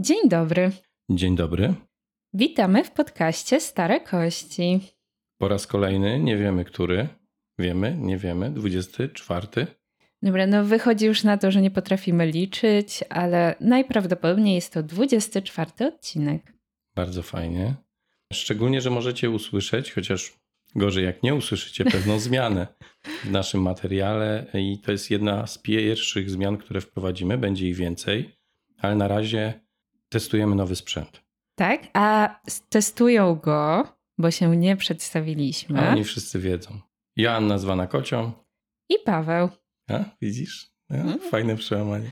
Dzień dobry. Dzień dobry. Witamy w podcaście Stare Kości. Po raz kolejny, nie wiemy który. Wiemy, nie wiemy, 24. Dobra, no wychodzi już na to, że nie potrafimy liczyć, ale najprawdopodobniej jest to 24 odcinek. Bardzo fajnie. Szczególnie, że możecie usłyszeć, chociaż gorzej jak nie usłyszycie, pewną zmianę w naszym materiale i to jest jedna z pierwszych zmian, które wprowadzimy. Będzie ich więcej, ale na razie testujemy nowy sprzęt. Tak, a testują go, bo się nie przedstawiliśmy. A oni wszyscy wiedzą. Joanna zwana Kocią. I Paweł. A, widzisz? A, Hmm? Fajne przełamanie.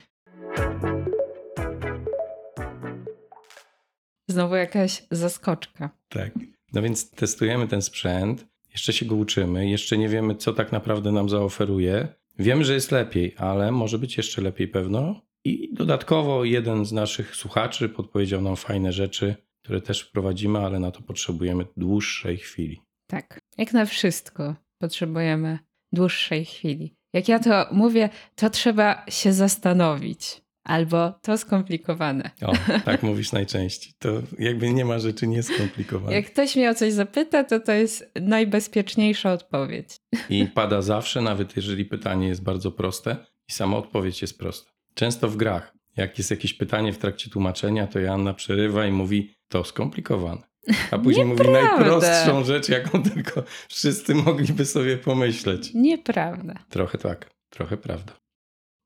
Znowu jakaś zaskoczka. Tak. No więc testujemy ten sprzęt, jeszcze się go uczymy, jeszcze nie wiemy, co tak naprawdę nam zaoferuje. Wiemy, że jest lepiej, ale może być jeszcze lepiej pewno. I dodatkowo jeden z naszych słuchaczy podpowiedział nam fajne rzeczy, które też wprowadzimy, ale na to potrzebujemy dłuższej chwili. Tak, jak na wszystko potrzebujemy dłuższej chwili. Jak ja to mówię, to trzeba się zastanowić. Albo to skomplikowane. O, tak mówisz najczęściej. To jakby nie ma rzeczy nieskomplikowanych. Jak ktoś mnie o coś zapyta, to to jest najbezpieczniejsza odpowiedź. I pada zawsze, nawet jeżeli pytanie jest bardzo proste i sama odpowiedź jest prosta. Często w grach, jak jest jakieś pytanie w trakcie tłumaczenia, to Joanna przerywa i mówi to skomplikowane. A później mówi najprostszą rzecz, jaką tylko wszyscy mogliby sobie pomyśleć. Nieprawda. Trochę tak, trochę prawda.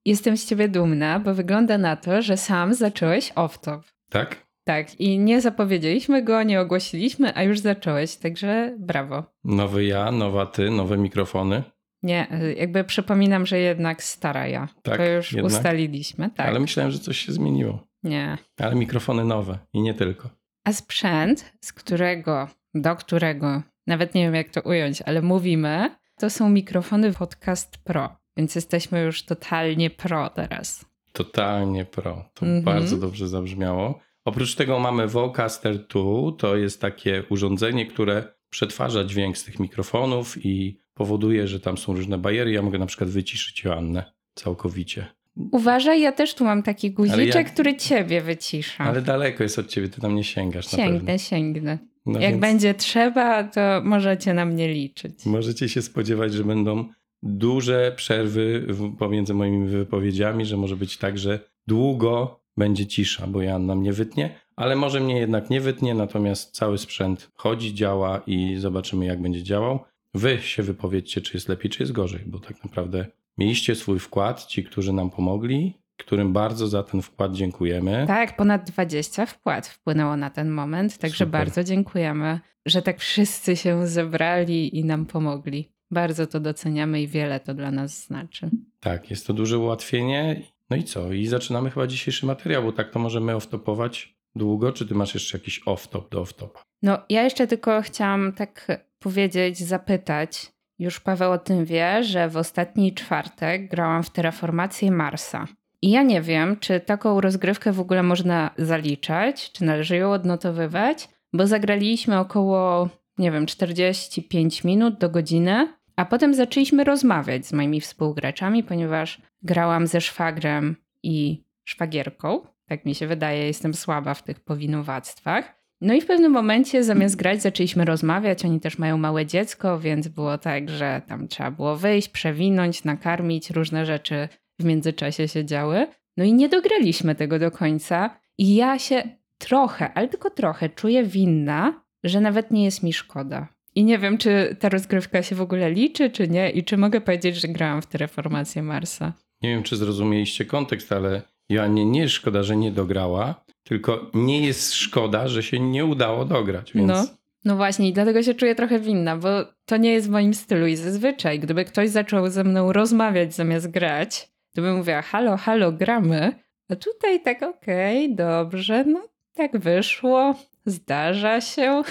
Jestem z ciebie dumna, bo wygląda na to, że sam zacząłeś off-top. Tak? Tak, i nie zapowiedzieliśmy go, nie ogłosiliśmy, a już zacząłeś, także brawo. Nowy ja, nowa ty, nowe mikrofony. Nie, y, jakby przypominam, że jednak stara ja. Tak, to już jednak? ustaliliśmy, tak. Ale myślałem, że coś się zmieniło. Nie. Ale mikrofony nowe i nie tylko. A sprzęt, z którego, do którego, nawet nie wiem jak to ująć, ale mówimy, to są mikrofony Podcast Pro. Więc jesteśmy już totalnie pro teraz. Totalnie pro. To Mhm. bardzo dobrze zabrzmiało. Oprócz tego mamy Vocaster 2. To jest takie urządzenie, które przetwarza dźwięk z tych mikrofonów i powoduje, że tam są różne bariery. Ja mogę na przykład wyciszyć Joannę całkowicie. Uważaj, ja też tu mam taki guziczek, jak- który ciebie wycisza. Ale daleko jest od ciebie, ty tam nie sięgasz sięgnę, sięgnę. No jak więc będzie trzeba, to możecie na mnie liczyć. Możecie się spodziewać, że będą duże przerwy pomiędzy moimi wypowiedziami, że może być tak, że długo będzie cisza, bo Joanna mnie wytnie, ale może mnie jednak nie wytnie, natomiast cały sprzęt chodzi, działa i zobaczymy jak będzie działał. Wy się wypowiedzcie, czy jest lepiej, czy jest gorzej, bo tak naprawdę mieliście swój wkład, ci, którzy nam pomogli, którym bardzo za ten wkład dziękujemy. Tak, ponad 20 wpłat wpłynęło na ten moment, także Super. bardzo dziękujemy, że tak wszyscy się zebrali i nam pomogli. Bardzo to doceniamy i wiele to dla nas znaczy. Tak, jest to duże ułatwienie. No i co? I zaczynamy chyba dzisiejszy materiał, bo tak to możemy off-topować długo. Czy ty masz jeszcze jakiś off-top do off-topa? No, ja jeszcze tylko chciałam tak powiedzieć, zapytać. Już Paweł o tym wie, że w ostatni czwartek grałam w Terraformację Marsa. I ja nie wiem, czy taką rozgrywkę w ogóle można zaliczać, czy należy ją odnotowywać, bo zagraliśmy około, nie wiem, 45 minut do godziny, a potem zaczęliśmy rozmawiać z moimi współgraczami, ponieważ grałam ze szwagrem i szwagierką. Tak mi się wydaje, jestem słaba w tych powinowactwach. No i w pewnym momencie zamiast grać zaczęliśmy rozmawiać. Oni też mają małe dziecko, więc było tak, że tam trzeba było wyjść, przewinąć, nakarmić, różne rzeczy w międzyczasie się działy. No i nie dograliśmy tego do końca. I ja się trochę, ale tylko trochę czuję winna, że nawet nie jest mi szkoda. I nie wiem, czy ta rozgrywka się w ogóle liczy, czy nie, i czy mogę powiedzieć, że grałam w Terraformację Marsa. Nie wiem, czy zrozumieliście kontekst, ale Joannie nie szkoda, że nie dograła, tylko nie jest szkoda, że się nie udało dograć. Więc No. No właśnie, i dlatego się czuję trochę winna, bo to nie jest w moim stylu i zazwyczaj, gdyby ktoś zaczął ze mną rozmawiać zamiast grać, to bym mówiła, halo, halo, gramy. A tutaj tak, okej, dobrze, no tak wyszło, zdarza się.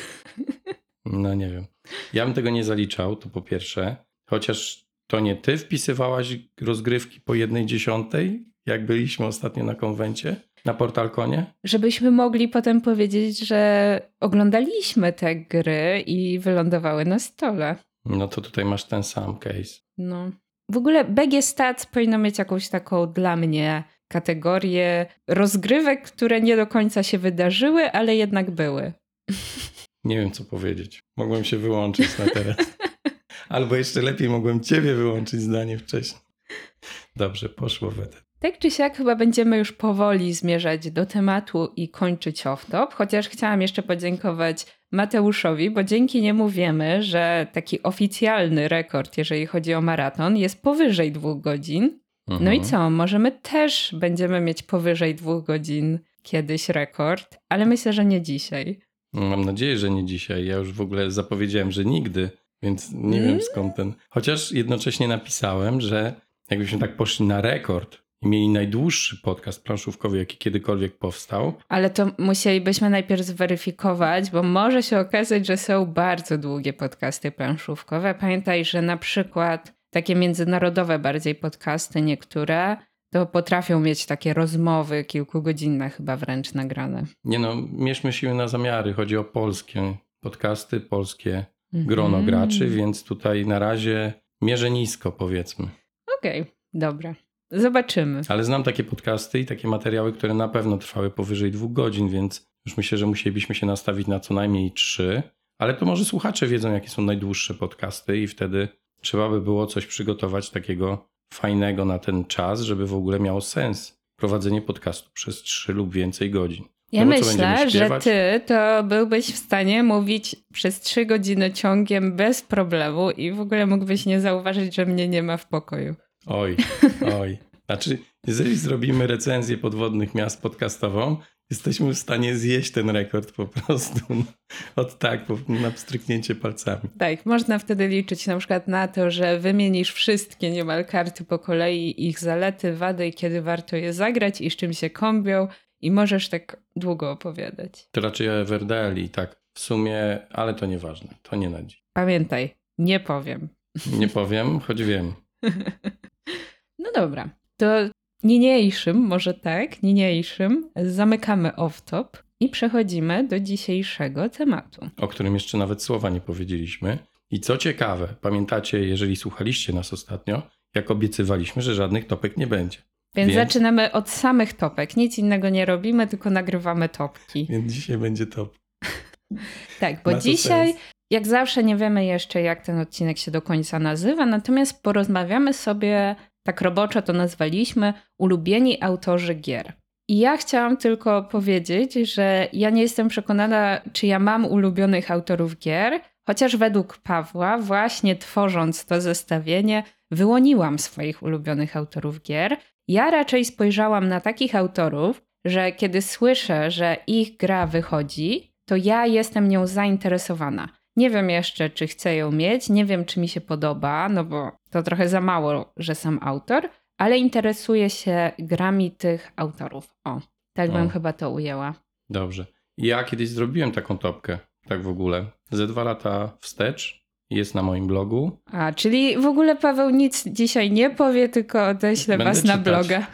no nie wiem. Ja bym tego nie zaliczał, to po pierwsze. Chociaż to nie ty wpisywałaś rozgrywki po jednej dziesiątej, jak byliśmy ostatnio na konwencie, na Portalkonie. Żebyśmy mogli potem powiedzieć, że oglądaliśmy te gry i wylądowały na stole. No to tutaj masz ten sam case. No. W ogóle BG Stats powinno mieć jakąś taką dla mnie kategorię rozgrywek, które nie do końca się wydarzyły, ale jednak były. Nie wiem, co powiedzieć. Mogłem się wyłączyć na teraz. Albo jeszcze lepiej, mogłem ciebie wyłączyć zdanie wcześniej. Dobrze, poszło wtedy. Tak czy siak chyba będziemy już powoli zmierzać do tematu i kończyć off-top, chociaż chciałam jeszcze podziękować Mateuszowi, bo dzięki niemu wiemy, że taki oficjalny rekord, jeżeli chodzi o maraton, jest powyżej dwóch godzin. Mhm. No i co, możemy też będziemy mieć powyżej dwóch godzin kiedyś rekord, ale myślę, że nie dzisiaj. Mam nadzieję, że nie dzisiaj. Ja już w ogóle zapowiedziałem, że nigdy, więc nie mm. wiem skąd ten. Chociaż jednocześnie napisałem, że jakbyśmy tak poszli na rekord i mieli najdłuższy podcast planszówkowy, jaki kiedykolwiek powstał. Ale to musielibyśmy najpierw zweryfikować, bo może się okazać, że są bardzo długie podcasty planszówkowe. Pamiętaj, że na przykład takie międzynarodowe bardziej podcasty niektóre to potrafią mieć takie rozmowy kilkugodzinne chyba wręcz nagrane. Nie no, mieszmy siły na zamiary. Chodzi o polskie podcasty, polskie mm -hmm. grono graczy, więc tutaj na razie mierzę nisko powiedzmy. Okej, okay, dobra. Zobaczymy. Ale znam takie podcasty i takie materiały, które na pewno trwały powyżej dwóch godzin, więc już myślę, że musielibyśmy się nastawić na co najmniej trzy. Ale to może słuchacze wiedzą, jakie są najdłuższe podcasty, i wtedy trzeba by było coś przygotować takiego fajnego na ten czas, żeby w ogóle miało sens prowadzenie podcastu przez trzy lub więcej godzin. Ja no myślę, że ty to byłbyś w stanie mówić przez trzy godziny ciągiem bez problemu i w ogóle mógłbyś nie zauważyć, że mnie nie ma w pokoju. Oj, oj. Znaczy, jeżeli zrobimy recenzję podwodnych miast podcastową, jesteśmy w stanie zjeść ten rekord po prostu od tak, na pstryknięcie palcami. Tak, można wtedy liczyć na przykład na to, że wymienisz wszystkie niemal karty po kolei, ich zalety, wady i kiedy warto je zagrać i z czym się kombią i możesz tak długo opowiadać. To raczej o Everdell tak w sumie, ale to nieważne, to nie na dziś. Pamiętaj, nie powiem. Nie powiem, choć wiem. no dobra, to niniejszym, może tak, niniejszym zamykamy off-top i przechodzimy do dzisiejszego tematu. O którym jeszcze nawet słowa nie powiedzieliśmy. I co ciekawe, pamiętacie, jeżeli słuchaliście nas ostatnio, jak obiecywaliśmy, że żadnych topek nie będzie. Więc, Więc, zaczynamy od samych topek. Nic innego nie robimy, tylko nagrywamy topki. Więc dzisiaj będzie top. tak, bo dzisiaj, jak zawsze, nie wiemy jeszcze, jak ten odcinek się do końca nazywa, natomiast porozmawiamy sobie, tak roboczo to nazwaliśmy, ulubieni autorzy gier. I ja chciałam tylko powiedzieć, że ja nie jestem przekonana, czy ja mam ulubionych autorów gier, chociaż według Pawła, właśnie tworząc to zestawienie, wyłoniłam swoich ulubionych autorów gier. Ja raczej spojrzałam na takich autorów, że kiedy słyszę, że ich gra wychodzi, to ja jestem nią zainteresowana. Nie wiem jeszcze, czy chcę ją mieć, nie wiem, czy mi się podoba, no bo to trochę za mało, że sam autor, ale interesuję się grami tych autorów. O, tak o. bym chyba to ujęła. Dobrze. Ja kiedyś zrobiłem taką topkę, tak w ogóle. Ze dwa lata wstecz jest na moim blogu. A, czyli w ogóle Paweł nic dzisiaj nie powie, tylko odeślę Będę was na czytać. bloga.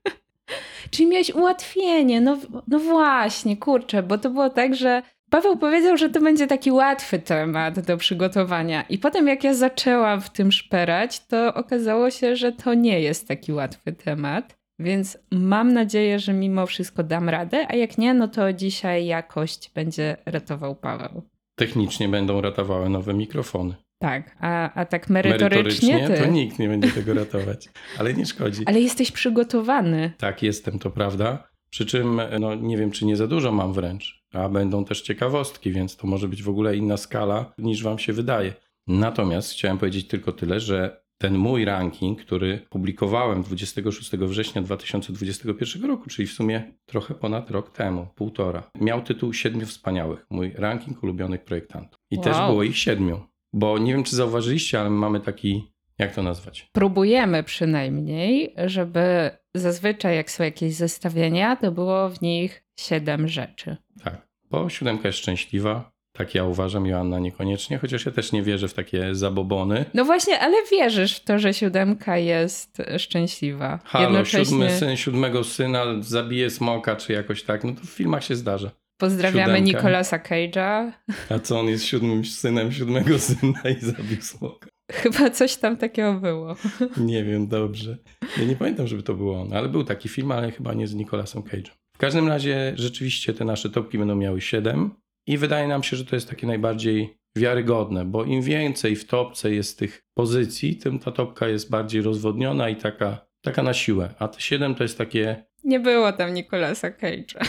czyli miałeś ułatwienie, no, no właśnie, kurczę, bo to było tak, że Paweł powiedział, że to będzie taki łatwy temat do przygotowania. I potem, jak ja zaczęłam w tym szperać, to okazało się, że to nie jest taki łatwy temat. Więc mam nadzieję, że mimo wszystko dam radę, a jak nie, no to dzisiaj jakość będzie ratował Paweł. Technicznie będą ratowały nowe mikrofony. Tak, a, a tak merytorycznie, merytorycznie to nikt nie będzie tego ratować, ale nie szkodzi. Ale jesteś przygotowany. Tak, jestem, to prawda. Przy czym no, nie wiem, czy nie za dużo mam wręcz, a będą też ciekawostki, więc to może być w ogóle inna skala niż wam się wydaje. Natomiast chciałem powiedzieć tylko tyle, że ten mój ranking, który publikowałem 26 września 2021 roku, czyli w sumie trochę ponad rok temu, półtora, miał tytuł Siedmiu Wspaniałych, mój ranking ulubionych projektantów. I wow. też było ich siedmiu, bo nie wiem, czy zauważyliście, ale mamy taki, jak to nazwać? Próbujemy przynajmniej, żeby zazwyczaj jak są jakieś zestawienia, to było w nich siedem rzeczy. Tak, bo siódemka jest szczęśliwa, tak ja uważam, Joanna niekoniecznie, chociaż ja też nie wierzę w takie zabobony. No właśnie, ale wierzysz w to, że siódemka jest szczęśliwa. Halo, Jednocześnie... siódmy syn siódmego syna zabije smoka, czy jakoś tak, no to w filmach się zdarza. Pozdrawiamy Siódemka. Nicolasa Cage'a. A co, on jest siódmym synem siódmego syna i zabił smoka. Chyba coś tam takiego było. Nie wiem, dobrze. Ja nie pamiętam, żeby to było on, ale był taki film, ale chyba nie z Nicolasem Cage'em. W każdym razie rzeczywiście te nasze topki będą miały 7 i wydaje nam się, że to jest takie najbardziej wiarygodne, bo im więcej w topce jest tych pozycji, tym ta topka jest bardziej rozwodniona i taka, taka na siłę. A te 7 to jest takie... Nie było tam Nicolasa Cage'a.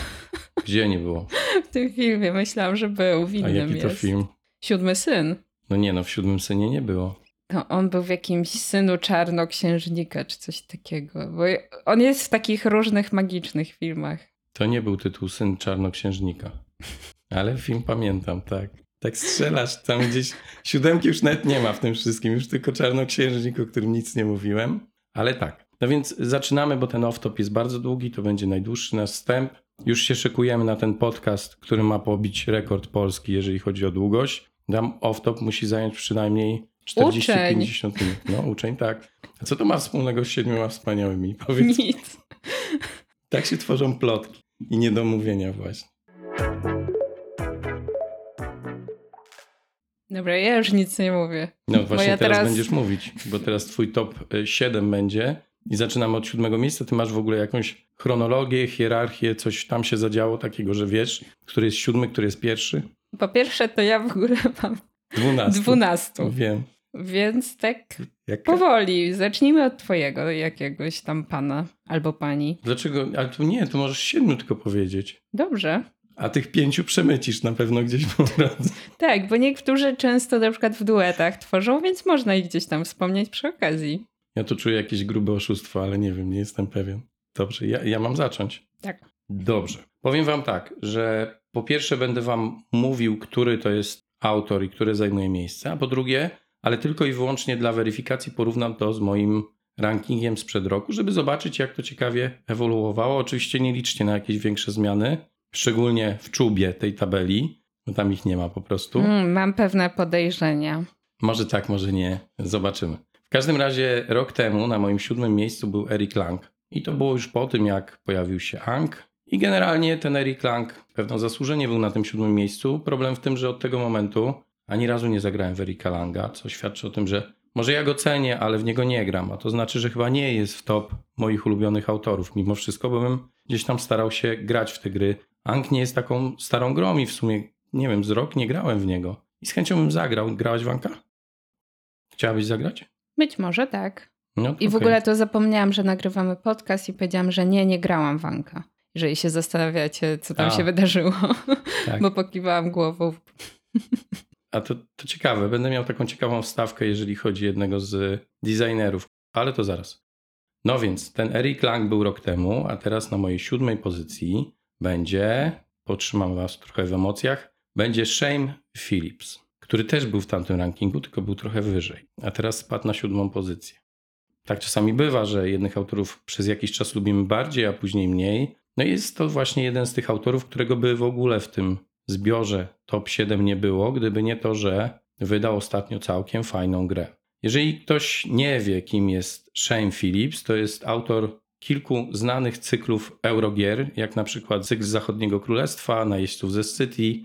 Gdzie nie było? W tym filmie myślałam, że był w innym A jaki jest. to film? Siódmy syn. No nie, no w Siódmym Synie nie było. To on był w jakimś synu czarnoksiężnika czy coś takiego. Bo on jest w takich różnych magicznych filmach. To nie był tytuł Syn Czarnoksiężnika. Ale film pamiętam, tak. Tak strzelasz tam gdzieś. Siódemki już nawet nie ma w tym wszystkim, już tylko Czarnoksiężnik, o którym nic nie mówiłem. Ale tak. No więc zaczynamy, bo ten off-top jest bardzo długi, to będzie najdłuższy nasz wstęp. Już się szykujemy na ten podcast, który ma pobić rekord polski, jeżeli chodzi o długość. Tam off-top musi zająć przynajmniej 40-50 minut. No, uczeń, tak. A co to ma wspólnego z siedmioma wspaniałymi? Powiedz. Nic. Tak się tworzą plotki i niedomówienia właśnie. Dobra, ja już nic nie mówię. No właśnie ja teraz, teraz- będziesz mówić, bo teraz twój top y, 7 będzie i zaczynamy od siódmego miejsca. Ty masz w ogóle jakąś chronologię, hierarchię, coś tam się zadziało takiego, że wiesz, który jest siódmy, który jest pierwszy? Po pierwsze, to ja w ogóle mam Dwunasty. dwunastu. Wiem. Więc tak Jak... powoli. Zacznijmy od twojego jakiegoś tam pana albo pani. Dlaczego? Ale tu nie, tu możesz siedmiu tylko powiedzieć. Dobrze. A tych pięciu przemycisz na pewno gdzieś po drodze. Tak, bo niektórzy często na przykład w duetach tworzą, więc można ich gdzieś tam wspomnieć przy okazji. Ja tu czuję jakieś grube oszustwo, ale nie wiem, nie jestem pewien. Dobrze, ja, ja mam zacząć. Tak. Dobrze. Powiem wam tak, że po pierwsze będę wam mówił, który to jest autor i który zajmuje miejsce, a po drugie, ale tylko i wyłącznie dla weryfikacji porównam to z moim rankingiem sprzed roku, żeby zobaczyć, jak to ciekawie ewoluowało. Oczywiście nie liczcie na jakieś większe zmiany, szczególnie w czubie tej tabeli, bo tam ich nie ma po prostu. Mm, mam pewne podejrzenia. Może tak, może nie. Zobaczymy. W każdym razie rok temu na moim siódmym miejscu był Eric Lang. I to było już po tym, jak pojawił się Ang. I generalnie ten Eric Lang pewno zasłużenie był na tym siódmym miejscu. Problem w tym, że od tego momentu ani razu nie zagrałem w Erika Langa, co świadczy o tym, że może ja go cenię, ale w niego nie gram. A to znaczy, że chyba nie jest w top moich ulubionych autorów. Mimo wszystko, bo bym gdzieś tam starał się grać w te gry. Ang nie jest taką starą grą i w sumie, nie wiem, z rok nie grałem w niego. I z chęcią bym zagrał. Grałaś w Anka? Chciałabyś zagrać? Być może tak. No, I w ogóle to zapomniałam, że nagrywamy podcast i powiedziałam, że nie, nie grałam w Anka. Jeżeli się zastanawiacie, co tam A. się wydarzyło, Tak. bo pokiwałam głową. A to, to ciekawe, będę miał taką ciekawą wstawkę, jeżeli chodzi jednego z designerów, ale to zaraz. No więc, ten Eric Lang był rok temu, a teraz na mojej siódmej pozycji będzie, potrzymam was trochę w emocjach, będzie Shane Phillips, który też był w tamtym rankingu, tylko był trochę wyżej, a teraz spadł na siódmą pozycję. Tak czasami bywa, że jednych autorów przez jakiś czas lubimy bardziej, a później mniej. No i jest to właśnie jeden z tych autorów, którego by w ogóle w tym zbiorze top 7 nie było, gdyby nie to, że wydał ostatnio całkiem fajną grę. Jeżeli ktoś nie wie, kim jest Shane Phillips, to jest autor kilku znanych cyklów Eurogier, jak na przykład cykl z Zachodniego Królestwa, Najeźdźców ze City.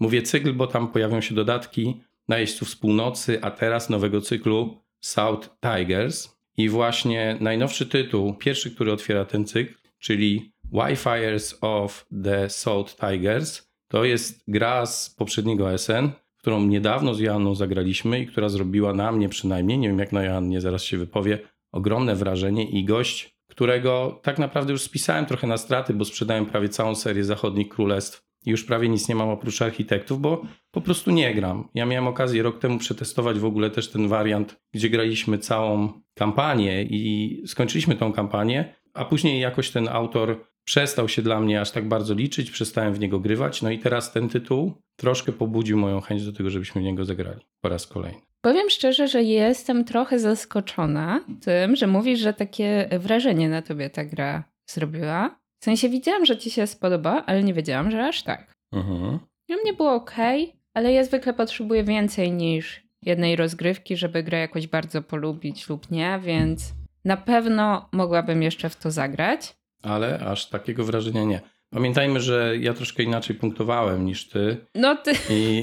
Mówię cykl, bo tam pojawią się dodatki Najeźdźców z Północy, a teraz nowego cyklu South Tigers. I właśnie najnowszy tytuł, pierwszy, który otwiera ten cykl, czyli Wi-Fires of the South Tigers, to jest gra z poprzedniego SN, którą niedawno z Joanną zagraliśmy i która zrobiła na mnie przynajmniej, nie wiem jak na Joannie, zaraz się wypowie, ogromne wrażenie i gość, którego tak naprawdę już spisałem trochę na straty, bo sprzedałem prawie całą serię Zachodnich Królestw i już prawie nic nie mam oprócz architektów, bo po prostu nie gram. Ja miałem okazję rok temu przetestować w ogóle też ten wariant, gdzie graliśmy całą kampanię i skończyliśmy tą kampanię, a później jakoś ten autor przestał się dla mnie aż tak bardzo liczyć, przestałem w niego grywać, no i teraz ten tytuł troszkę pobudził moją chęć do tego, żebyśmy w niego zagrali po raz kolejny. Powiem szczerze, że jestem trochę zaskoczona tym, że mówisz, że takie wrażenie na tobie ta gra zrobiła. W sensie widziałam, że ci się spodoba, ale nie wiedziałam, że aż tak. Mhm. I u mnie było ok, ale ja zwykle potrzebuję więcej niż jednej rozgrywki, żeby grę jakoś bardzo polubić lub nie, więc na pewno mogłabym jeszcze w to zagrać. Ale aż takiego wrażenia nie. Pamiętajmy, że ja troszkę inaczej punktowałem niż ty. No ty. I,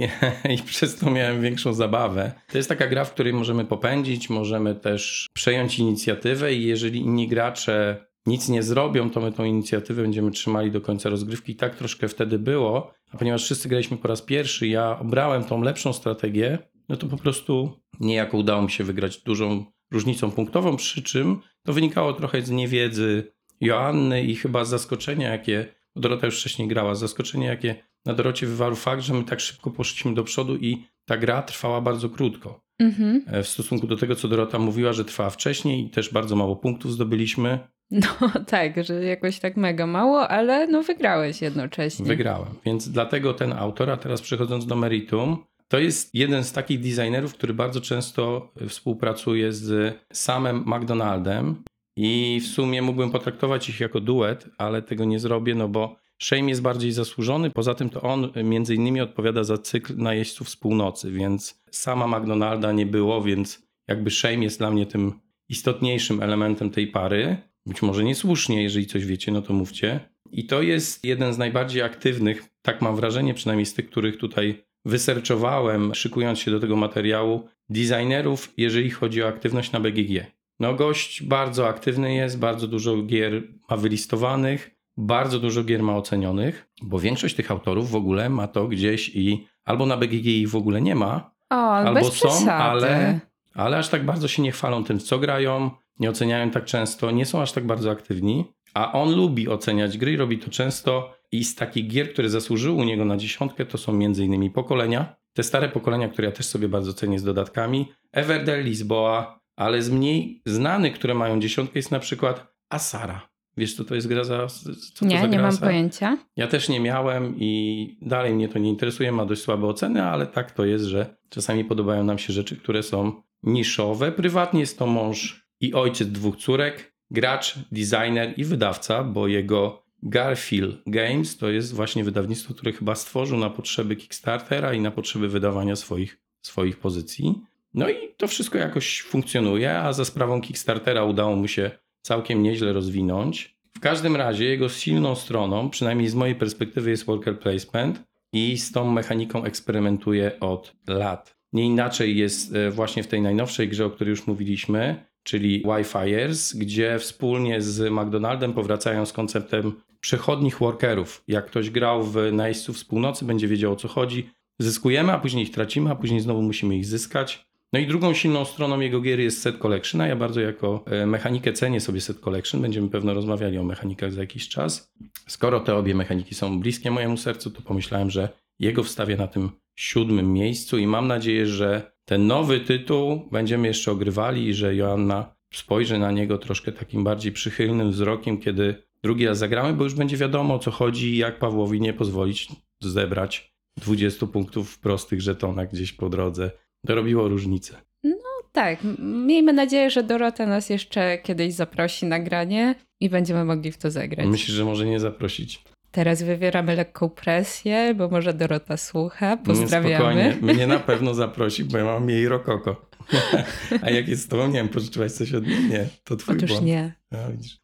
I przez to miałem większą zabawę. To jest taka gra, w której możemy popędzić, możemy też przejąć inicjatywę i jeżeli inni gracze nic nie zrobią, to my tą inicjatywę będziemy trzymali do końca rozgrywki. I tak troszkę wtedy było. A ponieważ wszyscy graliśmy po raz pierwszy, ja obrałem tą lepszą strategię, no to po prostu niejako udało mi się wygrać dużą różnicą punktową, przy czym to wynikało trochę z niewiedzy Joanny i chyba z zaskoczenia, jakie Dorota już wcześniej grała, zaskoczenie, jakie na Dorocie wywarł fakt, że my tak szybko poszliśmy do przodu i ta gra trwała bardzo krótko. Mhm. E, w stosunku do tego, co Dorota mówiła, że trwała wcześniej i też bardzo mało punktów zdobyliśmy. No tak, że jakoś tak mega mało, ale no wygrałeś jednocześnie. Wygrałem, więc dlatego ten autor, a teraz przechodząc do meritum, to jest jeden z takich designerów, który bardzo często współpracuje z samym McDonaldem i w sumie mógłbym potraktować ich jako duet, ale tego nie zrobię, no bo Shane jest bardziej zasłużony. Poza tym to on między innymi odpowiada za cykl najeźdźców z północy, więc sama McDonalda nie było, więc jakby Shane jest dla mnie tym istotniejszym elementem tej pary. Być może niesłusznie, jeżeli coś wiecie, no to mówcie. I to jest jeden z najbardziej aktywnych, tak mam wrażenie, przynajmniej z tych, których tutaj wyserczowałem, szykując się do tego materiału, designerów, jeżeli chodzi o aktywność na BGG. No gość bardzo aktywny jest, bardzo dużo gier ma wylistowanych, bardzo dużo gier ma ocenionych, bo większość tych autorów w ogóle ma to gdzieś i albo na BGG ich w ogóle nie ma, o, albo są, ale, ale aż tak bardzo się nie chwalą tym, co grają, nie oceniają tak często, nie są aż tak bardzo aktywni, a on lubi oceniać gry, robi to często i z takich gier, które zasłużyły u niego na dziesiątkę, to są między innymi pokolenia. Te stare pokolenia, które ja też sobie bardzo cenię z dodatkami. Everdell, Lisboa, ale z mniej znanych, które mają dziesiątkę jest na przykład Asara. Wiesz, co to jest gra za. Co nie, za nie mam pojęcia. Ja też nie miałem i dalej mnie to nie interesuje, ma dość słabe oceny, ale tak to jest, że czasami podobają nam się rzeczy, które są niszowe. Prywatnie jest to mąż i ojciec dwóch córek, gracz, designer i wydawca, bo jego Garfield Games to jest właśnie wydawnictwo, które chyba stworzył na potrzeby Kickstartera i na potrzeby wydawania swoich, swoich pozycji. No i to wszystko jakoś funkcjonuje, a za sprawą Kickstartera udało mu się całkiem nieźle rozwinąć. W każdym razie jego silną stroną, przynajmniej z mojej perspektywy, jest worker placement i z tą mechaniką eksperymentuje od lat. Nie inaczej jest e, właśnie w tej najnowszej grze, o której już mówiliśmy, czyli Wi-Fiers, gdzie wspólnie z McDonaldem powracają z konceptem przechodnich workerów. Jak ktoś grał w najeźdźców z północy, będzie wiedział o co chodzi. Zyskujemy, a później ich tracimy, a później znowu musimy ich zyskać. No i drugą silną stroną jego gier jest set collection, a ja bardzo jako e, mechanikę cenię sobie set collection. Będziemy pewno rozmawiali o mechanikach za jakiś czas. Skoro te obie mechaniki są bliskie mojemu sercu, to pomyślałem, że jego wstawię na tym siódmym miejscu i mam nadzieję, że ten nowy tytuł będziemy jeszcze ogrywali i że Joanna spojrzy na niego troszkę takim bardziej przychylnym wzrokiem, kiedy drugi raz zagramy, bo już będzie wiadomo o co chodzi i jak Pawłowi nie pozwolić zebrać 20 punktów w prostych żetonach gdzieś po drodze. To robiło różnicę. No tak, miejmy nadzieję, że Dorota nas jeszcze kiedyś zaprosi na granie i będziemy mogli w to zagrać. Myślisz, że może nie zaprosić? Teraz wywieramy lekką presję, bo może Dorota słucha. Pozdrawiamy. Spokojnie, mnie na pewno zaprosi, bo ja mam jej rokoko. A jak jest z tobą, nie wiem, pożyczyłaś coś od mnie? Nie, to twój Otóż błąd. nie. A, widzisz.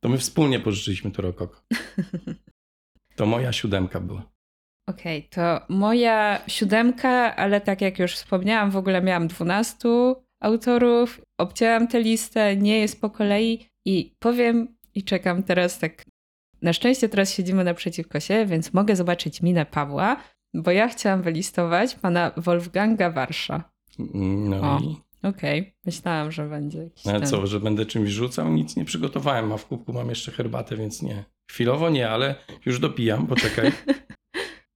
To my wspólnie pożyczyliśmy to rokoko. To moja siódemka była. Okej, okay, to moja siódemka, ale tak jak już wspomniałam, w ogóle miałam 12 autorów, obcięłam tę listę, nie jest po kolei i powiem i czekam teraz tak. Na szczęście teraz siedzimy naprzeciwko siebie, więc mogę zobaczyć minę Pawła, bo ja chciałam wylistować pana Wolfganga Warsza. No i Okej, okay. myślałam, że będzie jakiś. Ale ten... co, że będę czymś rzucał? Nic nie przygotowałem, a w kubku mam jeszcze herbatę, więc nie. Chwilowo nie, ale już dopijam, poczekaj.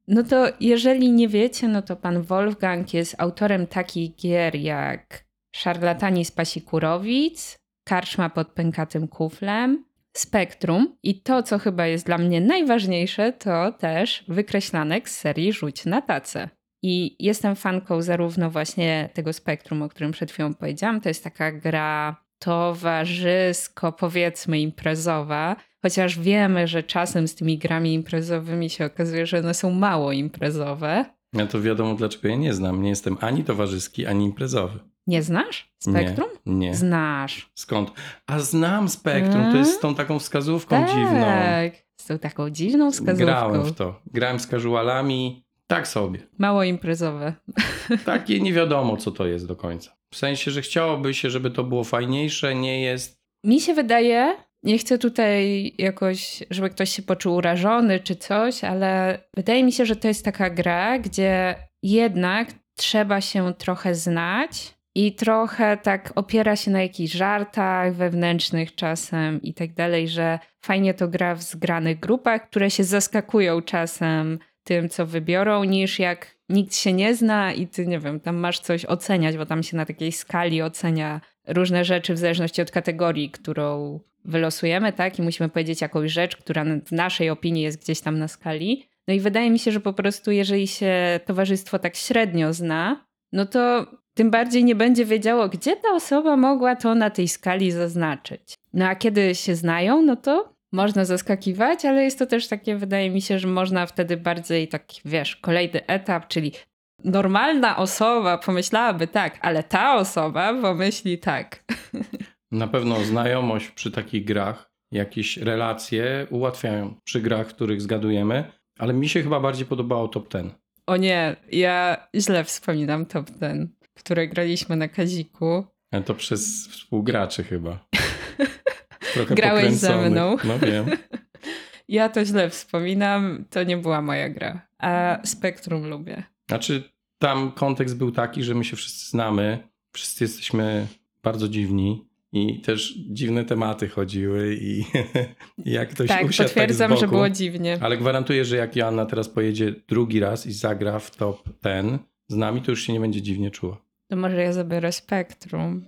No to jeżeli nie wiecie, no to pan Wolfgang jest autorem takich gier jak Szarlatani z Pasikurowic, Karczma pod pękatym kuflem, Spektrum i to, co chyba jest dla mnie najważniejsze, to też wykreślanek z serii Rzuć na tacę. I jestem fanką zarówno właśnie tego Spektrum, o którym przed chwilą powiedziałam, to jest taka gra towarzysko, powiedzmy imprezowa, chociaż wiemy, że czasem z tymi grami imprezowymi się okazuje, że one są mało imprezowe. Ja to wiadomo, dlaczego ja nie znam. Nie jestem ani towarzyski, ani imprezowy. Nie znasz Spektrum? Nie, nie. Znasz. Skąd? A znam Spektrum, to jest z tą taką wskazówką tak, dziwną. z tą taką dziwną wskazówką. Grałem w to. Grałem z casualami, tak sobie. Mało imprezowe. Takie nie wiadomo, co to jest do końca. W sensie, że chciałoby się, żeby to było fajniejsze, nie jest. Mi się wydaje, nie chcę tutaj jakoś, żeby ktoś się poczuł urażony czy coś, ale wydaje mi się, że to jest taka gra, gdzie jednak trzeba się trochę znać i trochę tak opiera się na jakichś żartach wewnętrznych czasem i tak dalej, że fajnie to gra w zgranych grupach, które się zaskakują czasem tym, co wybiorą, niż jak nikt się nie zna i ty, nie wiem, tam masz coś oceniać, bo tam się na takiej skali ocenia różne rzeczy w zależności od kategorii, którą wylosujemy, tak? I musimy powiedzieć jakąś rzecz, która w naszej opinii jest gdzieś tam na skali. No i wydaje mi się, że po prostu jeżeli się towarzystwo tak średnio zna, no to tym bardziej nie będzie wiedziało, gdzie ta osoba mogła to na tej skali zaznaczyć. No a kiedy się znają, no to można zaskakiwać, ale jest to też takie, wydaje mi się, że można wtedy bardziej taki, wiesz, kolejny etap, czyli normalna osoba pomyślałaby tak, ale ta osoba pomyśli tak. Na pewno znajomość przy takich grach, jakieś relacje ułatwiają przy grach, których zgadujemy, ale mi się chyba bardziej podobało top ten. O nie, ja źle wspominam top ten, które graliśmy na Kaziku. Ale to przez współgraczy chyba. Trochę Grałeś ze mną. No wiem. Ja to źle wspominam, to nie była moja gra. A Spektrum lubię. Znaczy, tam kontekst był taki, że my się wszyscy znamy, wszyscy jesteśmy bardzo dziwni i też dziwne tematy chodziły i, i jak ktoś tak, usiadł potwierdzam, tak z boku, że było dziwnie. Ale gwarantuję, że jak Joanna teraz pojedzie drugi raz i zagra w top ten z nami, to już się nie będzie dziwnie czuła. To może ja zabiorę Spektrum.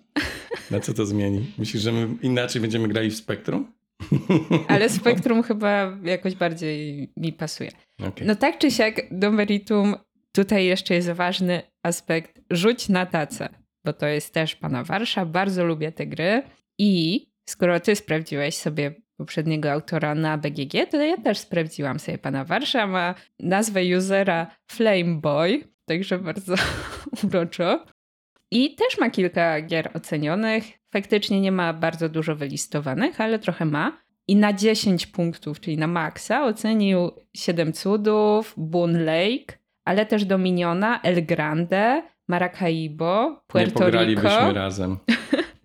Na co to zmieni? Myślisz, że my inaczej będziemy grali w Spektrum? Ale Spektrum chyba jakoś bardziej mi pasuje. Okay. No tak czy siak, do meritum tutaj jeszcze jest ważny aspekt rzuć na tacę, bo to jest też pana Warsza. Bardzo lubię te gry i skoro ty sprawdziłeś sobie poprzedniego autora na BGG, to ja też sprawdziłam sobie pana Warsza. Ma nazwę usera Flameboy, także bardzo uroczo. I też ma kilka gier ocenionych. Faktycznie nie ma bardzo dużo wylistowanych, ale trochę ma. I na 10 punktów, czyli na maksa, ocenił 7 cudów, Boon Lake, ale też Dominiona, El Grande, Maracaibo, Puerto nie pogralibyśmy razem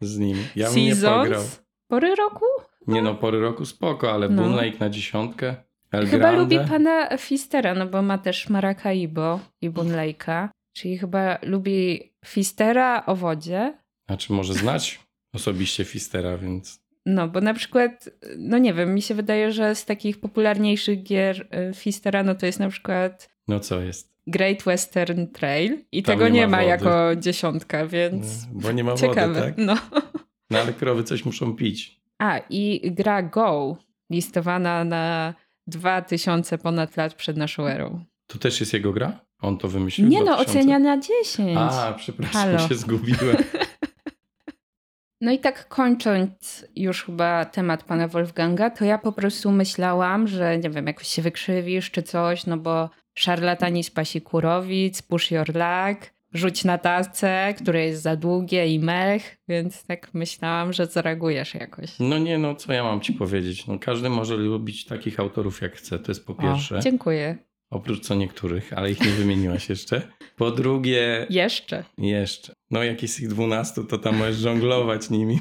z nim. Ja bym nie pograł. Pory roku? Nie no, pory roku spoko, ale no. Boon Lake na dziesiątkę. El Chyba Grande. lubi pana Fistera, no bo ma też Maracaibo i Boon Lake'a. Czyli chyba lubi Fistera o wodzie. A czy może znać osobiście Fistera, więc. No, bo na przykład, no nie wiem, mi się wydaje, że z takich popularniejszych gier y, Fistera, no to jest na przykład. No co jest? Great Western Trail i Tam tego nie, ma, ma jako dziesiątka, więc. No, bo nie ma Ciekawe. wody, tak? No. no ale krowy coś muszą pić. A, i gra Go, listowana na 2000 ponad lat przed naszą erą. To też jest jego gra? On to wymyślił? Nie no, ocenia na 10. A, przepraszam, Halo. się zgubiłem. No i tak kończąc już chyba temat pana Wolfganga, to ja po prostu myślałam, że nie wiem, jakoś się wykrzywisz czy coś, no bo szarlatani z pasi kurowic, push your luck, rzuć na tacę, które jest za długie i mech, więc tak myślałam, że zareagujesz jakoś. No nie, no co ja mam ci powiedzieć? No każdy może lubić takich autorów jak chce, to jest po pierwsze. O, dziękuję. Oprócz co niektórych, ale ich nie wymieniłaś jeszcze. Po drugie. Jeszcze. Jeszcze. No, jak jest ich dwunastu, to tam możesz żonglować nimi,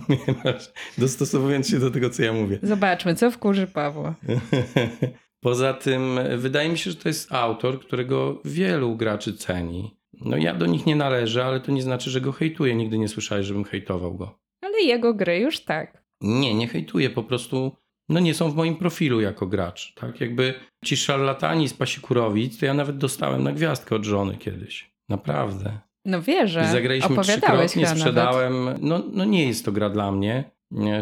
dostosowując się do tego, co ja mówię. Zobaczmy, co wkurzy Pawła. Poza tym, wydaje mi się, że to jest autor, którego wielu graczy ceni. No, ja do nich nie należę, ale to nie znaczy, że go hejtuję. Nigdy nie słyszałeś, żebym hejtował go. Ale jego gry już tak. Nie, nie hejtuję. Po prostu no nie są w moim profilu jako gracz. Tak jakby ci szarlatani z Pasikurowic, to ja nawet dostałem na gwiazdkę od żony kiedyś. Naprawdę. No wierzę. I zagraliśmy trzykrotnie, sprzedałem. No, no nie jest to gra dla mnie,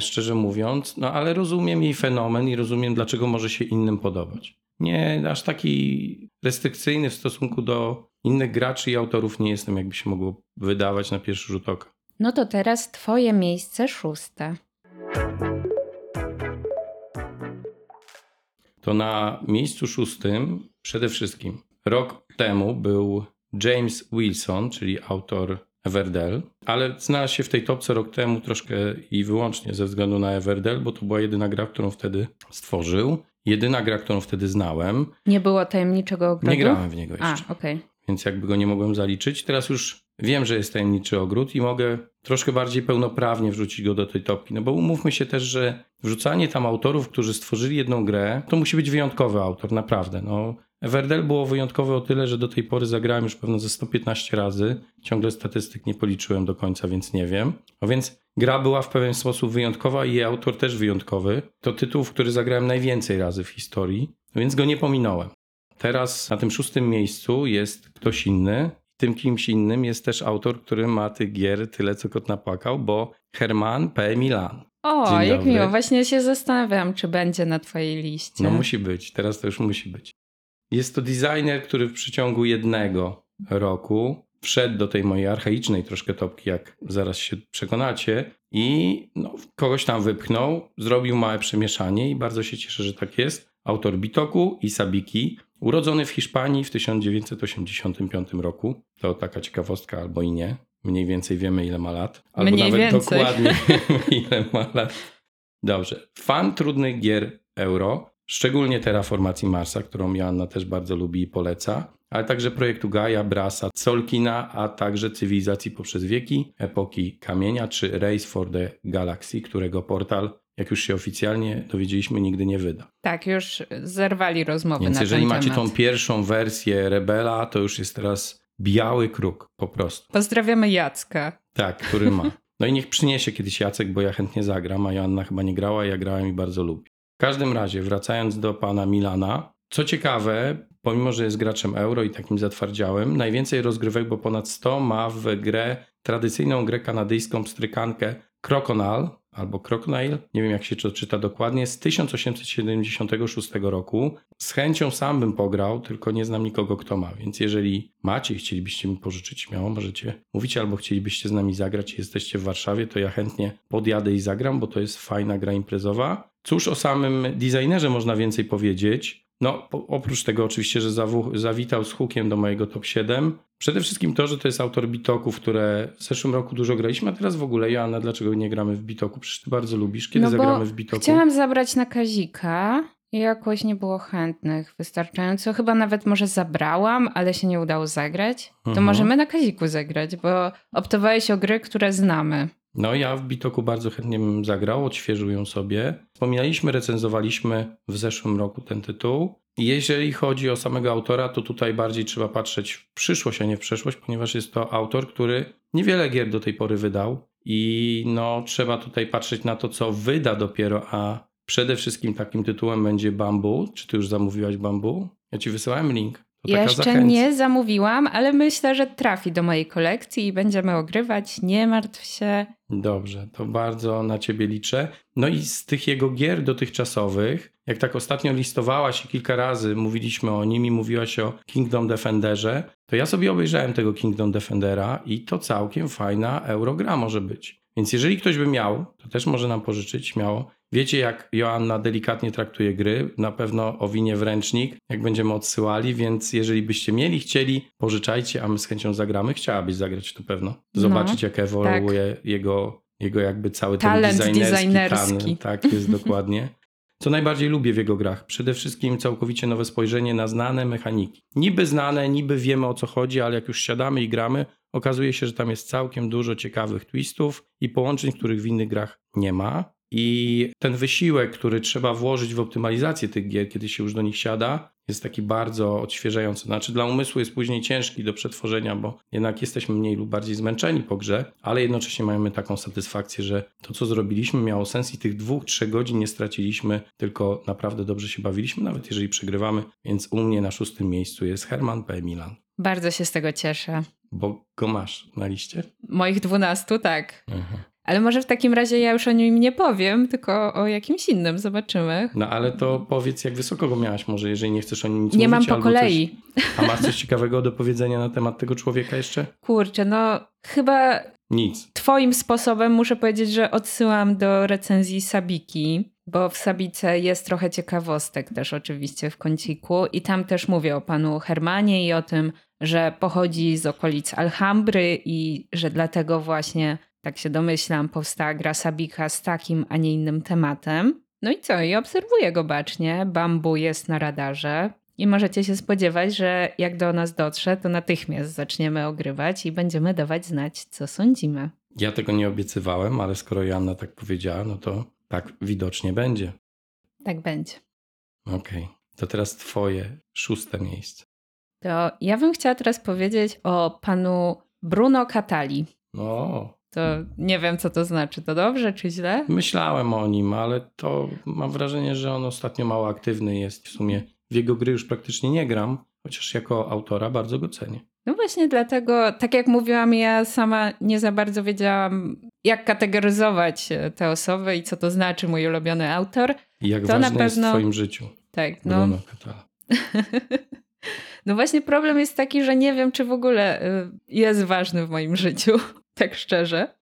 szczerze mówiąc, no ale rozumiem jej fenomen i rozumiem, dlaczego może się innym podobać. Nie aż taki restrykcyjny w stosunku do innych graczy i autorów nie jestem, jakby się mogło wydawać na pierwszy rzut oka. No to teraz twoje miejsce szóste. To na miejscu szóstym przede wszystkim rok temu był James Wilson, czyli autor Everdell, ale znalazł się w tej topce rok temu troszkę i wyłącznie ze względu na Everdell, bo to była jedyna gra, którą wtedy stworzył. Jedyna gra, którą wtedy znałem. Nie było tajemniczego ogrodu? Nie grałem w niego A, jeszcze. okej. Więc jakby go nie mogłem zaliczyć. Teraz już wiem, że jest tajemniczy ogród i mogę troszkę bardziej pełnoprawnie wrzucić go do tej topki. No bo umówmy się też, że wrzucanie tam autorów, którzy stworzyli jedną grę, to musi być wyjątkowy autor, naprawdę. No, Everdell było wyjątkowe o tyle, że do tej pory zagrałem już pewno ze 115 razy. Ciągle statystyk nie policzyłem do końca, więc nie wiem. No więc gra była w pewien sposób wyjątkowa i jej autor też wyjątkowy. To tytuł, w który zagrałem najwięcej razy w historii, więc go nie pominąłem. Teraz na tym szóstym miejscu jest ktoś inny. Tym kimś innym jest też autor, który ma tych gier tyle, co kot napłakał, bo Herman P. Milan. O, Dzień jak dobry. miło. Właśnie się zastanawiam, czy będzie na twojej liście. No musi być, teraz to już musi być. Jest to designer, który w przeciągu jednego roku wszedł do tej mojej archaicznej troszkę topki, jak zaraz się przekonacie, i no, kogoś tam wypchnął, zrobił małe przemieszanie i bardzo się cieszę, że tak jest. Autor Bitoku i Sabiki, urodzony w Hiszpanii w 1985 roku. To taka ciekawostka albo i nie. Mniej więcej wiemy, ile ma lat. Albo Mniej nawet więcej. dokładnie ile ma lat. Dobrze. Fan trudnych gier euro, szczególnie Terraformacji Marsa, którą Joanna też bardzo lubi i poleca, ale także projektu Gaia, Brasa, Solkina, a także cywilizacji poprzez wieki, epoki kamienia czy Race for the Galaxy, którego portal, jak już się oficjalnie dowiedzieliśmy, nigdy nie wyda. Tak, już zerwali rozmowy Więc na jeżeli ten macie temat. tą pierwszą wersję Rebela, to już jest teraz biały kruk po prostu. Pozdrawiamy Jacka. Tak, który ma. No i niech przyniesie kiedyś Jacek, bo ja chętnie zagram, a Joanna chyba nie grała, ja grałem i bardzo lubię. W każdym razie, wracając do pana Milana, co ciekawe, pomimo, że jest graczem euro i takim zatwardziałym, najwięcej rozgrywek, bo ponad 100 ma w grę, tradycyjną grę kanadyjską pstrykankę Croconal, albo Crocodile, nie wiem jak się to czyta dokładnie, z 1876 roku. Z chęcią sam bym pograł, tylko nie znam nikogo, kto ma, więc jeżeli macie i chcielibyście mi pożyczyć, śmiało możecie mówić, albo chcielibyście z nami zagrać i jesteście w Warszawie, to ja chętnie podjadę i zagram, bo to jest fajna gra imprezowa. Cóż o samym designerze można więcej powiedzieć? No, oprócz tego oczywiście, że zawitał z hukiem do mojego top 7. Przede wszystkim to, że to jest autor bitoków, które w zeszłym roku dużo graliśmy, a teraz w ogóle, Joanna, dlaczego nie gramy w bitoku? Przecież ty bardzo lubisz. Kiedy No zagramy w bitoku? Chciałam zabrać na Kazika i jakoś nie było chętnych wystarczająco. Chyba nawet może zabrałam, ale się nie udało zagrać. To Mhm. możemy na Kaziku zagrać, bo optowałeś o gry, które znamy. No ja w Bitoku bardzo chętnie bym zagrał, odświeżył ją sobie. Wspominaliśmy, recenzowaliśmy w zeszłym roku ten tytuł. Jeżeli chodzi o samego autora, to tutaj bardziej trzeba patrzeć w przyszłość, a nie w przeszłość, ponieważ jest to autor, który niewiele gier do tej pory wydał i no trzeba tutaj patrzeć na to, co wyda dopiero, a przede wszystkim takim tytułem będzie Bambu. Czy ty już zamówiłaś Bambu? Ja ci wysyłałem link. Jeszcze zachęca. nie zamówiłam, ale myślę, że trafi do mojej kolekcji i będziemy ogrywać. Nie martw się. Dobrze, to bardzo na ciebie liczę. No i z tych jego gier dotychczasowych, jak tak ostatnio listowałaś i kilka razy mówiliśmy o nim i mówiłaś o Kingdom Defenderze, to ja sobie obejrzałem tego Kingdom Defendera i to całkiem fajna eurogra może być. Więc jeżeli ktoś by miał, to też może nam pożyczyć śmiało. Wiecie, jak Joanna delikatnie traktuje gry, na pewno owinie w ręcznik, jak będziemy odsyłali, więc jeżeli byście mieli, chcieli, pożyczajcie, a my z chęcią zagramy. Chciałabyś zagrać to pewno. Zobaczyć, jak ewoluuje jego, jego jakby cały ten Talent designerski, designerski. talent. Tak, jest dokładnie. Co najbardziej lubię w jego grach? Przede wszystkim całkowicie nowe spojrzenie na znane mechaniki. Niby znane, niby wiemy o co chodzi, ale jak już siadamy i gramy, okazuje się, że tam jest całkiem dużo ciekawych twistów i połączeń, których w innych grach nie ma. I ten wysiłek, który trzeba włożyć w optymalizację tych gier, kiedy się już do nich siada, jest taki bardzo odświeżający. Znaczy, dla umysłu jest później ciężki do przetworzenia, bo jednak jesteśmy mniej lub bardziej zmęczeni po grze, ale jednocześnie mamy taką satysfakcję, że to, co zrobiliśmy, miało sens i tych dwóch, trzech godzin nie straciliśmy, tylko naprawdę dobrze się bawiliśmy, nawet jeżeli przegrywamy. Więc u mnie na szóstym miejscu jest Herman P. Milan, Bardzo się z tego cieszę. bo go masz na liście. Moich dwunastu, tak. Mhm. Ale może w takim razie ja już o nim nie powiem, tylko o jakimś innym. Zobaczymy. No ale to powiedz, jak wysoko go miałaś, może jeżeli nie chcesz o nim nic Nie mam mówić, po albo kolei. Coś, a masz coś ciekawego do powiedzenia na temat tego człowieka jeszcze? Kurczę, no chyba Nic. Twoim sposobem muszę powiedzieć, że odsyłam do recenzji Sabiki, bo w Sabice jest trochę ciekawostek też oczywiście w kąciku i tam też mówię o panu Hermanie i o tym, że pochodzi z okolic Alhambry i że dlatego właśnie, tak się domyślam, powstała gra Sabika z takim, a nie innym tematem. No i co? I obserwuję go bacznie. Bambu jest na radarze. I możecie się spodziewać, że jak do nas dotrze, to natychmiast zaczniemy ogrywać i będziemy dawać znać, co sądzimy. Ja tego nie obiecywałem, ale skoro Joanna tak powiedziała, no to tak widocznie będzie. Tak będzie. Okej, okay. to teraz twoje szóste miejsce. To ja bym chciała teraz powiedzieć o panu Bruno Catali. No. To nie wiem, co to znaczy. To dobrze czy źle? Myślałem o nim, ale to mam wrażenie, że on ostatnio mało aktywny jest. W sumie w jego gry już praktycznie nie gram, chociaż jako autora bardzo go cenię. No właśnie dlatego, tak jak mówiłam, ja sama nie za bardzo wiedziałam, jak kategoryzować e, te osoby i co to znaczy mój ulubiony autor. I jak to na pewno... jest w twoim życiu. Tak, no. no właśnie problem jest taki, że nie wiem, czy w ogóle e, jest ważny w moim życiu, tak szczerze.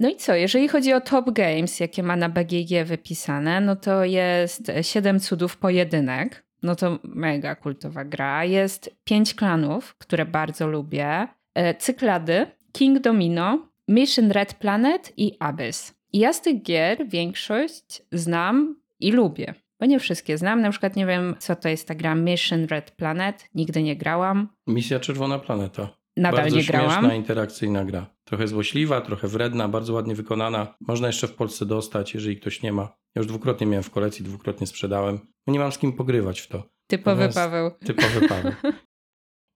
No i co, jeżeli chodzi o top games, jakie ma na BGG wypisane, no to jest Siedem cudów pojedynek. No to mega kultowa gra. Jest Pięć klanów, które bardzo lubię. E, Cyklady, King Domino, Mission Red Planet i Abyss. I ja z tych gier większość znam i lubię. Bo nie wszystkie znam. Na przykład nie wiem, co to jest ta gra Mission Red Planet. Nigdy nie grałam. Misja Czerwona Planeta. Nadal bardzo nie grałam. śmieszna, interakcyjna gra. Trochę złośliwa, trochę wredna, bardzo ładnie wykonana. Można jeszcze w Polsce dostać, jeżeli ktoś nie ma. Ja już dwukrotnie miałem w kolekcji, dwukrotnie sprzedałem. Nie mam z kim pogrywać w to. Typowy Paweł. Typowy Paweł.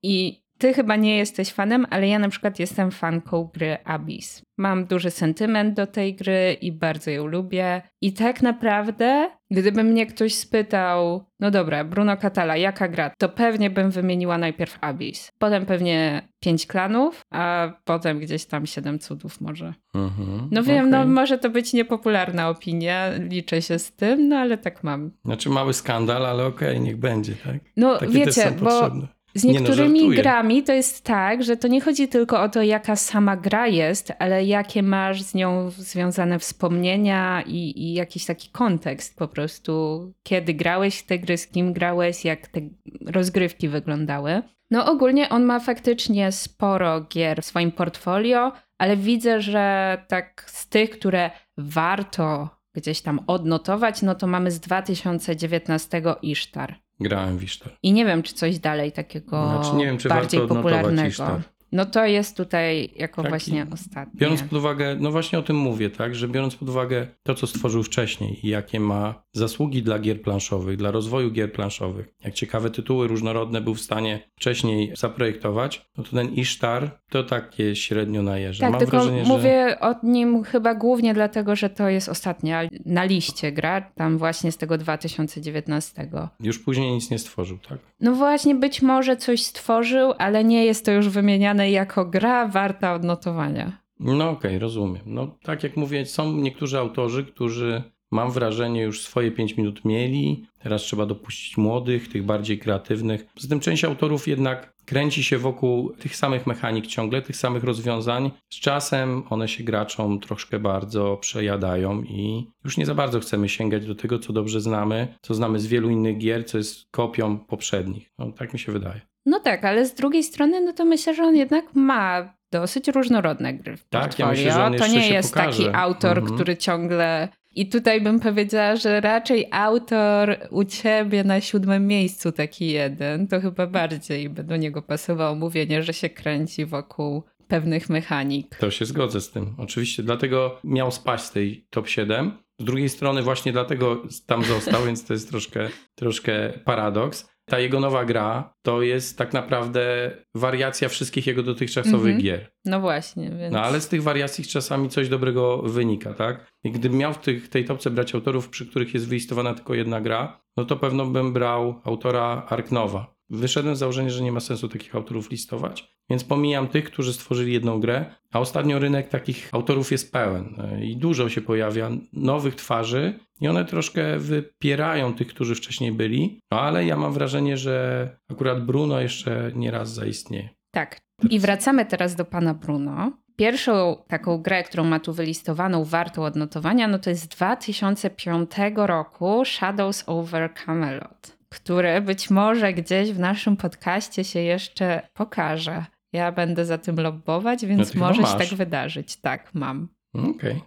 I ty chyba nie jesteś fanem, ale ja na przykład jestem fanką gry Abyss. Mam duży sentyment do tej gry i bardzo ją lubię. I tak naprawdę, gdyby mnie ktoś spytał, no dobra, Bruno Catala, jaka gra, to pewnie bym wymieniła najpierw Abyss. Potem pewnie pięć klanów, a potem gdzieś tam siedem cudów może. Mhm, no wiem, okay. no może to być niepopularna opinia, liczę się z tym, no ale tak mam. Znaczy mały skandal, ale okej, okay, niech będzie, tak? No Takie wiecie, bo potrzebne. Z niektórymi no, grami to jest tak, że to nie chodzi tylko o to, jaka sama gra jest, ale jakie masz z nią związane wspomnienia i, i jakiś taki kontekst po prostu. Kiedy grałeś te gry, z kim grałeś, jak te rozgrywki wyglądały. No ogólnie on ma faktycznie sporo gier w swoim portfolio, ale widzę, że tak z tych, które warto gdzieś tam odnotować, no to mamy z 2019 Isztar. Grałem w Isztar. I nie wiem, czy coś dalej takiego znaczy, nie wiem, czy bardziej warto popularnego. Isztar. No to jest tutaj jako Taki, właśnie ostatnie. Biorąc pod uwagę, no właśnie o tym mówię, tak, że biorąc pod uwagę to, co stworzył wcześniej i jakie ma zasługi dla gier planszowych, dla rozwoju gier planszowych, jak ciekawe tytuły różnorodne był w stanie wcześniej zaprojektować, no to ten Ishtar to takie średnio najeżdża. Tak, Mam tylko wrażenie, mówię że... o nim chyba głównie dlatego, że to jest ostatnia na liście gra, tam właśnie z tego 2019. Już później nic nie stworzył, tak? No właśnie, być może coś stworzył, ale nie jest to już wymieniane jako gra warta odnotowania. No okej, okay, rozumiem. No tak jak mówię, są niektórzy autorzy, którzy mam wrażenie już swoje 5 minut mieli. Teraz trzeba dopuścić młodych, tych bardziej kreatywnych. Poza tym część autorów jednak kręci się wokół tych samych mechanik ciągle, tych samych rozwiązań. Z czasem one się graczom troszkę bardzo przejadają i już nie za bardzo chcemy sięgać do tego, co dobrze znamy, co znamy z wielu innych gier, co jest kopią poprzednich. No, tak mi się wydaje. No tak, ale z drugiej strony, no to myślę, że on jednak ma dosyć różnorodne gry w tak, Ja myślę, że on to nie jest pokaże. taki autor, mhm. który ciągle i tutaj bym powiedziała, że raczej autor u ciebie na siódmym miejscu taki jeden, to chyba bardziej by do niego pasowało mówienie, że się kręci wokół pewnych mechanik. To się zgodzę z tym. Oczywiście, dlatego miał spaść z tej top 7. Z drugiej strony właśnie dlatego tam został, więc to jest troszkę, troszkę paradoks ta jego nowa gra to jest tak naprawdę wariacja wszystkich jego dotychczasowych mm -hmm. gier. No właśnie. Więc... No ale z tych wariacji czasami coś dobrego wynika, tak? I gdybym miał w tych, tej topce brać autorów, przy których jest wylistowana tylko jedna gra, no to pewno bym brał autora Arknowa. Wyszedłem z założenia, że nie ma sensu takich autorów listować, więc pomijam tych, którzy stworzyli jedną grę, a ostatnio rynek takich autorów jest pełen e, i dużo się pojawia nowych twarzy i one troszkę wypierają tych, którzy wcześniej byli, no ale ja mam wrażenie, że akurat Bruno jeszcze nie raz zaistnieje. Tak. I wracamy teraz do pana Bruno. Pierwszą taką grę, którą ma tu wylistowaną, wartą odnotowania, no to jest z 2005 roku Shadows over Camelot, które być może gdzieś w naszym podcaście się jeszcze pokaże. Ja będę za tym lobbować, więc No może się tak wydarzyć. Tak, mam. Okej.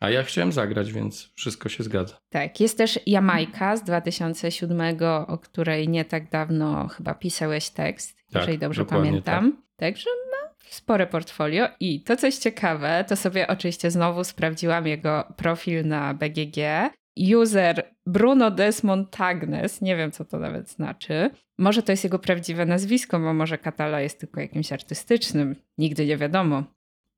A ja chciałem zagrać, więc wszystko się zgadza. Tak, jest też Jamajka z 2007, o której nie tak dawno chyba pisałeś tekst, Tak, jeżeli dobrze pamiętam. Także ma spore portfolio i to coś ciekawe, to sobie oczywiście znowu sprawdziłam jego profil na BGG. User Bruno Desmontagnes, nie wiem co to nawet znaczy. Może to jest jego prawdziwe nazwisko, bo może Katala jest tylko jakimś artystycznym, nigdy nie wiadomo.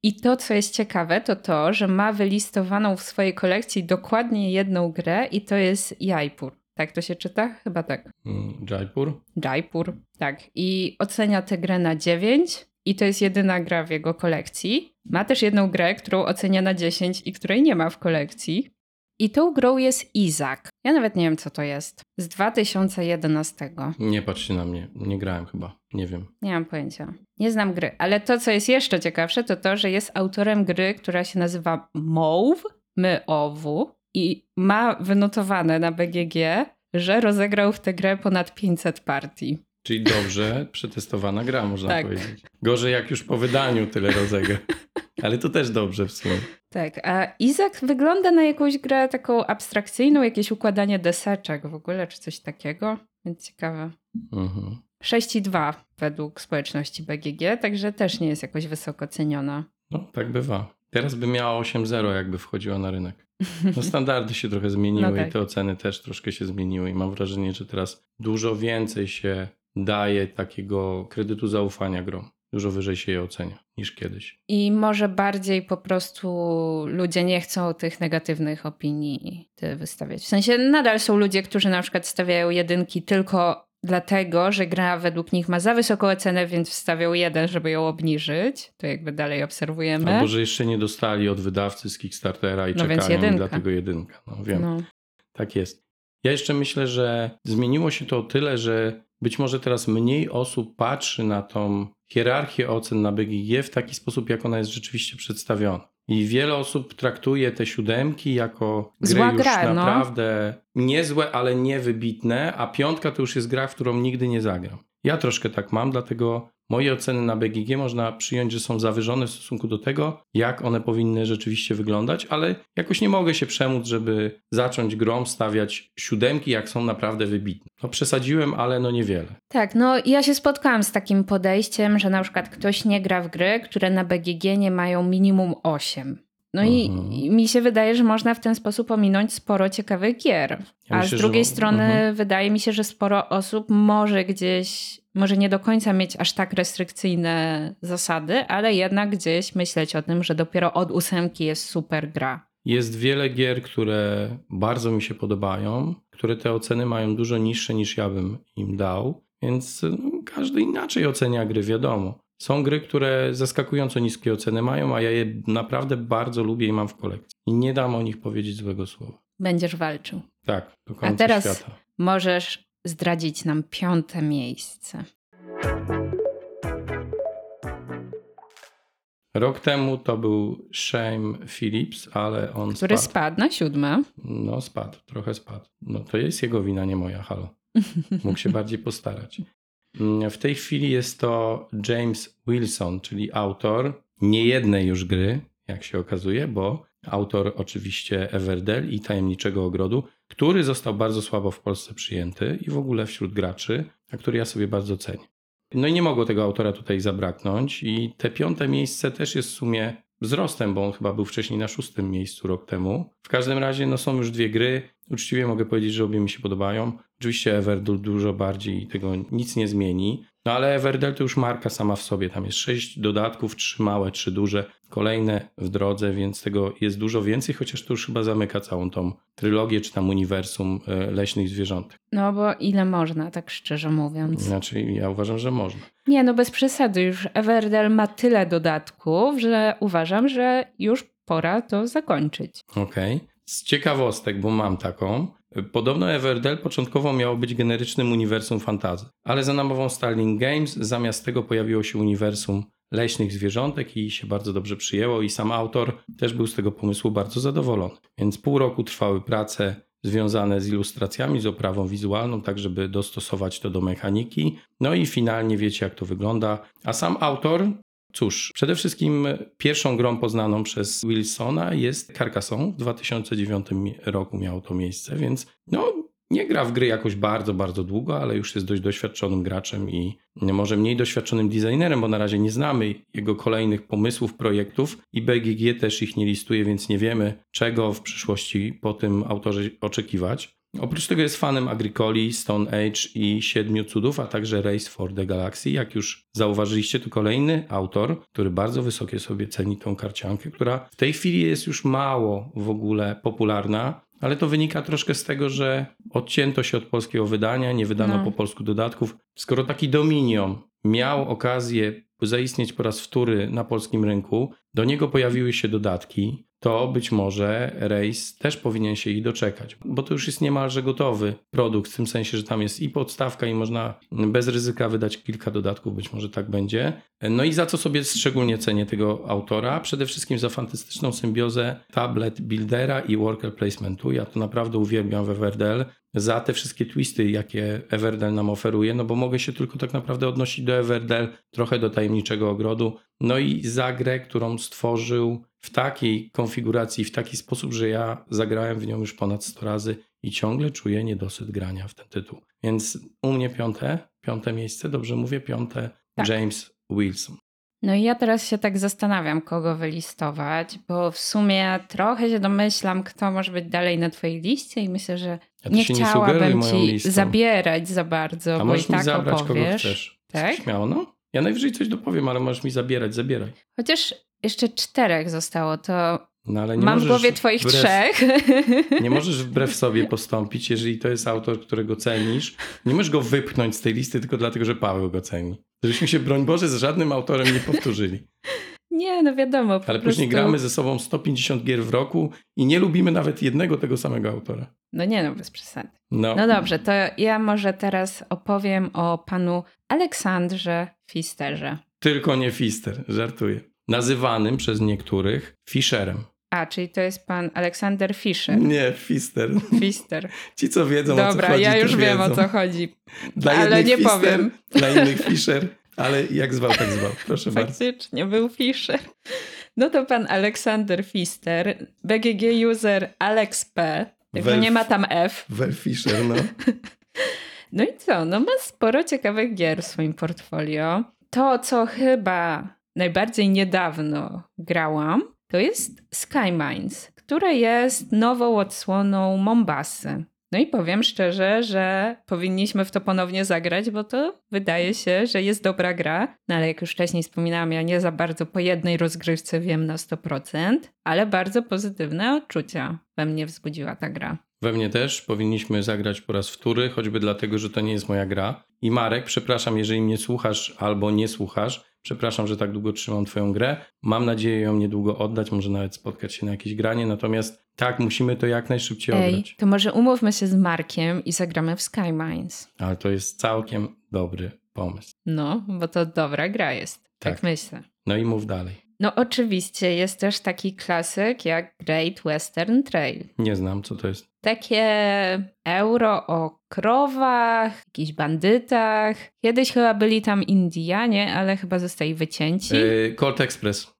I to, co jest ciekawe, to to, że ma wylistowaną w swojej kolekcji dokładnie jedną grę i to jest Jaipur. Tak to się czyta? Chyba tak. Mm, Jaipur? Jaipur. Tak. I ocenia tę grę na 9 i to jest jedyna gra w jego kolekcji. Ma też jedną grę, którą ocenia na 10 i której nie ma w kolekcji. I tą grą jest Izak. Ja nawet nie wiem, co to jest. Z 2011. Nie patrzcie na mnie. Nie grałem chyba. Nie wiem. Nie mam pojęcia. Nie znam gry. Ale to, co jest jeszcze ciekawsze, to to, że jest autorem gry, która się nazywa Mauve, My-O-W i ma wynotowane na BGG, że rozegrał w tę grę ponad 500 partii. Czyli dobrze przetestowana gra, można Tak. powiedzieć. Gorzej jak już po wydaniu tyle rozegra. Ale to też dobrze w sumie. Tak, a Izak wygląda na jakąś grę taką abstrakcyjną, jakieś układanie deseczek w ogóle, czy coś takiego. Więc ciekawe. Mhm. 6,2 według społeczności BGG, także też nie jest jakoś wysoko ceniona. No, tak bywa. Teraz by miała 8-0, jakby wchodziła na rynek. No, standardy się trochę zmieniły No tak. i te oceny też troszkę się zmieniły. I mam wrażenie, że teraz dużo więcej się daje takiego kredytu zaufania grom. Dużo wyżej się je ocenia niż kiedyś. I może bardziej po prostu ludzie nie chcą tych negatywnych opinii wystawiać. W sensie nadal są ludzie, którzy na przykład stawiają jedynki tylko dlatego, że gra według nich ma za wysoką ocenę, więc wstawią jeden, żeby ją obniżyć. To jakby dalej obserwujemy. Albo, że jeszcze nie dostali od wydawcy z Kickstartera i No więc czekają i jedynka. dlatego jedynka. No wiem. No. Tak jest. Ja jeszcze myślę, że zmieniło się to o tyle, że być może teraz mniej osób patrzy na tą hierarchię ocen na BGG w taki sposób, jak ona jest rzeczywiście przedstawiona. I wiele osób traktuje te siódemki jako gry Zła już gra, no. naprawdę niezłe, ale niewybitne, a piątka to już jest gra, w którą nigdy nie zagram. Ja troszkę tak mam, dlatego moje oceny na BGG można przyjąć, że są zawyżone w stosunku do tego, jak one powinny rzeczywiście wyglądać, ale jakoś nie mogę się przemóc, żeby zacząć grom stawiać siódemki, jak są naprawdę wybitne. No przesadziłem, ale no niewiele. Tak, no ja się spotkałam z takim podejściem, że na przykład ktoś nie gra w gry, które na BGG nie mają minimum 8. No i, Mhm. i mi się wydaje, że można w ten sposób ominąć sporo ciekawych gier. Ja A myślę, z drugiej że- strony mhm. wydaje mi się, że sporo osób może gdzieś, może nie do końca mieć aż tak restrykcyjne zasady, ale jednak gdzieś myśleć o tym, że dopiero od ósemki jest super gra. Jest wiele gier, które bardzo mi się podobają, które te oceny mają dużo niższe niż ja bym im dał, więc no, każdy inaczej ocenia gry, wiadomo. Są gry, które zaskakująco niskie oceny mają, a ja je naprawdę bardzo lubię i mam w kolekcji. I nie dam o nich powiedzieć złego słowa. Będziesz walczył. Tak, do końca teraz- świata. Możesz zdradzić nam piąte miejsce. Rok temu to był Shame Phillips, ale on Który spadł. spadł na siódme. No spadł, trochę spadł. No to jest jego wina, nie moja, halo. Mógł się bardziej postarać. Mm, W tej chwili jest to James Wilson, czyli autor niejednej już gry, jak się okazuje, bo autor oczywiście Everdell i Tajemniczego Ogrodu, który został bardzo słabo w Polsce przyjęty i w ogóle wśród graczy, a który ja sobie bardzo cenię. No i nie mogło tego autora tutaj zabraknąć i te piąte miejsce też jest w sumie wzrostem, bo on chyba był wcześniej na szóstym miejscu rok temu. W każdym razie no są już dwie gry. Uczciwie mogę powiedzieć, że obie mi się podobają. Oczywiście Everdell dużo bardziej tego nic nie zmieni. No ale Everdell to już marka sama w sobie. Tam jest sześć dodatków, trzy małe, trzy duże, kolejne w drodze, więc tego jest dużo więcej, chociaż to już chyba zamyka całą tą trylogię czy tam uniwersum e, leśnych zwierzątek. No bo ile można, tak szczerze mówiąc. Znaczy ja uważam, że można. Nie, no bez przesady. Już Everdell ma tyle dodatków, że uważam, że już pora to zakończyć. Okej. Z ciekawostek, bo mam taką. Podobno Everdell początkowo miało być generycznym uniwersum fantazy, ale za namową Starling Games zamiast tego pojawiło się uniwersum leśnych zwierzątek i się bardzo dobrze przyjęło i sam autor też był z tego pomysłu bardzo zadowolony. Więc pół roku trwały prace związane z ilustracjami, z oprawą wizualną, tak żeby dostosować to do mechaniki. No i finalnie wiecie, jak to wygląda. A sam autor, cóż, przede wszystkim pierwszą grą poznaną przez Wilsona jest Carcassonne. W 2009 roku miało to miejsce, więc no, nie gra w gry jakoś bardzo, bardzo długo, ale już jest dość doświadczonym graczem i może mniej doświadczonym designerem, bo na razie nie znamy jego kolejnych pomysłów, projektów i BGG też ich nie listuje, więc nie wiemy, czego w przyszłości po tym autorze oczekiwać. Oprócz tego jest fanem Agricoli, Stone Age i Siedmiu Cudów, a także Race for the Galaxy. Jak już zauważyliście, to kolejny autor, który bardzo wysokie sobie ceni tą karciankę, która w tej chwili jest już mało w ogóle popularna. Ale to wynika troszkę z tego, że odcięto się od polskiego wydania, nie wydano no. po polsku dodatków. Skoro taki Dominion miał okazję zaistnieć po raz wtóry na polskim rynku, do niego pojawiły się dodatki, to być może Race też powinien się ich doczekać, bo to już jest niemalże gotowy produkt, w tym sensie, że tam jest i podstawka, i można bez ryzyka wydać kilka dodatków, być może tak będzie. No i za co sobie szczególnie cenię tego autora? Przede wszystkim za fantastyczną symbiozę tablet buildera i worker placementu. Ja to naprawdę uwielbiam w Everdell za te wszystkie twisty, jakie Everdell nam oferuje, no bo mogę się tylko tak naprawdę odnosić do Everdell, trochę do tajemniczego ogrodu, no i za grę, którą stworzył w takiej konfiguracji, w taki sposób, że ja zagrałem w nią już ponad 100 razy i ciągle czuję niedosyt grania w ten tytuł. Więc u mnie piąte, piąte miejsce, dobrze mówię, piąte tak. James Wilson. No i ja teraz się tak zastanawiam, kogo wylistować, bo w sumie trochę się domyślam, kto może być dalej na twojej liście i myślę, że nie chciałabym nie ci listą. zabierać za bardzo, A bo i tak zabrać, opowiesz. kogo chcesz. Tak? Śmiało, no. Ja najwyżej coś dopowiem, ale możesz mi zabierać, zabieraj. Chociaż jeszcze czterech zostało, to no, ale nie mam w głowie twoich wbrew, trzech. Nie możesz wbrew sobie postąpić, jeżeli to jest autor, którego cenisz. Nie możesz go wypchnąć z tej listy tylko dlatego, że Paweł go ceni. Żebyśmy się, broń Boże, z żadnym autorem nie powtórzyli. Nie, no wiadomo. Ale prostu... później gramy ze sobą 150 gier w roku i nie lubimy nawet jednego tego samego autora. No nie, no bez przesady. No. no dobrze, to ja może teraz opowiem o panu Aleksandrze Fisterze. Tylko nie Fister, żartuję. Nazywanym przez niektórych Fischerem. A, czyli to jest pan Aleksander Fischer. Nie, Fister. Fister. Ci, co wiedzą Dobra, o co chodzi, ja już wiem wiedzą. o co chodzi. Dla ale nie Fister, powiem. Dla innych Fischer, ale jak zwał, tak zwał. Proszę bardzo. Faktycznie był Fischer. No to pan Aleksander Fister, BGG user AlexP, także nie ma tam F. Wel Fischer, no. no i co? No ma sporo ciekawych gier w swoim portfolio. To, co chyba najbardziej niedawno grałam, to jest Sky Mines, które jest nową odsłoną Mombasy. No i powiem szczerze, że powinniśmy w to ponownie zagrać, bo to wydaje się, że jest dobra gra. No ale jak już wcześniej wspominałam, ja nie za bardzo po jednej rozgrywce wiem na 100%, ale bardzo pozytywne odczucia we mnie wzbudziła ta gra. We mnie też powinniśmy zagrać po raz wtóry, choćby dlatego, że to nie jest moja gra. I Marek, przepraszam, jeżeli mnie słuchasz albo nie słuchasz, Przepraszam, że tak długo trzymam Twoją grę. Mam nadzieję ją niedługo oddać, może nawet spotkać się na jakieś granie. Natomiast tak, musimy to jak najszybciej Ej, oddać. To może umówmy się z Markiem i zagramy w Sky Mines. Ale to jest całkiem dobry pomysł. No, bo to dobra gra jest. Tak, tak myślę. No i mów dalej. No oczywiście jest też taki klasyk jak Great Western Trail. Nie znam, co to jest. Takie euro o krowach, jakichś bandytach. Kiedyś chyba byli tam Indianie, ale chyba zostali wycięci. Yy, Colt Express.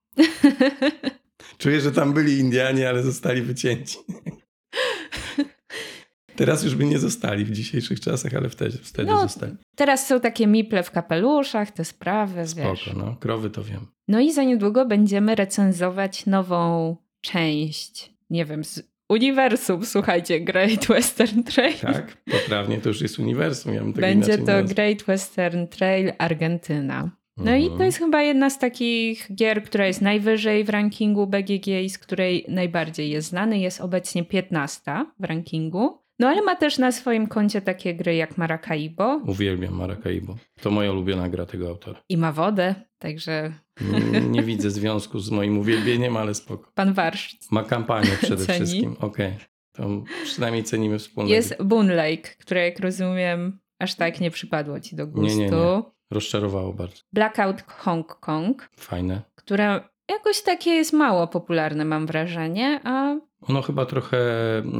Czuję, że tam byli Indianie, ale zostali wycięci. Teraz już by nie zostali w dzisiejszych czasach, ale wtedy, wtedy no, zostali. Teraz są takie miple w kapeluszach, te sprawy, Spoko, wiesz. no. Krowy to wiem. No i za niedługo będziemy recenzować nową część, nie wiem, z uniwersum, słuchajcie, Great Western Trail. Tak, poprawnie to już jest uniwersum. Ja Będzie to Great Western Trail Argentyna. No i to mhm. jest chyba jedna z takich gier, która jest najwyżej w rankingu BGG i z której najbardziej jest znany. Jest obecnie 15 w rankingu. No ale ma też na swoim koncie takie gry jak Maracaibo. Uwielbiam Maracaibo. To moja ulubiona gra tego autora. I ma wodę, także... Nie, nie widzę związku z moim uwielbieniem, ale spoko. Pan Warsz. Ma kampanię przede Ceni. wszystkim. Okej. Okay. To przynajmniej cenimy wspólnie. Jest Boon Lake, które jak rozumiem aż tak nie przypadło ci do gustu. Nie, nie, nie. rozczarowało bardzo. Blackout Hong Kong, Fajne. które jakoś takie jest mało popularne, mam wrażenie, a Ono chyba trochę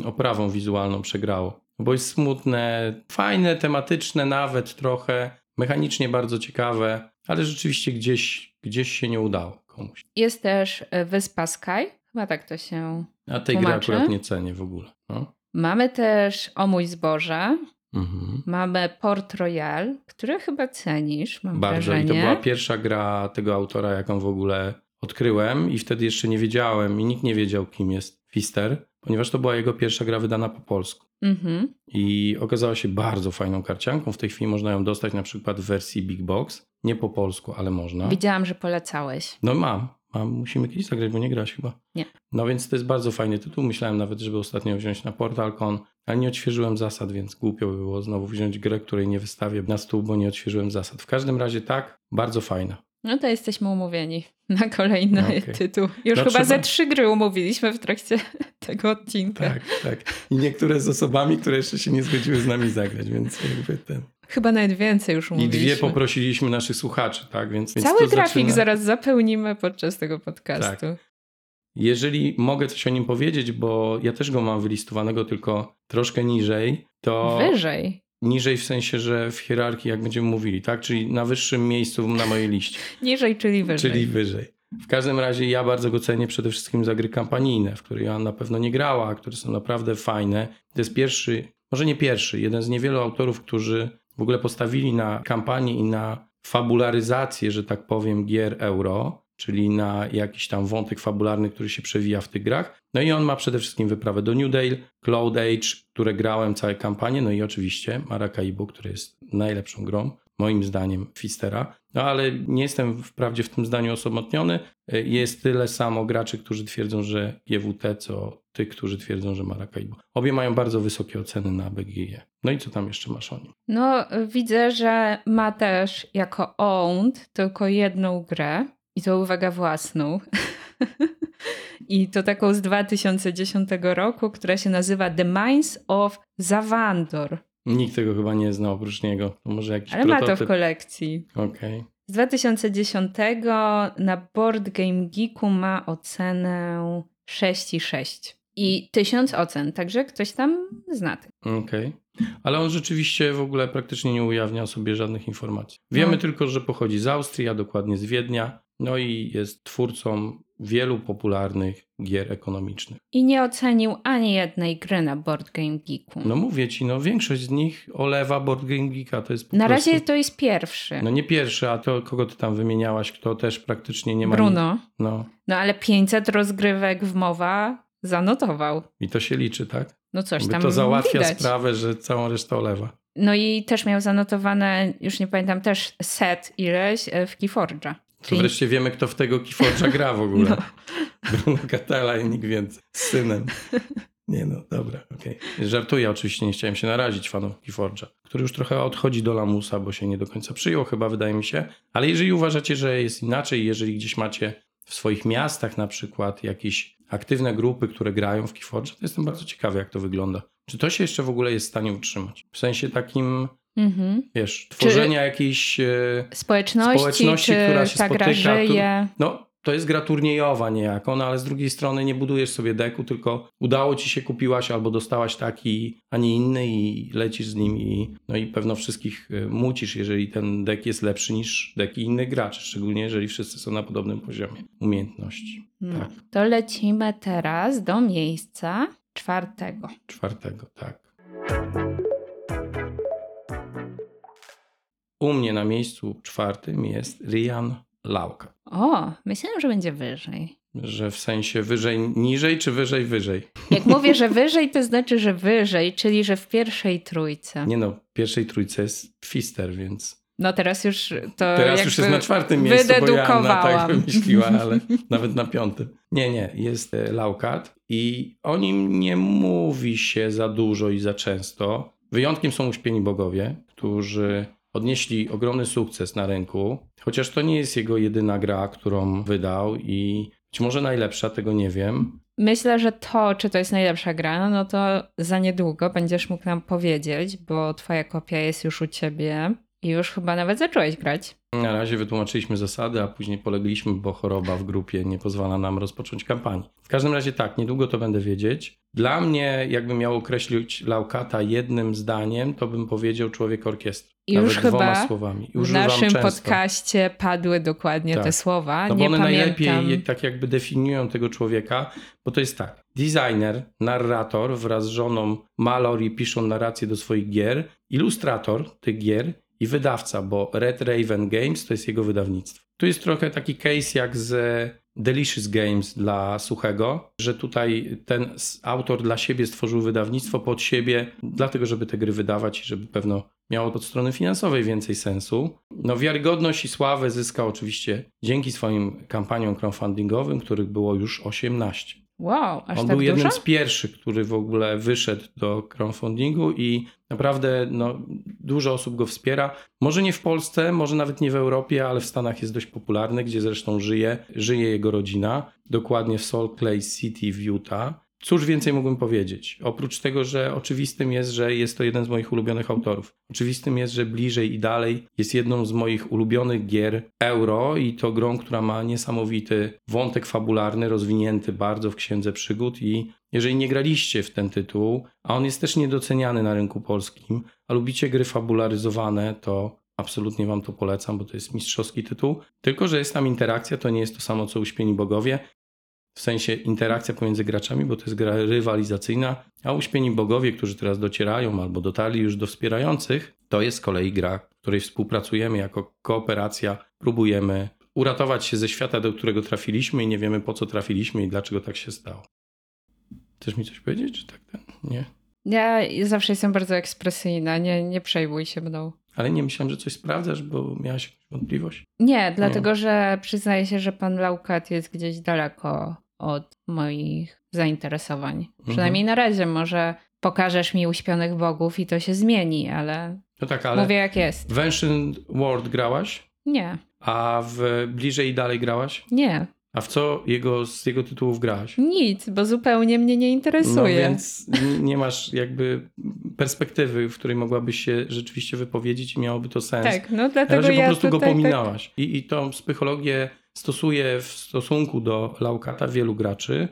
oprawą wizualną przegrało, bo jest smutne, fajne, tematyczne nawet trochę, mechanicznie bardzo ciekawe, ale rzeczywiście gdzieś, gdzieś się nie udało komuś. jest też e, Wyspa Sky, chyba tak to się... A tej gry Tłumaczę? akurat nie cenię w ogóle. No. Mamy też O mój zboże, Mhm. mamy Port Royal, który chyba cenisz, mam Bardzo. I wrażenie. to była pierwsza gra tego autora, jaką w ogóle odkryłem i wtedy jeszcze nie wiedziałem i nikt nie wiedział, kim jest Fister, ponieważ to była jego pierwsza gra wydana po polsku. Mhm. I okazała się bardzo fajną karcianką. W tej chwili można ją dostać na przykład w wersji Big Box. Nie po polsku, ale można. Widziałam, że polecałeś. No mam, mam. Musimy kiedyś zagrać, bo nie grać chyba. Nie. No więc to jest bardzo fajny tytuł. Myślałem nawet, żeby ostatnio wziąć na PortalCon, ale nie odświeżyłem zasad, więc głupio by było znowu wziąć grę, której nie wystawię na stół, bo nie odświeżyłem zasad. W każdym razie tak, bardzo fajna. No to jesteśmy umówieni na kolejny Okej. tytuł. Już No chyba trzeba- ze trzy gry umówiliśmy w trakcie tego odcinka. Tak, tak. I niektóre z osobami, które jeszcze się nie zgodziły z nami zagrać, więc jakby ten. Chyba nawet więcej już I umówiliśmy. dwie poprosiliśmy naszych słuchaczy, tak? Więc, więc Cały grafik zaczyna... zaraz zapełnimy podczas tego podcastu. Tak. Jeżeli mogę coś o nim powiedzieć, bo ja też go mam wylistowanego tylko troszkę niżej, to Wyżej. Niżej w sensie, że w hierarchii, jak będziemy mówili, tak? Czyli na wyższym miejscu na mojej liście, Niżej, czyli wyżej. czyli wyżej. W każdym razie ja bardzo go cenię przede wszystkim za gry kampanijne, w które Joanna na pewno nie grała, a które są naprawdę fajne. To jest pierwszy, może nie pierwszy, jeden z niewielu autorów, którzy w ogóle postawili na kampanię i na fabularyzację, że tak powiem, gier euro, czyli na jakiś tam wątek fabularny, który się przewija w tych grach. No i on ma przede wszystkim wyprawę do New Dale, Cloud Age, które grałem całe kampanię, no i oczywiście Maracaibo, który jest najlepszą grą, moim zdaniem, Fistera. No ale nie jestem wprawdzie w tym zdaniu osamotniony. Jest tyle samo graczy, którzy twierdzą, że GWT, co tych, którzy twierdzą, że Maracaibo. Obie mają bardzo wysokie oceny na BGG. No i co tam jeszcze masz o nim? No, widzę, że ma też jako owned tylko jedną grę i to uwaga własną. I to taką z 2010 roku, która się nazywa The Mines of Zavandor. Nikt tego chyba nie zna oprócz niego. Może jakiś Ale ma to w prototyp. kolekcji. Okej. Z 2010 na Board Game Geeku ma ocenę 6,6 i 1000 ocen, także ktoś tam zna. Okej. Ale on rzeczywiście w ogóle praktycznie nie ujawnia sobie żadnych informacji. Wiemy No. tylko, że pochodzi z Austrii, a dokładnie z Wiednia. No i jest twórcą wielu popularnych gier ekonomicznych. I nie ocenił ani jednej gry na Board Game Geeku. No mówię ci, no większość z nich olewa Board Game Geeka. To jest po na prostu... razie to jest pierwszy. No nie pierwszy, a to kogo ty tam wymieniałaś, kto też praktycznie nie ma... Bruno. No No ale 500 rozgrywek w mowa zanotował. i to się liczy, tak? No coś Jakby tam to załatwia widać. sprawę, że całą resztę olewa. No i też miał zanotowane, już nie pamiętam, też set ileś e, w Keyforge'a. To wreszcie wiemy, kto w tego Keyforge'a gra w ogóle. No. Bruno Catala i nikt więcej. Z synem. Nie no, dobra, okej. Żartuję oczywiście, nie chciałem się narazić fanom Keyforge'a, który już trochę odchodzi do lamusa, bo się nie do końca przyjął chyba, wydaje mi się. Ale jeżeli uważacie, że jest inaczej, jeżeli gdzieś macie w swoich miastach na przykład jakieś aktywne grupy, które grają w Keyforge, to jestem bardzo ciekawy, jak to wygląda. Czy to się jeszcze w ogóle jest w stanie utrzymać? W sensie takim, Mhm. wiesz, tworzenia jakiejś... e, Społeczności, Społeczności, czy która się ta gra spotyka, tu- żyje. No, to jest gra turniejowa niejako, no ale z drugiej strony nie budujesz sobie deku, tylko udało ci się, kupiłaś albo dostałaś taki, a nie inny i lecisz z nim i, no i pewno wszystkich y, mucisz, jeżeli ten dek jest lepszy niż deki innych graczy, szczególnie jeżeli wszyscy są na podobnym poziomie umiejętności. No, Tak. To lecimy teraz do miejsca czwartego. Czwartego, tak. U mnie na miejscu czwartym jest Rian Lauka. O, myślałem, że będzie wyżej. Że w sensie wyżej, niżej czy wyżej, wyżej? Jak mówię, że wyżej, to znaczy, że wyżej, czyli że w pierwszej trójce. Nie no, w pierwszej trójce jest Fister, więc No teraz już to teraz już jest na czwartym miejscu, bo Joanna tak wymyśliła, ale nawet na piątym. Nie, nie, jest e, Laukat i o nim nie mówi się za dużo i za często. Wyjątkiem są uśpieni bogowie, którzy odnieśli ogromny sukces na rynku, chociaż to nie jest jego jedyna gra, którą wydał i być może najlepsza, tego nie wiem. Myślę, że to, czy to jest najlepsza gra, no to za niedługo będziesz mógł nam powiedzieć, bo twoja kopia jest już u ciebie I już chyba nawet zacząłeś grać. Na razie wytłumaczyliśmy zasady, a później polegliśmy, bo choroba w grupie nie pozwala nam rozpocząć kampanii. W każdym razie tak, niedługo to będę wiedzieć. Dla mnie, jakbym miał określić Laukata jednym zdaniem, to bym powiedział człowiek orkiestry. I Nawet już dwoma chyba słowami. w Używam naszym podcaście padły dokładnie Tak. te słowa. No bo nie one pamiętam. najlepiej tak jakby definiują tego człowieka, bo to jest tak. Designer, narrator wraz z żoną Mallory piszą narrację do swoich gier, ilustrator tych gier i wydawca, bo Red Raven Games to jest jego wydawnictwo. Tu jest trochę taki case jak z Delicious Games dla Suchego, że tutaj ten autor dla siebie stworzył wydawnictwo pod siebie, dlatego żeby te gry wydawać i żeby pewno miało od strony finansowej więcej sensu. No wiarygodność i sławę zyskał oczywiście dzięki swoim kampaniom crowdfundingowym, których było już 18. Wow, aż On tak był jednym dużo? z pierwszych, który w ogóle wyszedł do crowdfundingu i naprawdę no, dużo osób go wspiera. Może nie w Polsce, może nawet nie w Europie, ale w Stanach jest dość popularny, gdzie zresztą żyje, żyje jego rodzina, dokładnie w Salt Clay City w Utah. Cóż więcej mógłbym powiedzieć? Oprócz tego, że oczywistym jest, że jest to jeden z moich ulubionych autorów. Oczywistym jest, że bliżej i dalej jest jedną z moich ulubionych gier euro i to grą, która ma niesamowity wątek fabularny, rozwinięty bardzo w Księdze Przygód i jeżeli nie graliście w ten tytuł, a on jest też niedoceniany na rynku polskim, a lubicie gry fabularyzowane, to absolutnie wam to polecam, bo to jest mistrzowski tytuł. Tylko, że jest tam interakcja, to nie jest to samo co Uśpieni Bogowie. W sensie interakcja pomiędzy graczami, bo to jest gra rywalizacyjna, a Uśpieni Bogowie, którzy teraz docierają albo dotarli już do wspierających, to jest z kolei gra, w której współpracujemy jako kooperacja, próbujemy uratować się ze świata, do którego trafiliśmy i nie wiemy po co trafiliśmy i dlaczego tak się stało. Chcesz mi coś powiedzieć, czy tak? Nie. Ja zawsze jestem bardzo ekspresyjna, nie, nie przejmuj się mną. Ale nie myślałem, że coś sprawdzasz, bo miałaś wątpliwość. Nie, dlatego że przyznaję się, że pan Laukat jest gdzieś daleko od moich zainteresowań. Mhm. Przynajmniej na razie może pokażesz mi uśpionych bogów i to się zmieni, ale, No tak, ale mówię jak jest. w Ancient World grałaś, Nie, a w Bliżej i Dalej grałaś? nie, A w co jego, z jego tytułów grałaś? nic, bo zupełnie mnie nie interesuje. No więc nie masz jakby perspektywy, w której mogłabyś się rzeczywiście wypowiedzieć i miałoby to sens. Tak, no Na dlatego razie ja po prostu go tutaj tak- pominałaś. I, I tą psychologię stosuje w stosunku do Laukata wielu graczy.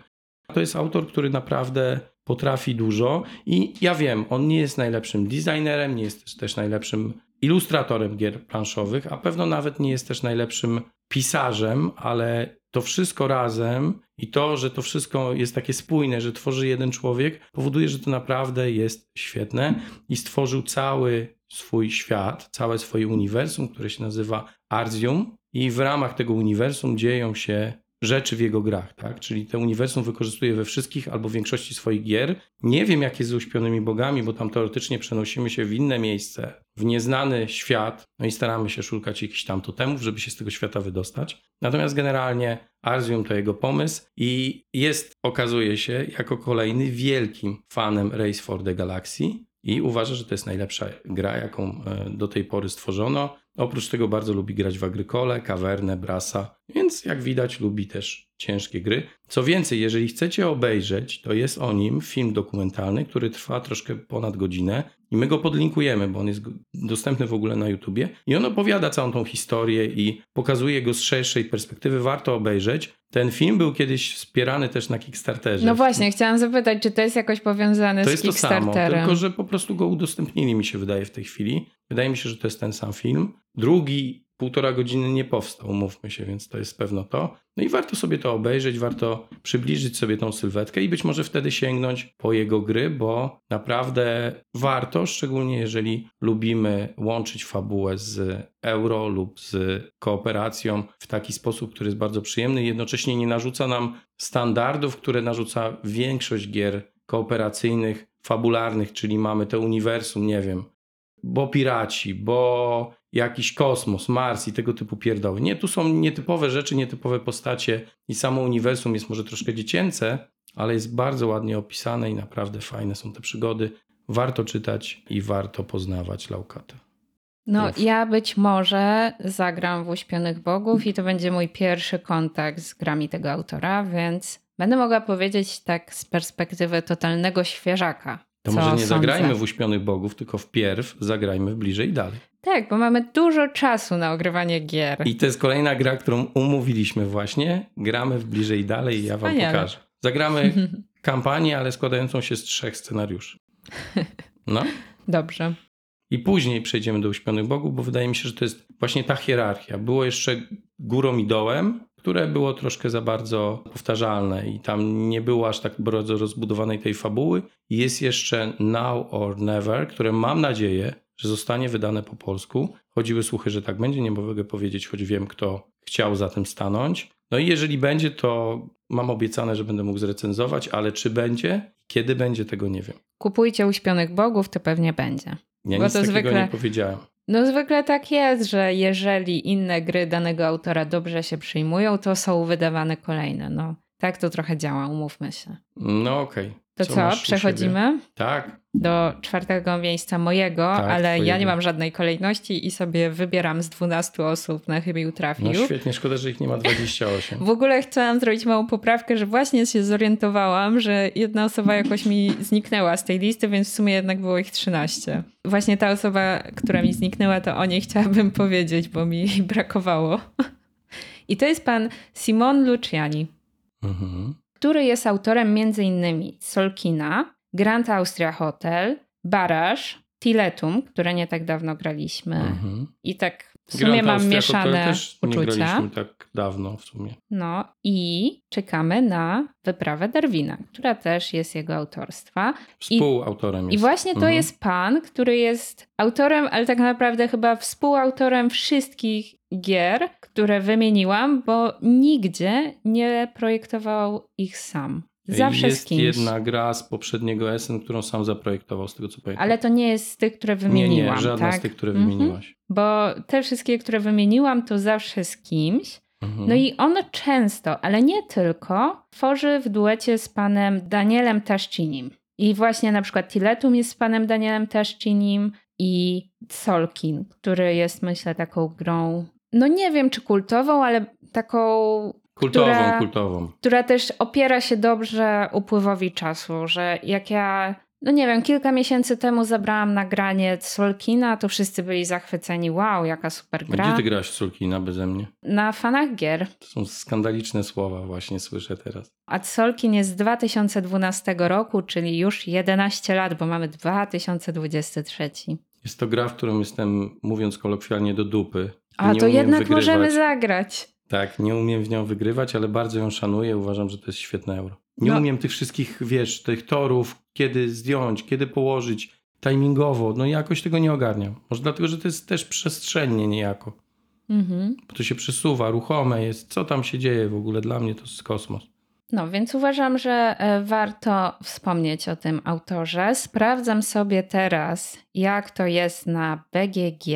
To jest autor, który naprawdę potrafi dużo i ja wiem, on nie jest najlepszym designerem, nie jest też, najlepszym ilustratorem gier planszowych, a pewno nawet nie jest też najlepszym pisarzem, ale to wszystko razem i to, że to wszystko jest takie spójne, że tworzy jeden człowiek, powoduje, że to naprawdę jest świetne i stworzył cały swój świat, całe swoje uniwersum, które się nazywa Arzium i w ramach tego uniwersum dzieją się rzeczy w jego grach, tak? Czyli to uniwersum wykorzystuje we wszystkich albo większości swoich gier. Nie wiem, jak jest z uśpionymi bogami, bo tam teoretycznie przenosimy się w inne miejsce, w nieznany świat, no i staramy się szukać jakichś tam totemów, żeby się z tego świata wydostać. Natomiast generalnie Arzium to jego pomysł i jest, okazuje się, jako kolejny wielkim fanem Race for the Galaxy i uważa, że to jest najlepsza gra, jaką e, do tej pory stworzono. Oprócz tego bardzo lubi grać w Agrykole, Kawernę, Brasa, więc jak widać lubi też ciężkie gry. Co więcej, jeżeli chcecie obejrzeć, to jest o nim film dokumentalny, który trwa troszkę ponad godzinę i my go podlinkujemy, bo on jest dostępny w ogóle na YouTubie i on opowiada całą tą historię i pokazuje go z szerszej perspektywy. Warto obejrzeć. Ten film był kiedyś wspierany też na Kickstarterze. No właśnie, chciałam zapytać, czy to jest jakoś powiązane To z jest to samo, Kickstarterem? tylko że po prostu go udostępnili, mi się wydaje, w tej chwili. Wydaje mi się, że to jest ten sam film. Drugi półtora godziny nie powstał, mówmy się, więc to jest pewno to. No i warto sobie to obejrzeć, warto przybliżyć sobie tą sylwetkę i być może wtedy sięgnąć po jego gry, bo naprawdę warto, szczególnie jeżeli lubimy łączyć fabułę z euro lub z kooperacją w taki sposób, który jest bardzo przyjemny i jednocześnie nie narzuca nam standardów, które narzuca większość gier kooperacyjnych, fabularnych, czyli mamy to uniwersum, nie wiem, bo piraci, bo jakiś kosmos, Mars i tego typu pierdoły. Nie, tu są nietypowe rzeczy, nietypowe postacie i samo uniwersum jest może troszkę dziecięce, ale jest bardzo ładnie opisane i naprawdę fajne są te przygody. Warto czytać i warto poznawać Laukata. No, Uf. ja być może zagram w Uśpionych Bogów i to będzie mój pierwszy kontakt z grami tego autora, więc będę mogła powiedzieć tak z perspektywy totalnego świeżaka. To może nie zagrajmy w Uśpionych Bogów, tylko wpierw zagrajmy w bliżej i dalej. Tak, bo mamy dużo czasu na ogrywanie gier. I to jest kolejna gra, którą umówiliśmy właśnie. Gramy w bliżej i dalej i ja wam Wspaniale. pokażę. Zagramy kampanię, ale składającą się z trzech scenariuszy. No. Dobrze. I później przejdziemy do Uśpionych Bogów, bo wydaje mi się, że to jest właśnie ta hierarchia. Było jeszcze górą i dołem, które było troszkę za bardzo powtarzalne i tam nie było aż tak bardzo rozbudowanej tej fabuły. Jest jeszcze Now or Never, które mam nadzieję, że zostanie wydane po polsku. Chodziły słuchy, że tak będzie, nie mogę powiedzieć, choć wiem, kto chciał za tym stanąć. No i jeżeli będzie, to mam obiecane, że będę mógł zrecenzować, ale czy będzie, kiedy będzie, tego nie wiem. Kupujcie uśpionych bogów, to pewnie będzie. Ja Bo nic to takiego zwykle- nie powiedziałem. No zwykle tak jest, że jeżeli inne gry danego autora dobrze się przyjmują, to są wydawane kolejne. No tak to trochę działa, umówmy się. No okej. To co, siebie? przechodzimy Tak. do czwartego miejsca mojego, Tak, ale ja twojego. nie mam żadnej kolejności i sobie wybieram z 12 osób na chybił trafił. No świetnie, szkoda, że ich nie ma 28. W ogóle chciałam zrobić małą poprawkę, że właśnie się zorientowałam, że jedna osoba jakoś mi zniknęła z tej listy, więc w sumie jednak było ich 13. Właśnie ta osoba, która mi zniknęła, to o niej chciałabym powiedzieć, bo mi brakowało. I to jest pan Simon Luciani, Mhm. który jest autorem m.in. Solkina, Grand Austria Hotel, Baraż, Tiletum, które nie tak dawno graliśmy. Mhm. I tak w Grand sumie mam Austria Hotel mieszane też nie uczucia. graliśmy tak dawno w sumie. No i czekamy na wyprawę Darwina, która też jest jego autorstwa. Współautorem I jest. właśnie to Mhm. jest pan, który jest autorem, ale tak naprawdę chyba współautorem wszystkich gier, które wymieniłam, bo nigdzie nie projektował ich sam. Zawsze jest z kimś. jedna gra z poprzedniego SN, którą sam zaprojektował, z tego co pamiętam. Ale to nie jest z tych, które nie, wymieniłam. nie, żadna tak? z tych, które Mhm. wymieniłaś. Bo te wszystkie, które wymieniłam, to zawsze z kimś. Mhm. No i on często, ale nie tylko, tworzy w duecie z panem Danielem Taszcinim. I właśnie na przykład Tiletum jest z panem Danielem Taszcinim i Solkin, który jest myślę taką grą, no nie wiem czy kultową, ale taką, kultową, która- kultową. która też opiera się dobrze upływowi czasu, że jak ja, no nie wiem, kilka miesięcy temu zabrałam nagranie Solkina, to wszyscy byli zachwyceni, wow, jaka super gra. Gdzie ty grasz w Sulkina beze mnie? Na fanach gier. To są skandaliczne słowa właśnie słyszę teraz. A Solkin jest z 2012 roku, czyli już 11 lat, bo mamy 2023. Jest to gra, w którą jestem, mówiąc kolokwialnie, do dupy. A to jednak wygrywać. możemy zagrać. Tak, nie umiem w nią wygrywać, ale bardzo ją szanuję. Uważam, że to jest świetne euro. Nie No. umiem tych wszystkich, wiesz, tych torów, kiedy zdjąć, kiedy położyć, timingowo. No jakoś tego nie ogarniam. Może dlatego, że to jest też przestrzennie niejako. Mhm. Bo to się przesuwa, ruchome jest. Co tam się dzieje w ogóle? Dla mnie to jest kosmos. No, więc uważam, że e, warto wspomnieć o tym autorze. Sprawdzam sobie teraz, jak to jest na BGG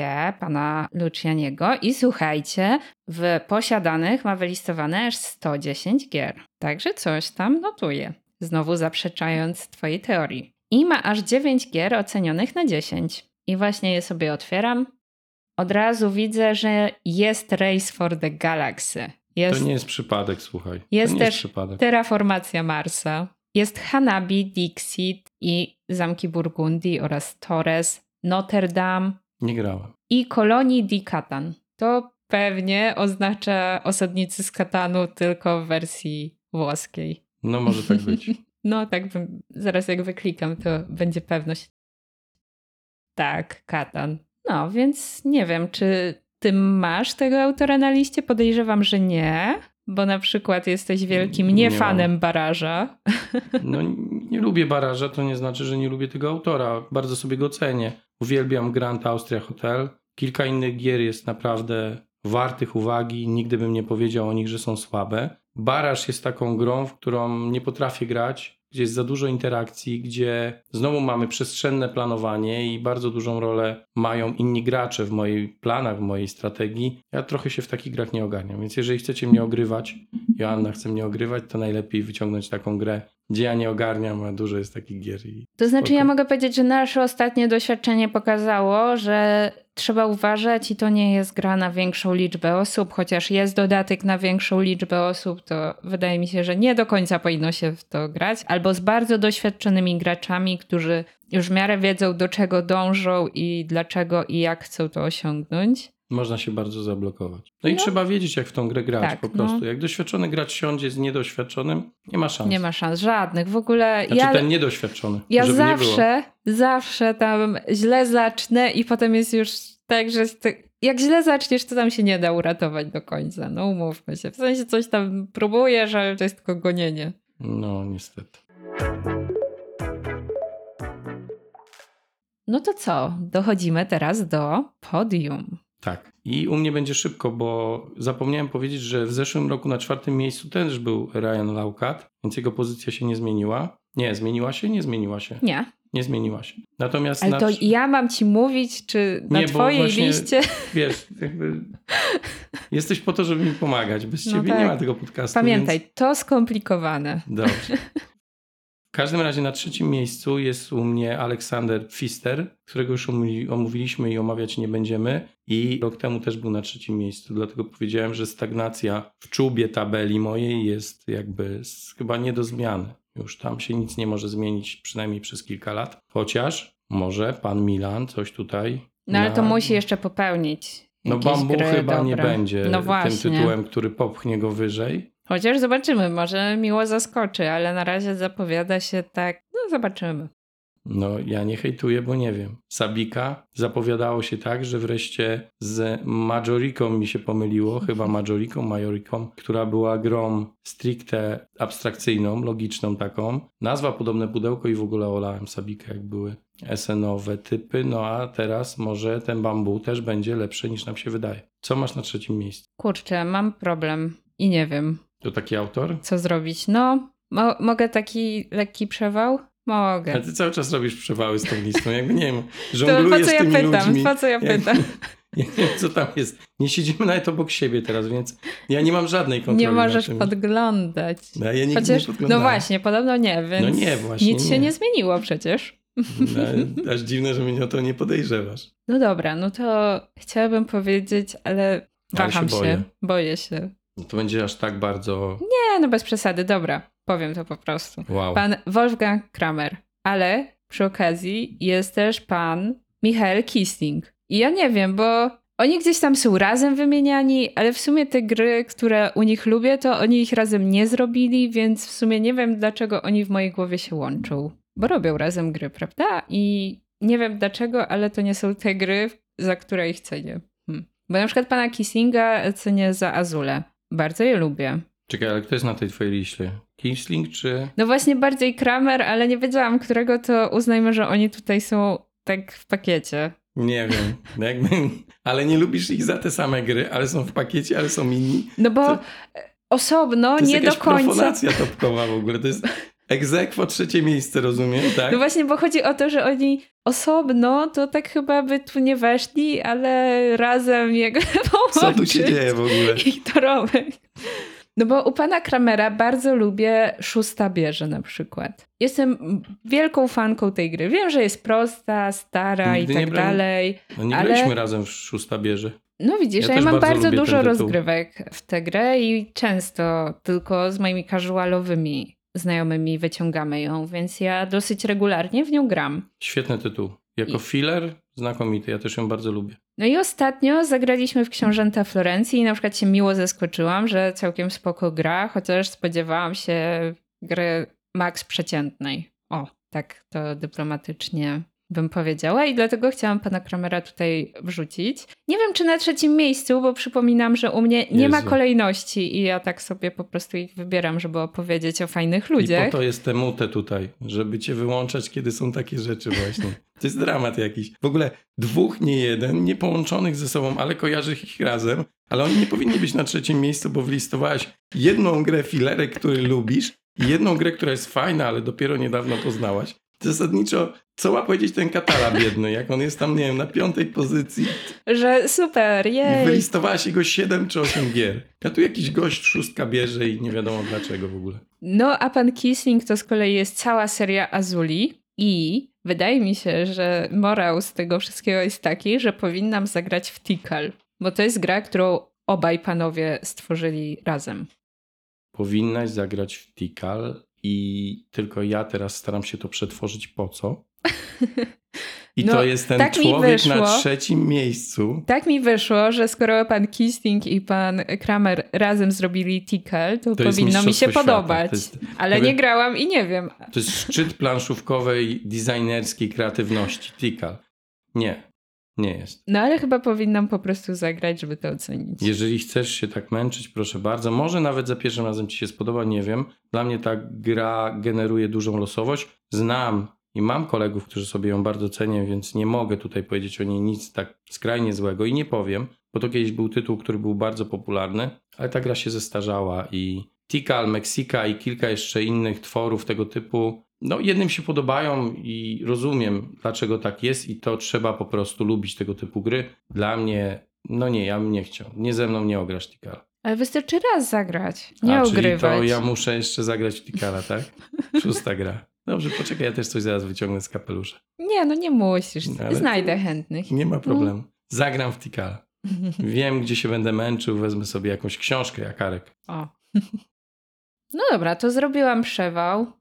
pana Lucianiego i słuchajcie, w posiadanych ma wylistowane aż 110 gier. Także coś tam notuje, znowu zaprzeczając twojej teorii. I ma aż 9 gier ocenionych na 10. I właśnie je sobie otwieram. Od razu widzę, że jest Race for the Galaxy. Jest To nie jest przypadek, słuchaj. Jest też jest przypadek. Terraformacja Marsa. Jest Hanabi, Dixit i Zamki Burgundii oraz Torres, Notre Dame Nie grałem. i kolonii di Catan. To pewnie oznacza osadnicy z Katanu tylko w wersji włoskiej. No może tak być. No tak, bym, zaraz jak wyklikam, to będzie pewność. Tak, Katan. No, więc nie wiem, czy ty masz tego autora na liście? Podejrzewam, że nie, bo na przykład jesteś wielkim Nie niefanem baraża. No nie lubię baraża, to nie znaczy, że nie lubię tego autora. Bardzo sobie go cenię. Uwielbiam Grand Austria Hotel. Kilka innych gier jest naprawdę wartych uwagi. Nigdy bym nie powiedział o nich, że są słabe. Baraż jest taką grą, w którą nie potrafię grać, gdzie jest za dużo interakcji, gdzie znowu mamy przestrzenne planowanie i bardzo dużą rolę mają inni gracze w moich planach, w mojej strategii. Ja trochę się w takich grach nie ogarniam, więc jeżeli chcecie mnie ogrywać, Joanna chce mnie ogrywać, to najlepiej wyciągnąć taką grę, gdzie ja nie ogarniam, a dużo jest takich gier. To znaczy, spoko. ja mogę powiedzieć, że nasze ostatnie doświadczenie pokazało, że trzeba uważać i to nie jest gra na większą liczbę osób, chociaż jest dodatek na większą liczbę osób, to wydaje mi się, że nie do końca powinno się w to grać. Albo z bardzo doświadczonymi graczami, którzy już w miarę wiedzą, do czego dążą i dlaczego i jak chcą to osiągnąć. Można się bardzo zablokować. No, i trzeba wiedzieć, jak w tą grę grać Tak, po prostu. no. Jak doświadczony gracz siądzie z niedoświadczonym, nie ma szans. Nie ma szans żadnych. W ogóle Znaczy ja, ten niedoświadczony. ja żeby nie zawsze, zawsze tam źle zacznę i potem jest już tak, że jak źle zaczniesz, to tam się nie da uratować do końca. No umówmy się. W sensie coś tam próbujesz, ale to jest tylko gonienie. No, niestety. No to co? Dochodzimy teraz do podium. Tak. I u mnie będzie szybko, bo zapomniałem powiedzieć, że w zeszłym roku na czwartym miejscu też był Ryan Laukat, więc jego pozycja się nie zmieniła. Nie, zmieniła się? Nie zmieniła się. Nie. Nie zmieniła się. Natomiast Ale na, to ja mam ci mówić, czy na Nie, twojej właśnie- liście... wiesz, jakby jesteś po to, żeby mi pomagać. Bez No ciebie tak. nie ma tego podcastu. Pamiętaj, Więc... to skomplikowane. Dobrze. W każdym razie na trzecim miejscu jest u mnie Aleksander Pfister, którego już omówi- omówiliśmy i omawiać nie będziemy. I rok temu też był na trzecim miejscu, dlatego powiedziałem, że stagnacja w czubie tabeli mojej jest jakby chyba nie do zmiany. Już tam się nic nie może zmienić, przynajmniej przez kilka lat. Chociaż może pan Milan coś tutaj. No ale to na- musi jeszcze popełnić. No bambu chyba nie będzie No tym tytułem, który popchnie go wyżej. Chociaż zobaczymy, może miło zaskoczy, ale na razie zapowiada się tak. No zobaczymy. No, ja nie hejtuję, bo nie wiem. Sabika zapowiadało się tak, że wreszcie z Majoriką mi się pomyliło, chyba Majoriką, Majoriką, która była grą stricte abstrakcyjną, logiczną taką. Nazwa podobne pudełko i w ogóle olałem Sabikę, jak były SN-owe typy, no a teraz może ten bambu też będzie lepszy niż nam się wydaje. Co masz na trzecim miejscu? Kurczę, mam problem i nie wiem, To taki autor? co zrobić. No, mo- mogę taki lekki przewał? Mogę. Ale ty cały czas robisz przewały z tą listą, jakby nie wiem, To żonglujesz po co ja tymi pytam? ludźmi. Po co ja pytam? Nie wiem, co tam jest. Nie siedzimy nawet obok siebie teraz, więc ja nie mam żadnej kontroli. Nie możesz podglądać. No, ja nigdy Chociaż, nie no właśnie, podobno nie, więc No nie, właśnie nic się nie. nie zmieniło przecież. No, aż dziwne, że mnie o to nie podejrzewasz. No dobra, no to chciałabym powiedzieć, ale waham się się, boję. boję się. No To będzie aż tak bardzo Nie, no bez przesady, dobra, powiem to po prostu. wow. Pan Wolfgang Kramer, ale przy okazji jest też pan Michael Kisling. I ja nie wiem, bo oni gdzieś tam są razem wymieniani, ale w sumie te gry, które u nich lubię, to oni ich razem nie zrobili, więc w sumie nie wiem, dlaczego oni w mojej głowie się łączą. Bo robią razem gry, prawda? I nie wiem dlaczego, ale to nie są te gry, za które ich cenię. Hm. Bo na przykład pana Kislinga cenię za Azule. Bardzo je lubię. Czekaj, ale kto jest na tej twojej liście? Kingsling czy... No właśnie bardziej Kramer, ale nie wiedziałam, którego to uznajmy, że oni tutaj są tak w pakiecie. Nie wiem. No Jakby... Ale nie lubisz ich za te same gry, ale są w pakiecie, ale są inni. No bo To- osobno, To jest nie do końca. profanacja topkowa w ogóle. To jest egzekwo trzecie miejsce, rozumiem, tak? No właśnie, bo chodzi o to, że oni osobno to tak chyba by tu nie weszli, ale razem jego Co tu się dzieje w ogóle? Ich dorobek. No bo u pana Kramera bardzo lubię Szósta Bierze na przykład. Jestem wielką fanką tej gry. Wiem, że jest prosta, stara Nigdy i tak brałem- dalej. No nie ale- graliśmy razem w szósta bierze. No widzisz, Ja ja, mam bardzo bardzo, dużo rozgrywek w tę grę i często tylko z moimi casualowymi znajomymi wyciągamy ją, więc ja dosyć regularnie w nią gram. Świetny tytuł. Jako I- filler znakomity. Ja też ją bardzo lubię. No i ostatnio zagraliśmy w Książęta Florencji i na przykład się miło zaskoczyłam, że całkiem spoko gra, chociaż spodziewałam się gry max przeciętnej. O, tak to dyplomatycznie bym powiedziała i dlatego chciałam pana Kramera tutaj wrzucić. Nie wiem, czy na trzecim miejscu, bo przypominam, że u mnie nie ma Jezu. kolejności i ja tak sobie po prostu ich wybieram, żeby opowiedzieć o fajnych I ludziach. po to jest te mute tutaj, żeby cię wyłączać, kiedy są takie rzeczy właśnie. To jest dramat jakiś. W ogóle dwóch, nie jeden, nie połączonych ze sobą, ale kojarzysz ich razem, ale oni nie powinni być na trzecim miejscu, bo wylistowałeś jedną grę filerek, który lubisz i jedną grę, która jest fajna, ale dopiero niedawno poznałaś. Zasadniczo, co ma powiedzieć ten katala biedny, jak on jest tam, nie wiem, na piątej pozycji Że super, jej! wylistowałaś jego 7 czy 8 gier. A tu jakiś gość szóstka bierze i nie wiadomo dlaczego w ogóle. No, a pan Kisling to z kolei jest cała seria Azuli. I wydaje mi się, że morał z tego wszystkiego jest taki, że powinnam zagrać w Tikal, bo to jest gra, którą obaj panowie stworzyli razem. Powinnaś zagrać w Tikal i tylko ja teraz staram się to przetworzyć po co? I no, to jest ten tak człowiek na trzecim miejscu. Tak mi wyszło, że skoro pan Kisting i pan Kramer razem zrobili Tikal, to, to powinno mi się świata. podobać. Jest, Ale nie grałam i nie wiem. To jest szczyt planszówkowej, designerskiej kreatywności. Tikal. Nie, nie jest. No ale chyba powinnam po prostu zagrać, żeby to ocenić. Jeżeli chcesz się tak męczyć, proszę bardzo. Może nawet za pierwszym razem ci się spodoba, nie wiem. Dla mnie ta gra generuje dużą losowość. Znam i mam kolegów, którzy sobie ją bardzo cenią, więc nie mogę tutaj powiedzieć o niej nic tak skrajnie złego i nie powiem, bo to kiedyś był tytuł, który był bardzo popularny, ale ta gra się zestarzała i Tikal, Mexica i kilka jeszcze innych tworów tego typu, no jednym się podobają i rozumiem, dlaczego tak jest i to trzeba po prostu lubić tego typu gry. Dla mnie, no nie, ja bym nie chciał. Nie ze mną nie ograsz Tikal. Ale wystarczy raz zagrać, nie A, ogrywać. Czyli to ja muszę jeszcze zagrać Tikala, tak? Szósta gra. Dobrze, poczekaj, ja też coś zaraz wyciągnę z kapelusza. Nie, no nie musisz. No, Znajdę chętnych. Nie ma problemu. No. Zagram w Tikala. Wiem, gdzie się będę męczył, wezmę sobie jakąś książkę, jak Arek. O. No dobra, to zrobiłam przewał.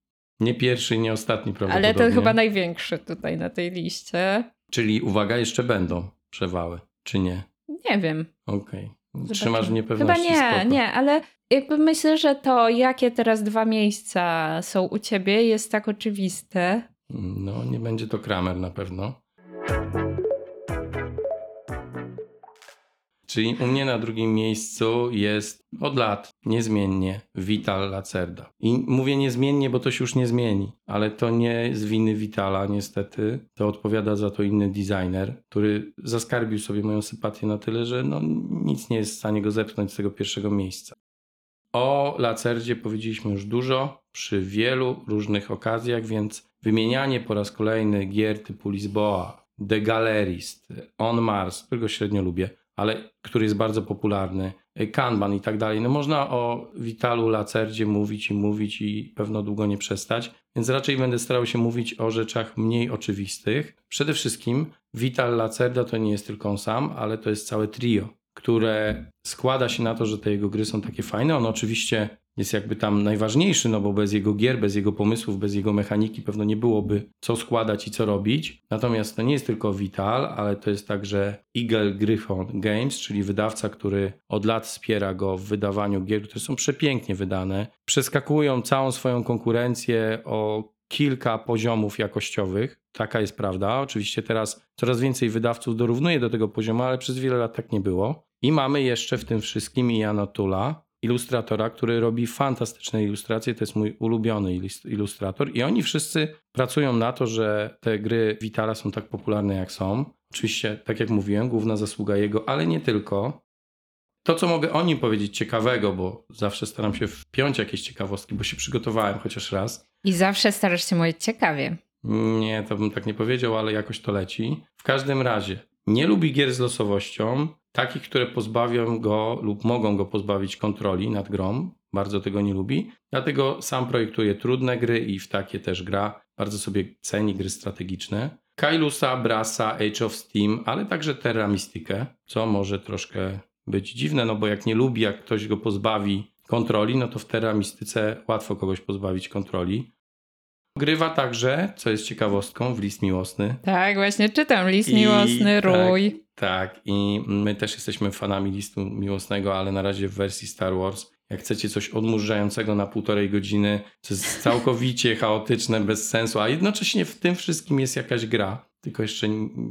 Nie pierwszy, nie ostatni prawdopodobnie. Ale to chyba największy tutaj na tej liście. Czyli uwaga, jeszcze będą przewały, czy nie? Nie wiem. Okej. Okay. Trzymasz w niepewności. Chyba nie, spoko. nie, ale jakby myślę, że to, jakie teraz dwa miejsca są u ciebie, jest tak oczywiste. No, nie będzie to Kramer na pewno. Czyli u mnie na drugim miejscu jest od lat niezmiennie Vital Lacerda. I mówię niezmiennie, bo to się już nie zmieni, ale to nie z winy Vitala niestety. To odpowiada za to inny designer, który zaskarbił sobie moją sympatię na tyle, że no, nic nie jest w stanie go zepchnąć z tego pierwszego miejsca. O Lacerdzie powiedzieliśmy już dużo przy wielu różnych okazjach, więc wymienianie po raz kolejny gier typu Lisboa, The Gallerist, On Mars, którego średnio lubię, ale który jest bardzo popularny, Kanban i tak dalej. No można o Witalu Lacerdzie mówić i mówić i pewno długo nie przestać, więc raczej będę starał się mówić o rzeczach mniej oczywistych. Przede wszystkim Vital Lacerda to nie jest tylko on sam, ale to jest całe trio które składa się na to, że te jego gry są takie fajne. On oczywiście jest jakby tam najważniejszy, no bo bez jego gier, bez jego pomysłów, bez jego mechaniki pewno nie byłoby co składać i co robić. Natomiast to nie jest tylko Vital, ale to jest także Eagle Gryphon Games, czyli wydawca, który od lat wspiera go w wydawaniu gier, które są przepięknie wydane. Przeskakują całą swoją konkurencję o kilka poziomów jakościowych. Taka jest prawda. Oczywiście teraz coraz więcej wydawców dorównuje do tego poziomu, ale przez wiele lat tak nie było. I mamy jeszcze w tym wszystkim Jana Tula, ilustratora, który robi fantastyczne ilustracje. To jest mój ulubiony ilustrator. I oni wszyscy pracują na to, że te gry Vitala są tak popularne, jak są. Oczywiście, tak jak mówiłem, główna zasługa jego, ale nie tylko. To, co mogę o nim powiedzieć ciekawego, bo zawsze staram się wpiąć jakieś ciekawostki, bo się przygotowałem chociaż raz. I zawsze starasz się mówić ciekawie. Nie, to bym tak nie powiedział, ale jakoś to leci. W każdym razie, nie lubi gier z losowością, takich, które pozbawią go lub mogą go pozbawić kontroli nad grą. Bardzo tego nie lubi. Dlatego sam projektuje trudne gry i w takie też gra. Bardzo sobie ceni gry strategiczne. Kailusa, Brasa, Age of Steam, ale także Terra Mystikę, co może troszkę być dziwne, no bo jak nie lubi, jak ktoś go pozbawi kontroli, no to w Terra Mystice łatwo kogoś pozbawić kontroli. Grywa także, co jest ciekawostką, w list miłosny. Tak, właśnie czytam list I, miłosny, tak, rój. Tak, tak, i my też jesteśmy fanami listu miłosnego, ale na razie w wersji Star Wars. Jak chcecie coś odmurzającego na półtorej godziny, co jest całkowicie chaotyczne, bez sensu, a jednocześnie w tym wszystkim jest jakaś gra, tylko jeszcze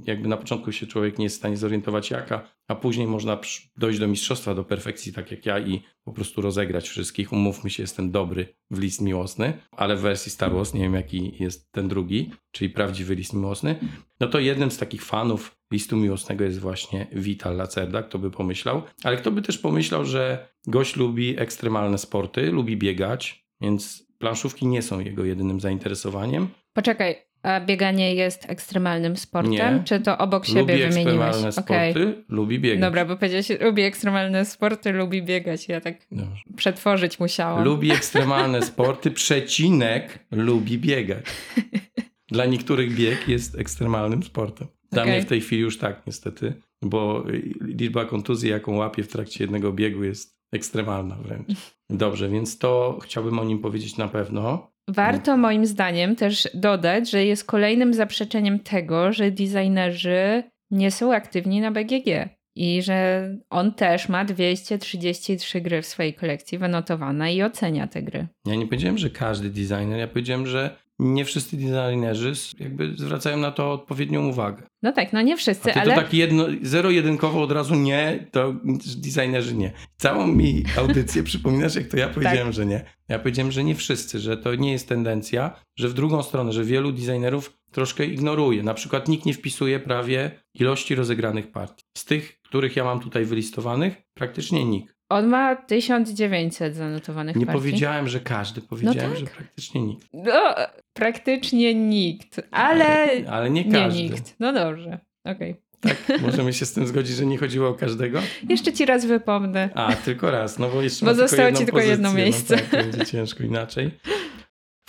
jakby na początku się człowiek nie jest w stanie zorientować jaka, a później można dojść do mistrzostwa, do perfekcji, tak jak ja i po prostu rozegrać wszystkich. Umówmy się, jestem dobry w list miłosny, ale w wersji Star Wars, nie wiem jaki jest ten drugi, czyli prawdziwy list miłosny, no to jednym z takich fanów listu miłosnego jest właśnie Vital Lacerda, kto by pomyślał, ale kto by też pomyślał, że gość lubi ekstremalne sporty, lubi biegać, więc planszówki nie są jego jedynym zainteresowaniem. Poczekaj, a bieganie jest ekstremalnym sportem? Nie. Czy to obok siebie lubi wymieniłeś? Lubi ekstremalne sporty, okay. lubi biegać. Dobra, bo powiedziałeś, lubi ekstremalne sporty, lubi biegać. Ja tak Dobrze. przetworzyć musiałam. Lubi ekstremalne sporty, przecinek, lubi biegać. Dla niektórych bieg jest ekstremalnym sportem. Dla Okej. mnie w tej chwili już tak, niestety, bo liczba kontuzji, jaką łapię w trakcie jednego biegu, jest ekstremalna wręcz. Dobrze, więc to chciałbym o nim powiedzieć na pewno. Warto moim zdaniem też dodać, że jest kolejnym zaprzeczeniem tego, że designerzy nie są aktywni na BGG i że on też ma 233 gry w swojej kolekcji wynotowane i ocenia te gry. Ja nie powiedziałem, że każdy designer, ja powiedziałem, że nie wszyscy designerzy jakby zwracają na to odpowiednią uwagę. No tak, no nie wszyscy, ale to tak jedno, zero-jedynkowo od razu nie, to designerzy nie. Całą mi audycję przypominasz, jak to ja powiedziałem, Tak. że nie. Ja powiedziałem, że nie wszyscy, że to nie jest tendencja, że w drugą stronę, że wielu designerów troszkę ignoruje. Na przykład nikt nie wpisuje prawie ilości rozegranych partii. Z tych, których ja mam tutaj wylistowanych, praktycznie nikt. On ma 1900 zanotowanych Nie partii. powiedziałem, że każdy, powiedziałem, tak. że praktycznie nikt. No, praktycznie nikt, ale ale nie nie każdy. nikt. No dobrze, okej. Tak, możemy się z tym zgodzić, że nie chodziło o każdego? Jeszcze ci raz wypomnę. A, tylko raz, no bo jeszcze Bo tylko zostało jedną ci tylko jedno pozycję, miejsce. No tak, będzie ciężko inaczej.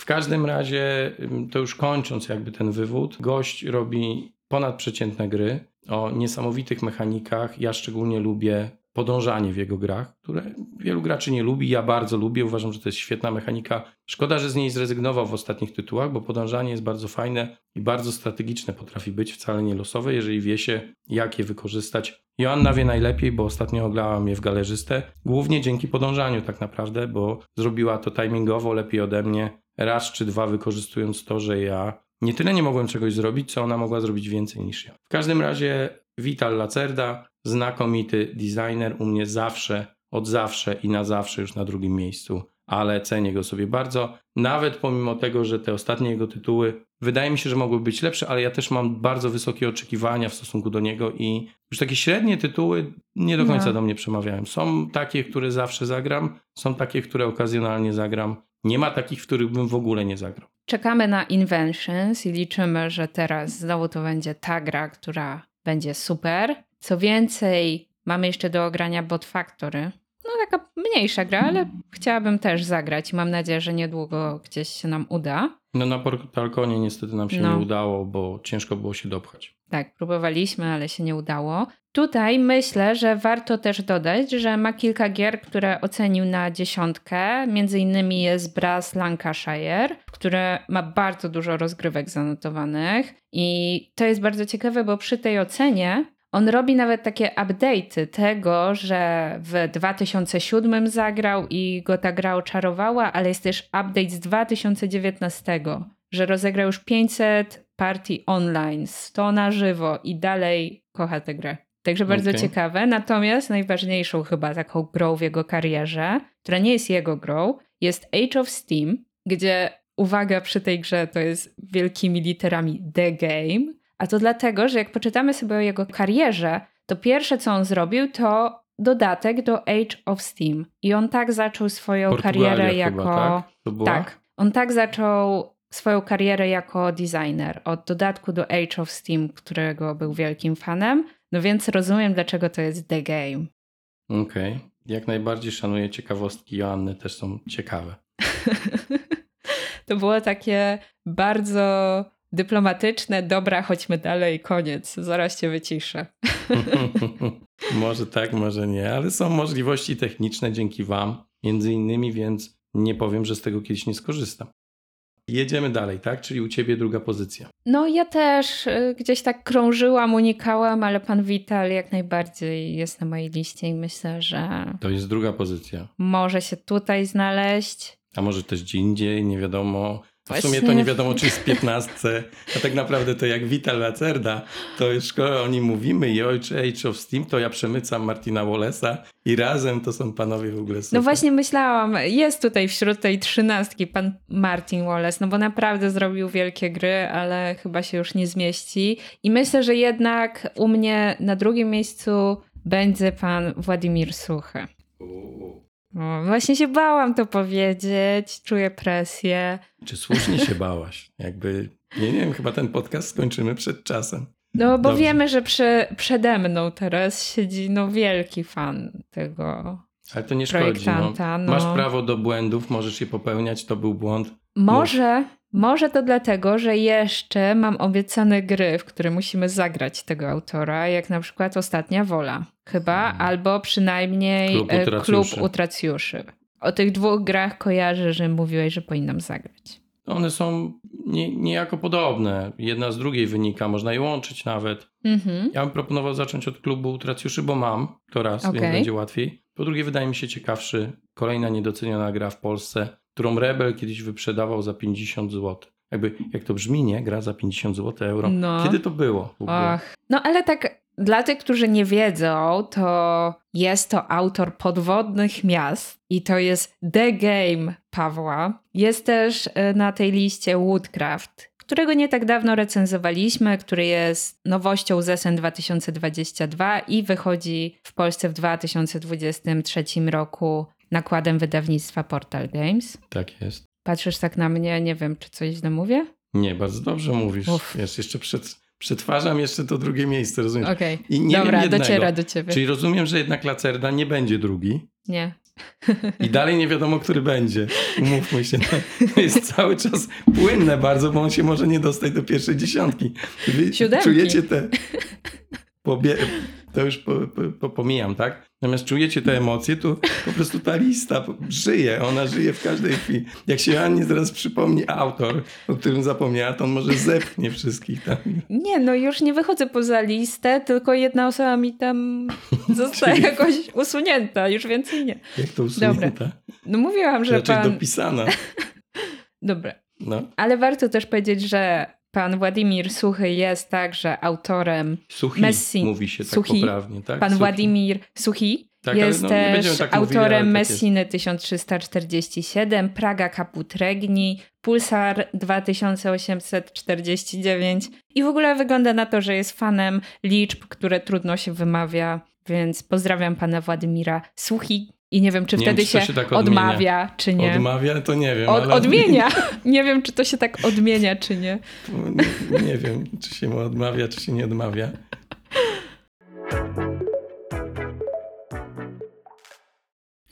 W każdym razie, to już kończąc jakby ten wywód, gość robi ponadprzeciętne gry o niesamowitych mechanikach. Ja szczególnie lubię podążanie w jego grach, które wielu graczy nie lubi. Ja bardzo lubię, uważam, że to jest świetna mechanika. Szkoda, że z niej zrezygnował w ostatnich tytułach, bo podążanie jest bardzo fajne i bardzo strategiczne potrafi być, wcale nie losowe, jeżeli wie się, jak je wykorzystać. Joanna wie najlepiej, bo ostatnio oglądałam je w galerzystę, głównie dzięki podążaniu tak naprawdę, bo zrobiła to timingowo lepiej ode mnie, raz czy dwa wykorzystując to, że ja nie tyle nie mogłem czegoś zrobić, co ona mogła zrobić więcej niż ja. W każdym razie Vital Lacerda, znakomity designer, u mnie zawsze, od zawsze i na zawsze już na drugim miejscu, ale cenię go sobie bardzo. Nawet pomimo tego, że te ostatnie jego tytuły wydaje mi się, że mogły być lepsze, ale ja też mam bardzo wysokie oczekiwania w stosunku do niego i już takie średnie tytuły nie do końca No. do mnie przemawiają. Są takie, które zawsze zagram, są takie, które okazjonalnie zagram. Nie ma takich, w których bym w ogóle nie zagrał. Czekamy na Inventions i liczymy, że teraz znowu to będzie ta gra, która będzie super. Co więcej, mamy jeszcze do ogrania Bot Factory. No taka mniejsza gra, ale chciałabym też zagrać i mam nadzieję, że niedługo gdzieś się nam uda. No na Portalkonie niestety nam się No. nie udało, bo ciężko było się dopchać. Tak, próbowaliśmy, ale się nie udało. Tutaj myślę, że warto też dodać, że ma kilka gier, które ocenił na dziesiątkę. Między innymi jest Brass Lancashire, które ma bardzo dużo rozgrywek zanotowanych. I to jest bardzo ciekawe, bo przy tej ocenie on robi nawet takie update'y tego, że w 2007 zagrał i go ta gra oczarowała, ale jest też update z 2019, że rozegrał już 500 partii online, 100 na żywo i dalej kocha tę grę. Także bardzo Okej. ciekawe. Natomiast najważniejszą chyba taką grą w jego karierze, która nie jest jego grą, jest Age of Steam, gdzie uwaga przy tej grze to jest wielkimi literami The Game. A to dlatego, że jak poczytamy sobie o jego karierze, to pierwsze co on zrobił to dodatek do Age of Steam. I on tak zaczął swoją Portugalia karierę chyba, jako. tak? To była? Tak. On tak zaczął swoją karierę jako designer od dodatku do Age of Steam, którego był wielkim fanem. No więc rozumiem, dlaczego to jest The Game. Okej. Jak najbardziej szanuję ciekawostki Joanny, też są ciekawe. to było takie bardzo dyplomatyczne, dobra, chodźmy dalej, koniec, zaraz cię wyciszę. może tak, może nie, ale są możliwości techniczne dzięki Wam, między innymi, więc nie powiem, że z tego kiedyś nie skorzystam. Jedziemy dalej, tak? Czyli u Ciebie druga pozycja. No ja też y, gdzieś tak krążyłam, unikałam, ale pan Wital jak najbardziej jest na mojej liście i myślę, że To jest druga pozycja. może się tutaj znaleźć. A może też gdzie indziej, nie wiadomo. W Właśnie- sumie to nie wiadomo, czy jest w 15. A tak naprawdę to jak Vital Lacerda, to już skoro o nim mówimy i ojcze Age of Steam, to ja przemycam Martina Wallace'a i razem to są panowie w ogóle super. No właśnie myślałam, jest tutaj wśród tej trzynastki pan Martin Wallace, no bo naprawdę zrobił wielkie gry, ale chyba się już nie zmieści. I myślę, że jednak u mnie na drugim miejscu będzie pan Władimir Suchy. U. O, właśnie się bałam to powiedzieć, czuję presję. Czy słusznie się bałaś? Jakby, nie, nie wiem, chyba ten podcast skończymy przed czasem. No bo Dobrze. wiemy, że przy, przede mną teraz siedzi no wielki fan tego. Ale to nie szkodzi. No. No. Masz prawo do błędów, możesz je popełniać, to był błąd. Może, Może to dlatego, że jeszcze mam obiecane gry, w które musimy zagrać tego autora, jak na przykład Ostatnia Wola. Chyba, Hmm. albo przynajmniej Klub e, Utracjuszy. Klub Utracjuszy. O tych dwóch grach kojarzę, że mówiłeś, że powinnam zagrać. One są nie, niejako podobne. Jedna z drugiej wynika, można je łączyć nawet. Mhm. Ja bym proponował zacząć od klubu Utracjuszy, bo mam to raz, Okej. więc będzie łatwiej. Po drugie, wydaje mi się ciekawszy, kolejna niedoceniona gra w Polsce, którą Rebel kiedyś wyprzedawał za 50 zł. Jakby, jak to brzmi, nie? Gra za 50 zł euro. No. Kiedy to było? Ach. No ale tak dla tych, którzy nie wiedzą, to jest to autor podwodnych miast i to jest The Game Pawła. Jest też e, na tej liście Woodcraft, którego nie tak dawno recenzowaliśmy, który jest nowością z SN 2022 i wychodzi w Polsce w 2023 roku nakładem wydawnictwa Portal Games. Tak jest. Patrzysz tak na mnie, nie wiem, czy coś źle mówię? Nie, bardzo dobrze mówisz. Uff. Wiesz, jeszcze przed, przetwarzam jeszcze to drugie miejsce, rozumiesz? Okej, I nie dobra, dociera do ciebie. Czyli rozumiem, że jednak Lacerda nie będzie drugi Nie. i dalej nie wiadomo, który będzie. Umówmy się. To jest cały czas płynne bardzo, bo on się może nie dostać do pierwszej dziesiątki. Wy Siódemki. czujecie te... To już po, po, po, pomijam, tak? Natomiast czujecie te emocje, to po prostu ta lista żyje. Ona żyje w każdej chwili. Jak się Annie zaraz przypomni autor, o którym zapomniała, to on może zepchnie wszystkich tam. Nie, no już nie wychodzę poza listę, tylko jedna osoba mi tam zostaje Czyli- jakoś usunięta, już więcej nie. Jak to usunięta? No mówiłam, że Raczej pan... dopisana. Dobra, No. ale warto też powiedzieć, że pan Władimir Suchy jest także autorem, Suchi Messi. mówi się tak Suchi. poprawnie, tak? pan Suchi. Władimir Suchi Tak, ale jest no, też tak mówili, autorem tak Messiny 1347, Praga Kaput Regni, Pulsar 2849 i w ogóle wygląda na to, że jest fanem liczb, które trudno się wymawia, więc pozdrawiam pana Władimira Suchi i nie wiem, czy Nie wtedy wiem, czy się, się tak odmawia, czy nie. Odmawia, to nie wiem. Od, ale odmienia. Nie wiem, czy to się tak odmienia, czy nie. Nie, nie wiem, czy się mu odmawia, czy się nie odmawia.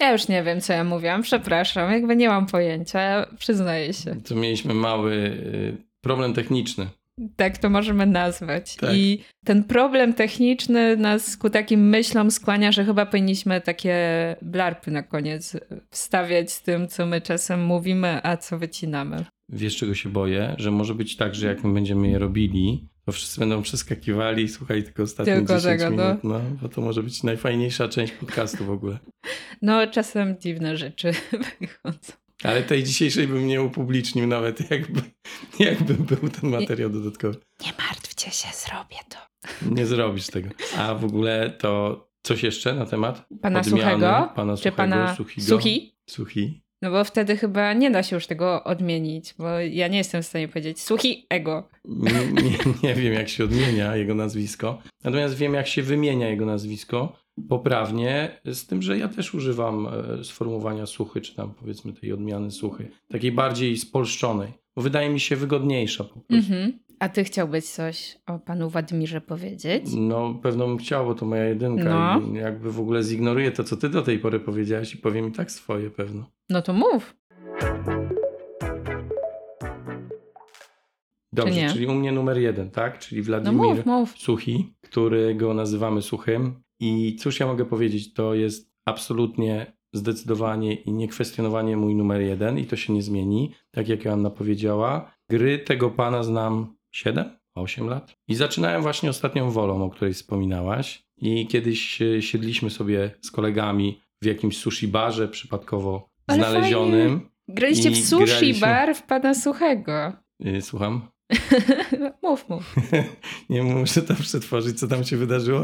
Ja już nie wiem, co ja mówiłam, przepraszam, jakby nie mam pojęcia, przyznaję się. To mieliśmy mały y, problem techniczny. Tak to możemy nazwać. Tak. I ten problem techniczny nas ku takim myślom skłania, że chyba powinniśmy takie blarpy na koniec wstawiać z tym, co my czasem mówimy, a co wycinamy. Wiesz, czego się boję? Że może być tak, że jak my będziemy je robili, to wszyscy będą przeskakiwali i słuchali tylko ostatnie Tylko 10 tego, no. minut. No, bo to może być najfajniejsza część podcastu w ogóle. No, czasem dziwne rzeczy wychodzą. Ale tej dzisiejszej bym nie upublicznił nawet, jakby, jakby był ten materiał dodatkowy. Nie martwcie się, zrobię to. Nie zrobisz tego. A w ogóle to coś jeszcze na temat? Pana Odmiany Suchego? Pana Czy Suchego, pana Suchigo? Suchi? Suchi. No bo wtedy chyba nie da się już tego odmienić, bo ja nie jestem w stanie powiedzieć Suchi ego. Nie, nie, nie wiem, jak się odmienia jego nazwisko. Natomiast wiem, jak się wymienia jego nazwisko poprawnie, z tym, że ja też używam e, sformułowania suchy, czy tam powiedzmy tej odmiany suchy, takiej bardziej spolszczonej, bo wydaje mi się wygodniejsza po prostu. Mhm. A ty chciałbyś coś o panu Władimirze powiedzieć? No, pewno bym chciał, bo to moja jedynka No. i jakby w ogóle zignoruję to, co ty do tej pory powiedziałaś i powiem i tak swoje pewno. No to mów. Dobrze, czyli u mnie numer jeden, tak? Czyli No Władimir mów, mów. Suchi, którego nazywamy Suchym. I cóż ja mogę powiedzieć, to jest absolutnie zdecydowanie i niekwestionowanie mój numer jeden i to się nie zmieni. Tak jak Joanna powiedziała, gry tego pana znam 7, 8 lat. I zaczynałem właśnie ostatnią wolą, o której wspominałaś. I kiedyś e, siedliśmy sobie z kolegami w jakimś sushi barze przypadkowo Ale znalezionym. Graliście w I sushi graliśmy- bar w pana Suchego. Y, Słucham? mów, mów. Nie muszę tam przetworzyć, co tam się wydarzyło.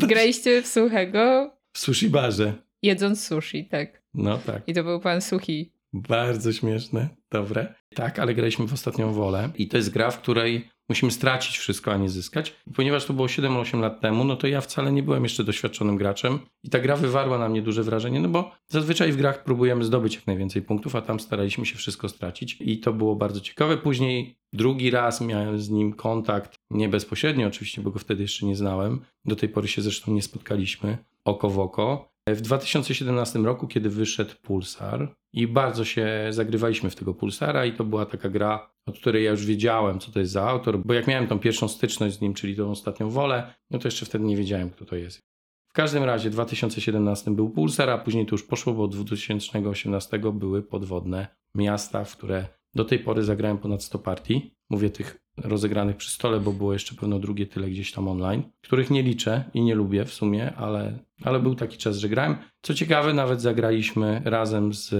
No Graliście w Suchego W sushi barze. jedząc sushi, tak. No tak. I to był pan Suchi. Bardzo śmieszne. Dobre. Tak, ale graliśmy w ostatnią wolę i to jest gra, w której musimy stracić wszystko, a nie zyskać. I ponieważ to było 7-8 lat temu, no to ja wcale nie byłem jeszcze doświadczonym graczem i ta gra wywarła na mnie duże wrażenie, no bo zazwyczaj w grach próbujemy zdobyć jak najwięcej punktów, a tam staraliśmy się wszystko stracić i to było bardzo ciekawe. Później drugi raz miałem z nim kontakt, nie bezpośrednio oczywiście, bo go wtedy jeszcze nie znałem. Do tej pory się zresztą nie spotkaliśmy oko w oko. W 2017 roku, kiedy wyszedł Pulsar i bardzo się zagrywaliśmy w tego Pulsara i to była taka gra od której ja już wiedziałem, co to jest za autor, bo jak miałem tą pierwszą styczność z nim, czyli tą ostatnią wolę, no to jeszcze wtedy nie wiedziałem, kto to jest. W każdym razie w 2017 był Pulsar, a później to już poszło, bo od 2018 były podwodne miasta, w które do tej pory zagrałem ponad 100 partii. Mówię tych rozegranych przy stole, bo było jeszcze pewno drugie tyle gdzieś tam online, których nie liczę i nie lubię w sumie, ale, ale był taki czas, że grałem. Co ciekawe, nawet zagraliśmy razem z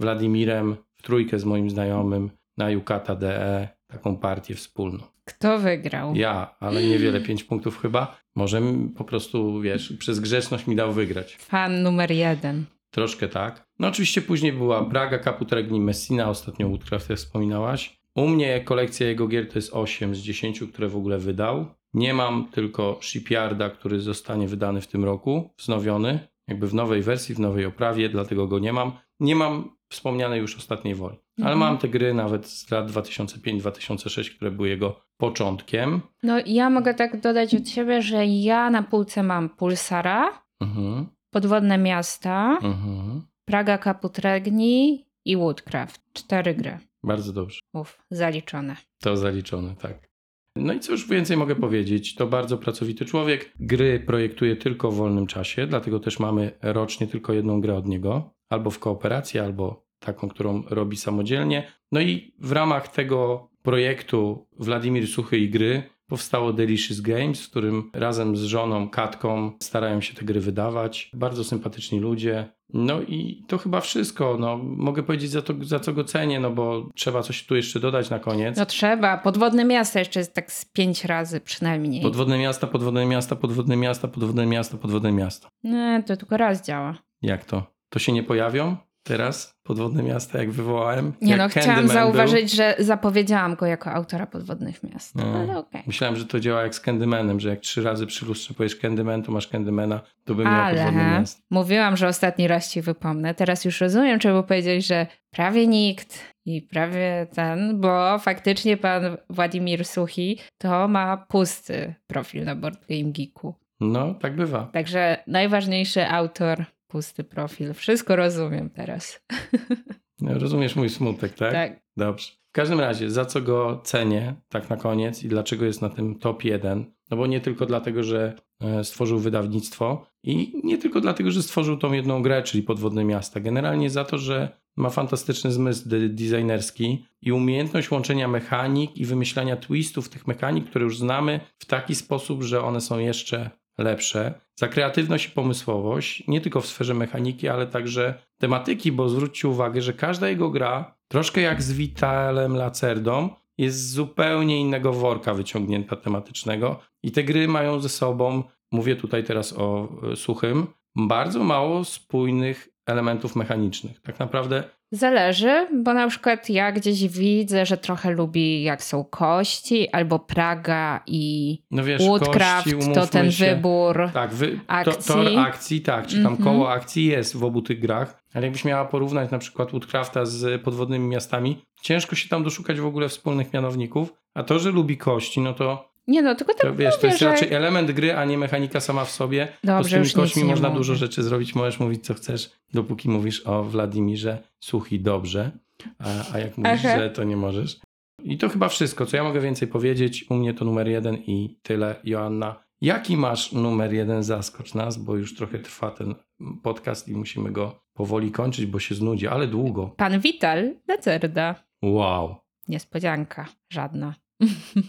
Wladimirem w trójkę z moim znajomym na Yukata DE taką partię wspólną. Kto wygrał? Ja, ale niewiele, pięć punktów chyba. Może po prostu, wiesz, przez grzeczność mi dał wygrać. Fan numer jeden. Troszkę tak. No oczywiście później była Praga, Caput Regni, Messina, ostatnio Woodcraft, jak wspominałaś. U mnie kolekcja jego gier to jest 8 z 10, które w ogóle wydał. Nie mam tylko Shipyarda, który zostanie wydany w tym roku, wznowiony, jakby w nowej wersji, w nowej oprawie, dlatego go nie mam. Nie mam wspomnianej już ostatniej woli, ale mhm. mam te gry nawet z lat 2005-2006, które były jego początkiem. No ja mogę tak dodać od siebie, że ja na półce mam Pulsara, mhm. Podwodne Miasta, mhm. Praga Kaputregni i Woodcraft. Cztery gry. Bardzo dobrze. Uf, zaliczone. To zaliczone, tak. No i cóż więcej mogę powiedzieć? To bardzo pracowity człowiek. Gry projektuje tylko w wolnym czasie, dlatego też mamy rocznie tylko jedną grę od niego, albo w kooperacji, albo taką, którą robi samodzielnie. No i w ramach tego projektu Wladimir Suchy i gry powstało Delicious Games, w którym razem z żoną Katką starają się te gry wydawać. Bardzo sympatyczni ludzie. No i to chyba wszystko. No, mogę powiedzieć za, to, za co go cenię, no bo trzeba coś tu jeszcze dodać na koniec. No trzeba. Podwodne miasta jeszcze jest tak z pięć razy przynajmniej. Podwodne miasta, podwodne miasta, podwodne miasta, podwodne miasta, podwodne miasta. Nie, to tylko raz działa. Jak to? To się nie pojawią? Teraz podwodne miasta, jak wywołałem. Nie jak no, chciałam zauważyć, był. że zapowiedziałam go jako autora podwodnych miast, no, ale okay. Myślałem, że to działa jak z Candymanem, że jak trzy razy przy lustrze powiesz Candyman, to masz Candymana, to bym miał podwodne miasta. mówiłam, że ostatni raz ci wypomnę. Teraz już rozumiem, czemu powiedzieć, że prawie nikt i prawie ten, bo faktycznie pan Władimir Suchi to ma pusty profil na Board Game Geeku. No, tak bywa. Także najważniejszy autor pusty profil. Wszystko rozumiem teraz. No, rozumiesz mój smutek, tak? Tak. Dobrze. W każdym razie, za co go cenię, tak na koniec i dlaczego jest na tym top 1? No bo nie tylko dlatego, że e, stworzył wydawnictwo i nie tylko dlatego, że stworzył tą jedną grę, czyli Podwodne Miasta. Generalnie za to, że ma fantastyczny zmysł designerski i umiejętność łączenia mechanik i wymyślania twistów tych mechanik, które już znamy w taki sposób, że one są jeszcze lepsze. Za kreatywność i pomysłowość, nie tylko w sferze mechaniki, ale także tematyki, bo zwróćcie uwagę, że każda jego gra, troszkę jak z Vitalem Lacerdą, jest zupełnie innego worka wyciągnięta tematycznego i te gry mają ze sobą, mówię tutaj teraz o e, suchym, bardzo mało spójnych elementów mechanicznych. Tak naprawdę Zależy, bo na przykład ja gdzieś widzę, że trochę lubi jak są kości, albo Praga i no wiesz, Woodcraft, kości, to ten się. wybór tak, wy, akcji. To, tor akcji, tak, czy tam mm -hmm. koło akcji jest w obu tych grach, ale jakbyś miała porównać na przykład Woodcrafta z podwodnymi miastami, ciężko się tam doszukać w ogóle wspólnych mianowników, a to, że lubi kości, no to nie no, tylko tak to, wiesz, mówię, to jest że... raczej element gry, a nie mechanika sama w sobie. Dobrze, to z tymi kośćmi można dużo rzeczy zrobić, możesz mówić co chcesz, dopóki mówisz o Wladimirze Suchi dobrze, a, a jak mówisz, Aha. że to nie możesz. I to chyba wszystko, co ja mogę więcej powiedzieć. U mnie to numer jeden i tyle. Joanna, jaki masz numer jeden? Zaskocz nas, bo już trochę trwa ten podcast i musimy go powoli kończyć, bo się znudzi, ale długo. Pan Wital Lacerda. Wow. Niespodzianka, żadna.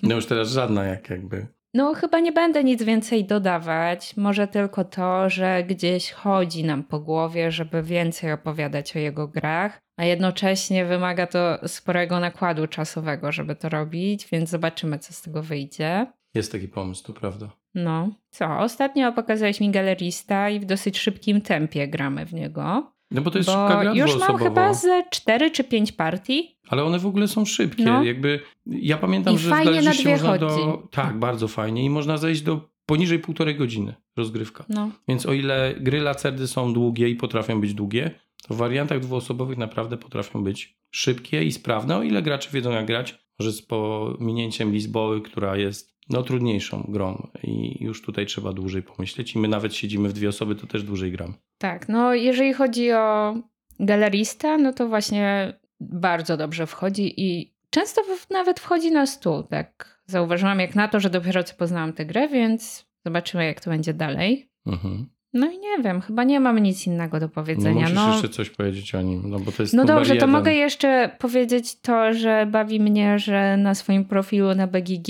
No już teraz żadna jak jakby. No, chyba nie będę nic więcej dodawać. Może tylko to, że gdzieś chodzi nam po głowie, żeby więcej opowiadać o jego grach, a jednocześnie wymaga to sporego nakładu czasowego, żeby to robić, więc zobaczymy, co z tego wyjdzie. Jest taki pomysł, to prawda. No, co? Ostatnio pokazałeś mi galerista i w dosyć szybkim tempie gramy w niego. No bo to jest bo szybka gra Już mam chyba ze 4 czy 5 partii. Ale one w ogóle są szybkie. No. Jakby ja pamiętam, I że fajnie w na dwie można chodzi. do. Tak, bardzo fajnie. I można zejść do poniżej półtorej godziny rozgrywka. No. Więc o ile gry lacerdy są długie i potrafią być długie, to w wariantach dwuosobowych naprawdę potrafią być szybkie i sprawne, o ile gracze wiedzą jak grać. Może z pominięciem Lizboły, która jest no, trudniejszą grą i już tutaj trzeba dłużej pomyśleć i my nawet siedzimy w dwie osoby, to też dłużej gram. Tak, no jeżeli chodzi o galerista, no to właśnie bardzo dobrze wchodzi i często nawet wchodzi na stół, tak zauważyłam jak na to, że dopiero co poznałam tę grę, więc zobaczymy jak to będzie dalej. Mhm. No i nie wiem, chyba nie mam nic innego do powiedzenia. No musisz no, jeszcze coś powiedzieć o nim, no bo to jest No dobrze, jeden. to mogę jeszcze powiedzieć to, że bawi mnie, że na swoim profilu na BGG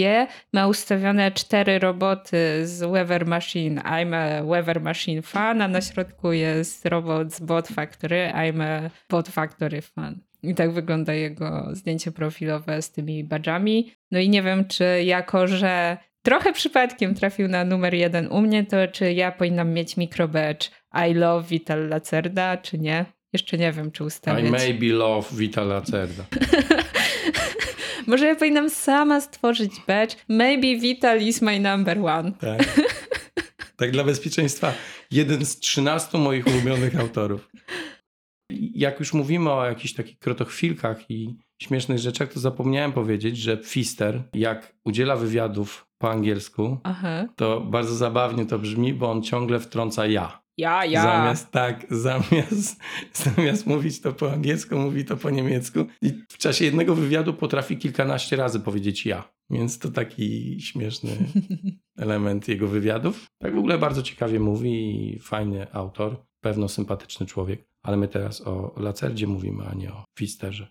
ma ustawione cztery roboty z Weather Machine. I'm a Weather Machine fan, a na środku jest robot z Bot Factory. I'm a Bot Factory fan. I tak wygląda jego zdjęcie profilowe z tymi badżami. No i nie wiem, czy jako, że trochę przypadkiem trafił na numer jeden u mnie, to czy ja powinnam mieć mikrobadge I love Vital Lacerda, czy nie? Jeszcze nie wiem, czy ustawić. I maybe love Vital Lacerda. Może ja powinnam sama stworzyć badge. Maybe Vital is my number one. Tak. Tak dla bezpieczeństwa. Jeden z 13 moich ulubionych autorów. Jak już mówimy o jakichś takich krotochwilkach i śmiesznych rzeczach, to zapomniałem powiedzieć, że Pfister, jak udziela wywiadów po angielsku, Aha. to bardzo zabawnie to brzmi, bo on ciągle wtrąca ja. Ja, ja. Zamiast tak, zamiast, zamiast mówić to po angielsku, mówi to po niemiecku. I w czasie jednego wywiadu potrafi kilkanaście razy powiedzieć ja. Więc to taki śmieszny element jego wywiadów. Tak w ogóle bardzo ciekawie mówi i fajny autor, pewno sympatyczny człowiek. Ale my teraz o Lacerdzie mówimy, a nie o Fisterze.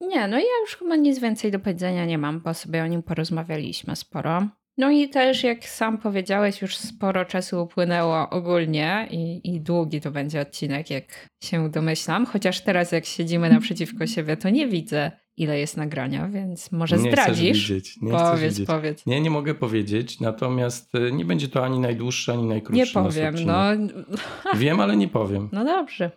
Nie, no ja już chyba nic więcej do powiedzenia nie mam, bo sobie o nim porozmawialiśmy sporo. No i też, jak sam powiedziałeś, już sporo czasu upłynęło ogólnie i, i długi to będzie odcinek, jak się domyślam. Chociaż teraz, jak siedzimy naprzeciwko siebie, to nie widzę, ile jest nagrania, więc może nie zdradzisz. Widzieć, nie powiedz, powiedz. Nie, nie mogę powiedzieć, natomiast y, nie będzie to ani najdłuższy, ani najkrótszy. Nie powiem, no. Wiem, ale nie powiem. No dobrze.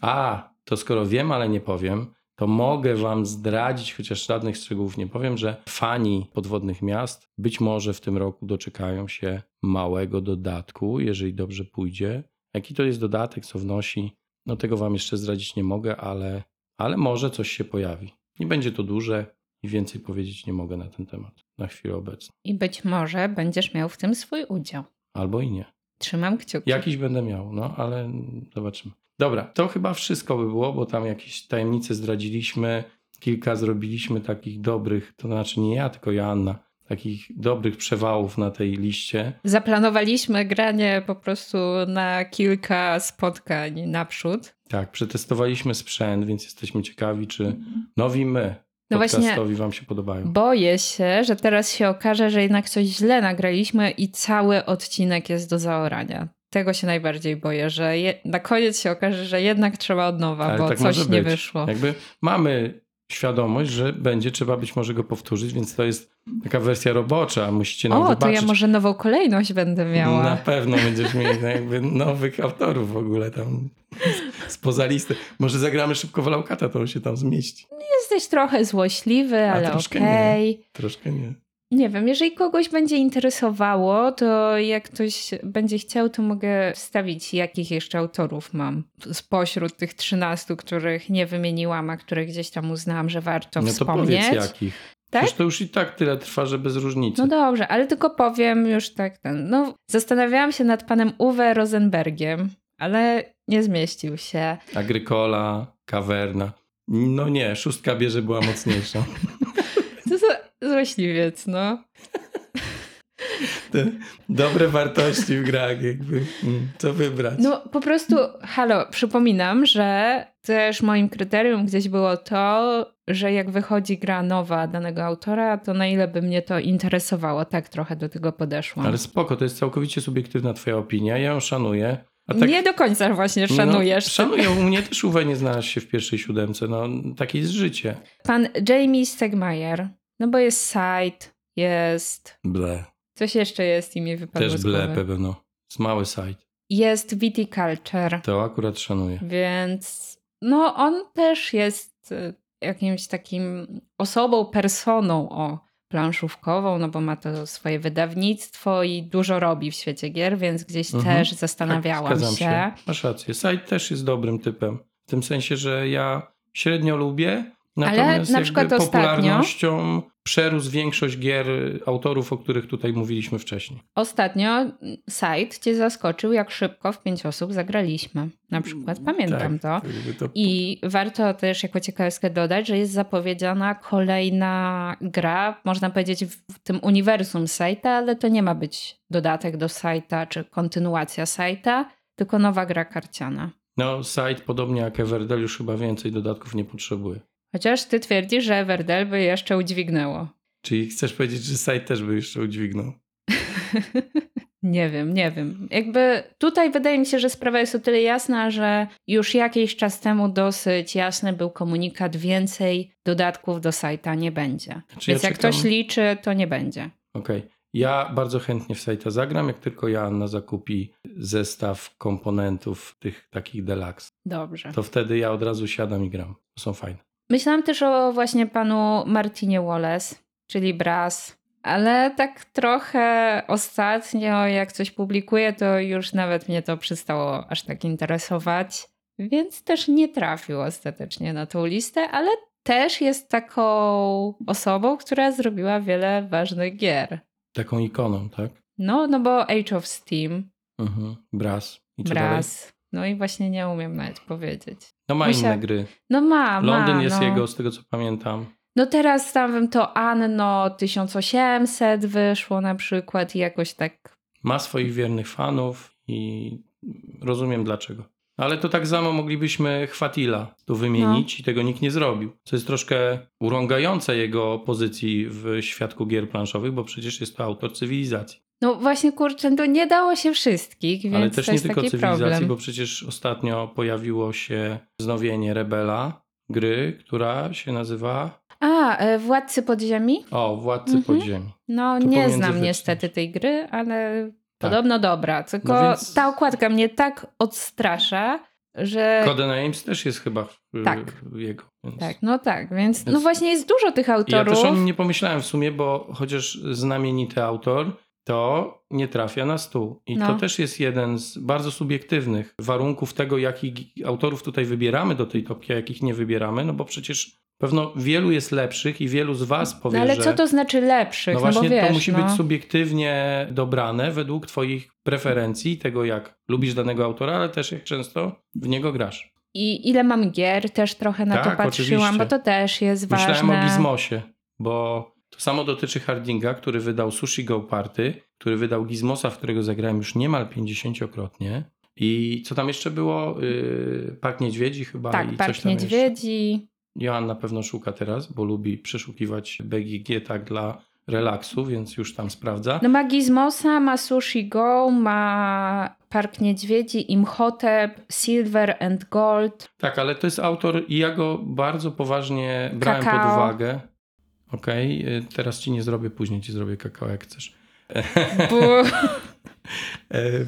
A, to skoro wiem, ale nie powiem, to mogę wam zdradzić, chociaż żadnych szczegółów nie powiem, że fani podwodnych miast być może w tym roku doczekają się małego dodatku, jeżeli dobrze pójdzie. Jaki to jest dodatek, co wnosi, no tego wam jeszcze zdradzić nie mogę, ale, ale może coś się pojawi. Nie będzie to duże i więcej powiedzieć nie mogę na ten temat na chwilę obecną. I być może będziesz miał w tym swój udział. Albo i nie. Trzymam kciuki. Jakiś będę miał, no ale zobaczymy. Dobra, to chyba wszystko by było, bo tam jakieś tajemnice zdradziliśmy, kilka zrobiliśmy takich dobrych, to znaczy nie ja, tylko Joanna, takich dobrych przewałów na tej liście. Zaplanowaliśmy granie po prostu na kilka spotkań naprzód. Tak, przetestowaliśmy sprzęt, więc jesteśmy ciekawi, czy nowi my no właśnie, wam się podobają. Boję się, że teraz się okaże, że jednak coś źle nagraliśmy i cały odcinek jest do zaorania tego się najbardziej boję, że je, na koniec się okaże, że jednak trzeba od nowa, Ale bo tak coś nie wyszło. Jakby mamy świadomość, że będzie trzeba być może go powtórzyć, więc to jest taka wersja robocza, musicie nam o, wybaczyć. to ja może nową kolejność będę miała. Na pewno będziesz mieć jakby nowych autorów w ogóle tam spoza listy. Może zagramy szybko w Laukata, to on się tam zmieści. Jesteś trochę złośliwy, ale okej. Okay. Troszkę nie. Nie wiem, jeżeli kogoś będzie interesowało, to jak ktoś będzie chciał, to mogę wstawić, jakich jeszcze autorów mam spośród tych 13, których nie wymieniłam, a których gdzieś tam uznałam, że warto no wspomnieć. No to powiedz jakich. Tak? Przecież to już i tak tyle trwa, że bez różnicy. No dobrze, ale tylko powiem już tak ten. No, zastanawiałam się nad panem Uwe Rosenbergiem, ale nie zmieścił się. Agrykola, kawerna. No nie, szóstka bierze była mocniejsza. Złośliwiec, no. Te dobre wartości w grach, jakby mm, co wybrać. No po prostu, halo, przypominam, że też moim kryterium gdzieś było to, że jak wychodzi gra nowa danego autora, to na ile by mnie to interesowało. Tak trochę do tego podeszłam. Ale spoko, to jest całkowicie subiektywna twoja opinia, ja ją szanuję. Tak, nie do końca właśnie no, szanujesz. No, szanuję, u mnie też Uwe nie znalazł się w pierwszej siódemce, no takie jest życie. Pan Jamie Stegmaier no bo jest site, jest... Ble. Coś jeszcze jest i mi wypadło Też ble pewno. Jest mały site. Jest Viticulture. To akurat szanuję. Więc no on też jest y, jakimś takim osobą, personą o planszówkową, no bo ma to swoje wydawnictwo i dużo robi w świecie gier, więc gdzieś mhm. też zastanawiałam tak, się. się. Masz rację. Site też jest dobrym typem. W tym sensie, że ja średnio lubię, Natomiast na przykład jakby ostatnio- popularnością przerósł większość gier autorów, o których tutaj mówiliśmy wcześniej. Ostatnio site cię zaskoczył, jak szybko w pięć osób zagraliśmy. Na przykład pamiętam tak, to. to. I warto też jako ciekawostkę dodać, że jest zapowiedziana kolejna gra, można powiedzieć w tym uniwersum sajta, ale to nie ma być dodatek do sajta czy kontynuacja sajta, tylko nowa gra karciana. No, site podobnie jak Everdell już chyba więcej dodatków nie potrzebuje. Chociaż ty twierdzisz, że Everdell by jeszcze udźwignęło. Czyli chcesz powiedzieć, że site też by jeszcze udźwignął? Nie wiem, nie wiem. Jakby tutaj wydaje mi się, że sprawa jest o tyle jasna, że już jakiś czas temu dosyć jasny był komunikat, więcej dodatków do sajta nie będzie. Znaczy, Więc ja jak czekam- ktoś liczy, to nie będzie. Okej. Ja bardzo chętnie w site'a zagram, jak tylko Joanna zakupi zestaw komponentów tych takich deluxe. Dobrze. To wtedy ja od razu siadam i gram. To są fajne. Myślałam też o właśnie panu Martinie Wallace, czyli Brass, ale tak trochę ostatnio, jak coś publikuję, to już nawet mnie to przestało aż tak interesować, więc też nie trafił ostatecznie na tą listę, ale też jest taką osobą, która zrobiła wiele ważnych gier. Taką ikoną, tak? No, no bo Age of Steam, Mhm. Brass. I co dalej? No i właśnie nie umiem nawet powiedzieć. No ma Musia- inne gry. No ma, ma. Londyn jest no. jego, z tego co pamiętam. No teraz tam to Anno 1800 wyszło na przykład i jakoś tak. Ma swoich wiernych fanów i rozumiem dlaczego. Ale to tak samo moglibyśmy Chwatila tu wymienić No. i tego nikt nie zrobił. Co jest troszkę urągające jego pozycji w świadku gier planszowych, bo przecież jest to autor cywilizacji. No właśnie kurczę, to nie dało się wszystkich, więc Ale też nie tylko cywilizacji, problem. bo przecież ostatnio pojawiło się wznowienie Rebela, gry, która się nazywa A, e, Władcy Podziemi? o, Władcy Mhm. Podziemi. No To nie znam niestety tej gry, ale Tak. podobno dobra. Tylko No więc- ta okładka mnie tak odstrasza, że... Codenames też jest chyba Tak. jego. Więc... Tak, no tak, więc, no Więc- właśnie jest dużo tych Ja autorów. też o nim nie pomyślałem w sumie, bo chociaż znamienity autor, to nie trafia na stół. I No. to też jest jeden z bardzo subiektywnych warunków tego, jakich autorów tutaj wybieramy do tej topki, a jakich nie wybieramy, no bo przecież pewno wielu jest lepszych i wielu z was powie, No ale że... co to znaczy lepszych? No No, właśnie, bo wiesz, to musi no. być subiektywnie dobrane według twoich preferencji, tego jak lubisz danego autora, ale też jak często w niego grasz. I ile mam gier, też trochę na Tak, to patrzyłam, oczywiście. bo to też jest Myślałem ważne. o Gizmosie, bo to samo dotyczy Hardinga, który wydał Sushi Go Party, który wydał Gizmosa, w którego zagrałem już niemal 50-krotnie. I co tam jeszcze było? Yy, Park Niedźwiedzi chyba Tak, i Park coś tam jeszcze. Niedźwiedzi. Joanna pewno szuka teraz, bo lubi przeszukiwać BGG tak dla relaksu, więc już tam sprawdza. No ma Gizmosa, ma Sushi Go, ma Park Niedźwiedzi, Imhotep, Silver and Gold. Tak, ale to jest autor i ja go bardzo poważnie brałem pod Kakao. uwagę. Okej, yy, teraz ci nie zrobię, później ci zrobię kakao jak chcesz. E,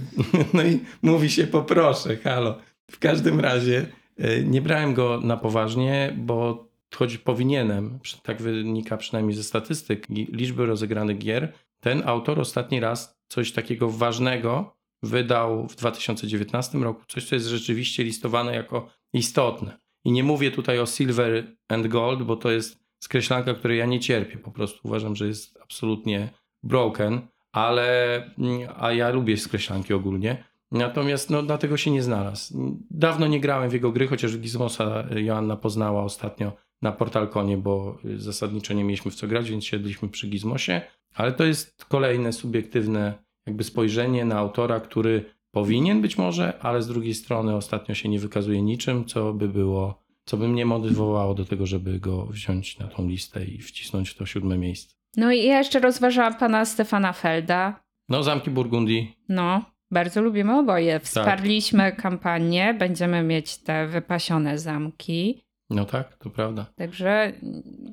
No i mówi się poproszę, halo. W każdym razie e, nie brałem go na poważnie, bo choć powinienem, tak wynika przynajmniej ze statystyk i liczby rozegranych gier, ten autor ostatni raz coś takiego ważnego wydał w 2019 roku, coś co jest rzeczywiście listowane jako istotne. I nie mówię tutaj o Silver and Gold, bo to jest skreślanka, której ja nie cierpię. Po prostu uważam, że jest absolutnie broken, ale mm, a ja lubię skreślanki ogólnie. Natomiast no, dlatego się nie znalazł. Dawno nie grałem w jego gry, chociaż Gizmosa Joanna poznała ostatnio na Portalkonie, bo y, zasadniczo nie mieliśmy w co grać, więc siedliśmy przy Gizmosie. Ale to jest kolejne subiektywne jakby spojrzenie na autora, który powinien być może, ale z drugiej strony ostatnio się nie wykazuje niczym, co by było, co by mnie motywowało do tego, żeby go wziąć na tą listę i wcisnąć w to siódme miejsce. No i ja jeszcze rozważałam pana Stefana Felda. No, Zamki Burgundii. No, bardzo lubimy oboje. Wsparliśmy kampanię, będziemy mieć te wypasione zamki. No tak, to prawda. Także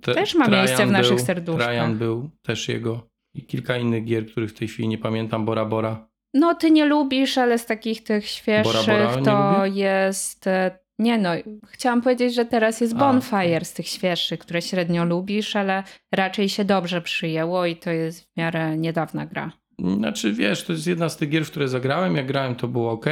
Te- też ma Trajan miejsce w naszych był, serduszkach. Trajan był też jego i kilka innych gier, których w tej chwili nie pamiętam. Bora Bora. No, ty nie lubisz, ale z takich tych świeższych Bora Bora to jest. Nie no, chciałam powiedzieć, że teraz jest Bonfire z tych świeższych, które średnio lubisz, ale raczej się dobrze przyjęło i to jest w miarę niedawna gra. Znaczy wiesz, to jest jedna z tych gier, w które zagrałem. Jak grałem, to było ok,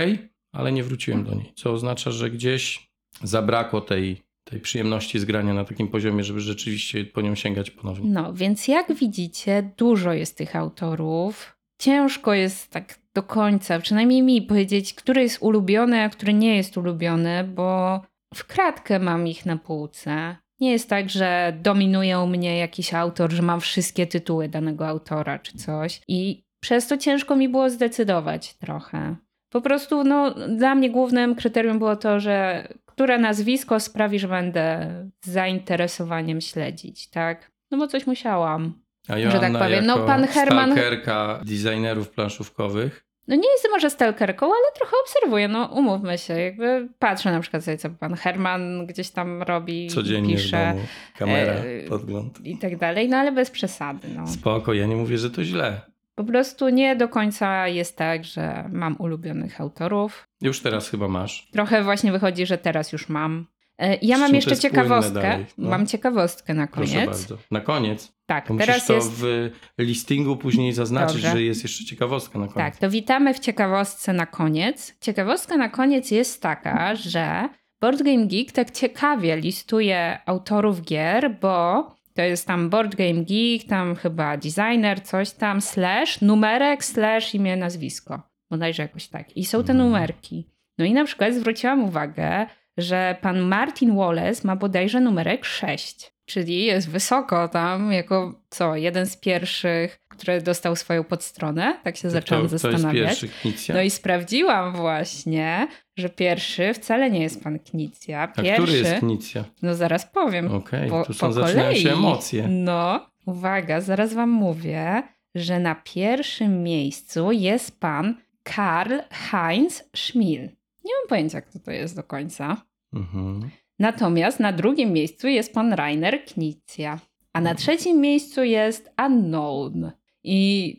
ale nie wróciłem do niej. Co oznacza, że gdzieś zabrakło tej tej przyjemności z grania na takim poziomie, żeby rzeczywiście po nią sięgać ponownie. No, więc jak widzicie, dużo jest tych autorów. Ciężko jest tak do końca, przynajmniej mi powiedzieć, który jest ulubiony, a który nie jest ulubiony, bo w kratkę mam ich na półce. Nie jest tak, że dominuje u mnie jakiś autor, że mam wszystkie tytuły danego autora czy coś. I przez to ciężko mi było zdecydować trochę. Po prostu, no, dla mnie głównym kryterium było to, że które nazwisko sprawi, że będę z zainteresowaniem śledzić, tak? No bo coś musiałam. A Joanna, że tak powiem. No, jako pan Herman- stalkerka designerów planszówkowych, No nie jestem może stalkerką, ale trochę obserwuję, no umówmy się, jakby patrzę na przykład sobie, co pan Herman gdzieś tam robi, codziennie pisze w domu, kamera, e, podgląd. i tak dalej, no ale bez przesady, no. Spoko, ja nie mówię, że to źle. Po prostu nie do końca jest tak, że mam ulubionych autorów. Już teraz chyba masz. Trochę właśnie wychodzi, że teraz już mam. E, Ja mam jeszcze ciekawostkę. no. Mam ciekawostkę na Proszę koniec. bardzo. Na koniec. Tak, To teraz musisz to jest. w listingu później zaznaczyć, Dobrze. że jest jeszcze ciekawostka na koniec. Tak, to witamy w ciekawostce na koniec. Ciekawostka na koniec jest taka, że Board Game Geek tak ciekawie listuje autorów gier, bo to jest tam Board Game Geek, tam chyba designer, coś tam, slash, numerek, slash, imię, nazwisko. Bodajże jakoś tak. I są te Mhm. numerki. No i na przykład zwróciłam uwagę, że pan Martin Wallace ma bodajże numerek 6. Czyli jest wysoko tam, jako co, jeden z pierwszych, który dostał swoją podstronę. Tak się zaczęłam to, to zastanawiać. No i sprawdziłam właśnie, że pierwszy wcale nie jest pan Knicja. A Pierwszy, który jest Knicja? no zaraz powiem. Okej, po, tu są, po zaczynają kolei. się emocje. No, uwaga, zaraz wam mówię, że na pierwszym miejscu jest pan Karl Heinz Schmil. Nie mam pojęcia, kto to jest do końca. Mhm. Natomiast na drugim miejscu jest pan Rainer Knizia, a na trzecim miejscu jest Unknown. I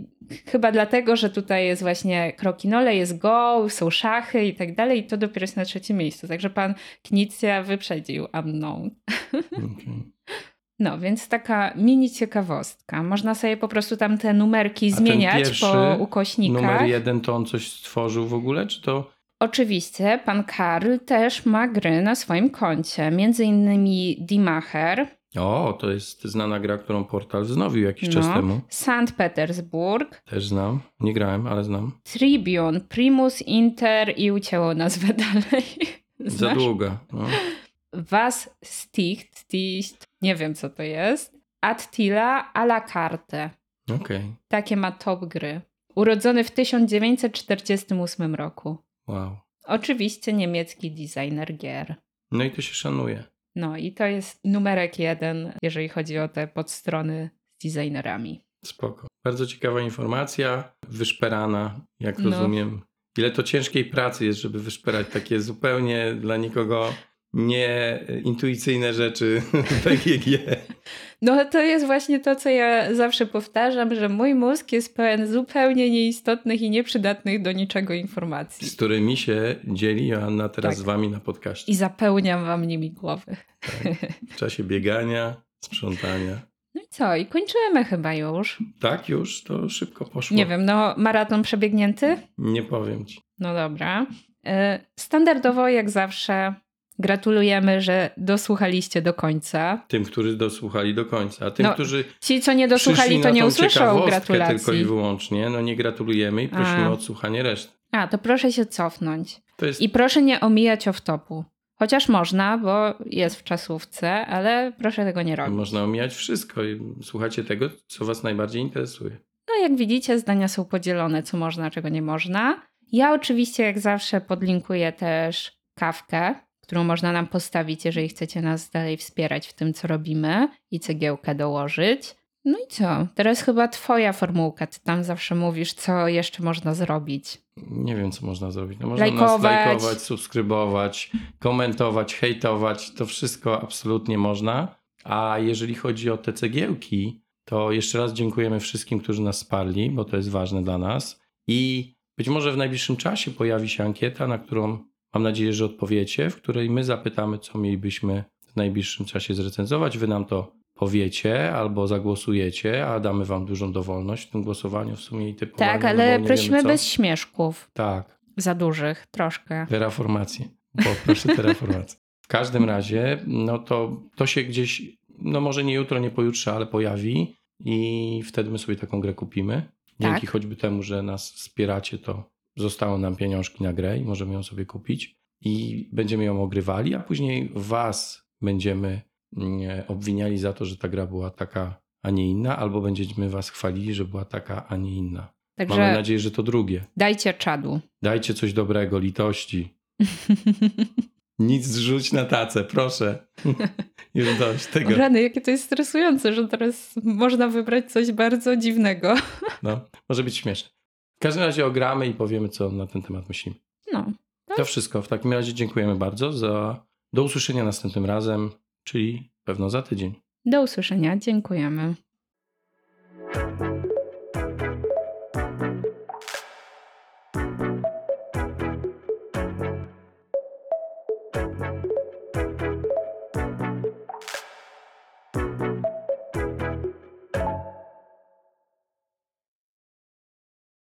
chyba dlatego, że tutaj jest właśnie krokinole, jest go, są szachy i tak dalej, i to dopiero jest na trzecim miejscu. Także pan Knizia wyprzedził Unknown. okej. No, więc taka mini ciekawostka. Można sobie po prostu tam te numerki zmieniać po ukośnikach. Numer jeden to on coś stworzył w ogóle, czy to... Oczywiście pan Karl też ma gry na swoim koncie, między innymi Dimacher, O, to jest znana gra, którą portal wznowił jakiś czas No. temu. Sankt Petersburg, Też znam. Nie grałem, ale znam. Tribune, Primus Inter i ucięło nazwę dalej. Za Znasz? długa. No. Was Sticht, Sticht, nie wiem co to jest. Attila a la carte. Okej. Takie ma top gry. Urodzony w 1948 roku. Wow. Oczywiście niemiecki designer gier. No i to się szanuje. No i to jest numerek jeden, jeżeli chodzi o te podstrony z designerami. Spoko. Bardzo ciekawa informacja, wyszperana, jak No. rozumiem. Ile to ciężkiej pracy jest, żeby wyszperać takie zupełnie dla nikogo nieintuicyjne rzeczy PGG. No to jest właśnie to, co ja zawsze powtarzam, że mój mózg jest pełen zupełnie nieistotnych i nieprzydatnych do niczego informacji. z którymi się dzieli Joanna teraz Tak. z wami na podcaście. I zapełniam wam nimi głowy. W czasie biegania, sprzątania. No i co? I kończymy chyba już. Tak już, to szybko poszło. Nie wiem, no maraton przebiegnięty? Nie powiem ci. No dobra. Y, Standardowo, jak zawsze, gratulujemy, że dosłuchaliście do końca. Tym, którzy dosłuchali do końca. A tym, No, którzy Ci, co nie dosłuchali, to nie usłyszą gratulacji. tylko i wyłącznie, no nie gratulujemy i prosimy A. o odsłuchanie reszty. A, to proszę się cofnąć. To jest I proszę nie omijać off-topu. Chociaż można, bo jest w czasówce, ale proszę tego nie robić. Można omijać wszystko i słuchacie tego, co was najbardziej interesuje. No jak widzicie, zdania są podzielone, co można, czego nie można. Ja oczywiście, jak zawsze, podlinkuję też kawkę, którą można nam postawić, jeżeli chcecie nas dalej wspierać w tym, co robimy i cegiełkę dołożyć. No i co? Teraz chyba twoja formułka. Ty tam zawsze mówisz, co jeszcze można zrobić. Nie wiem, co można zrobić. No, można nas Lajkować. lajkować, subskrybować, komentować, hejtować. To wszystko absolutnie można. A jeżeli chodzi o te cegiełki, to jeszcze raz dziękujemy wszystkim, którzy nas wsparli, bo to jest ważne dla nas. I być może w najbliższym czasie pojawi się ankieta, na którą mam nadzieję, że odpowiecie, w której my zapytamy, co mielibyśmy w najbliższym czasie zrecenzować. Wy nam to powiecie albo zagłosujecie, a damy wam dużą dowolność w tym głosowaniu w sumie i typowaniu. Tak, no ale bo wiemy prosimy co. bez śmieszków. Tak, Za dużych, troszkę. terraformację. Poproszę terraformację. W każdym razie, no to, to się gdzieś, no może nie jutro, nie pojutrze, ale pojawi i wtedy my sobie taką grę kupimy. Dzięki Tak. choćby temu, że nas wspieracie, to zostało nam pieniążki na grę i możemy ją sobie kupić i będziemy ją ogrywali, a później was będziemy mm, obwiniali za to, że ta gra była taka, a nie inna, albo będziemy was chwalili, że była taka, a nie inna. Mamy Także nadzieję, że to drugie. dajcie czadu. Dajcie coś dobrego, litości. Nic zrzuć na tacę, proszę. Już dość tego. Rany, jakie to jest stresujące, że teraz można wybrać coś bardzo dziwnego. No, może być śmieszne. W każdym razie ogramy i powiemy, co na ten temat myślimy. No, To wszystko. W takim razie dziękujemy bardzo za do usłyszenia następnym razem, czyli pewno za tydzień. do usłyszenia. Dziękujemy.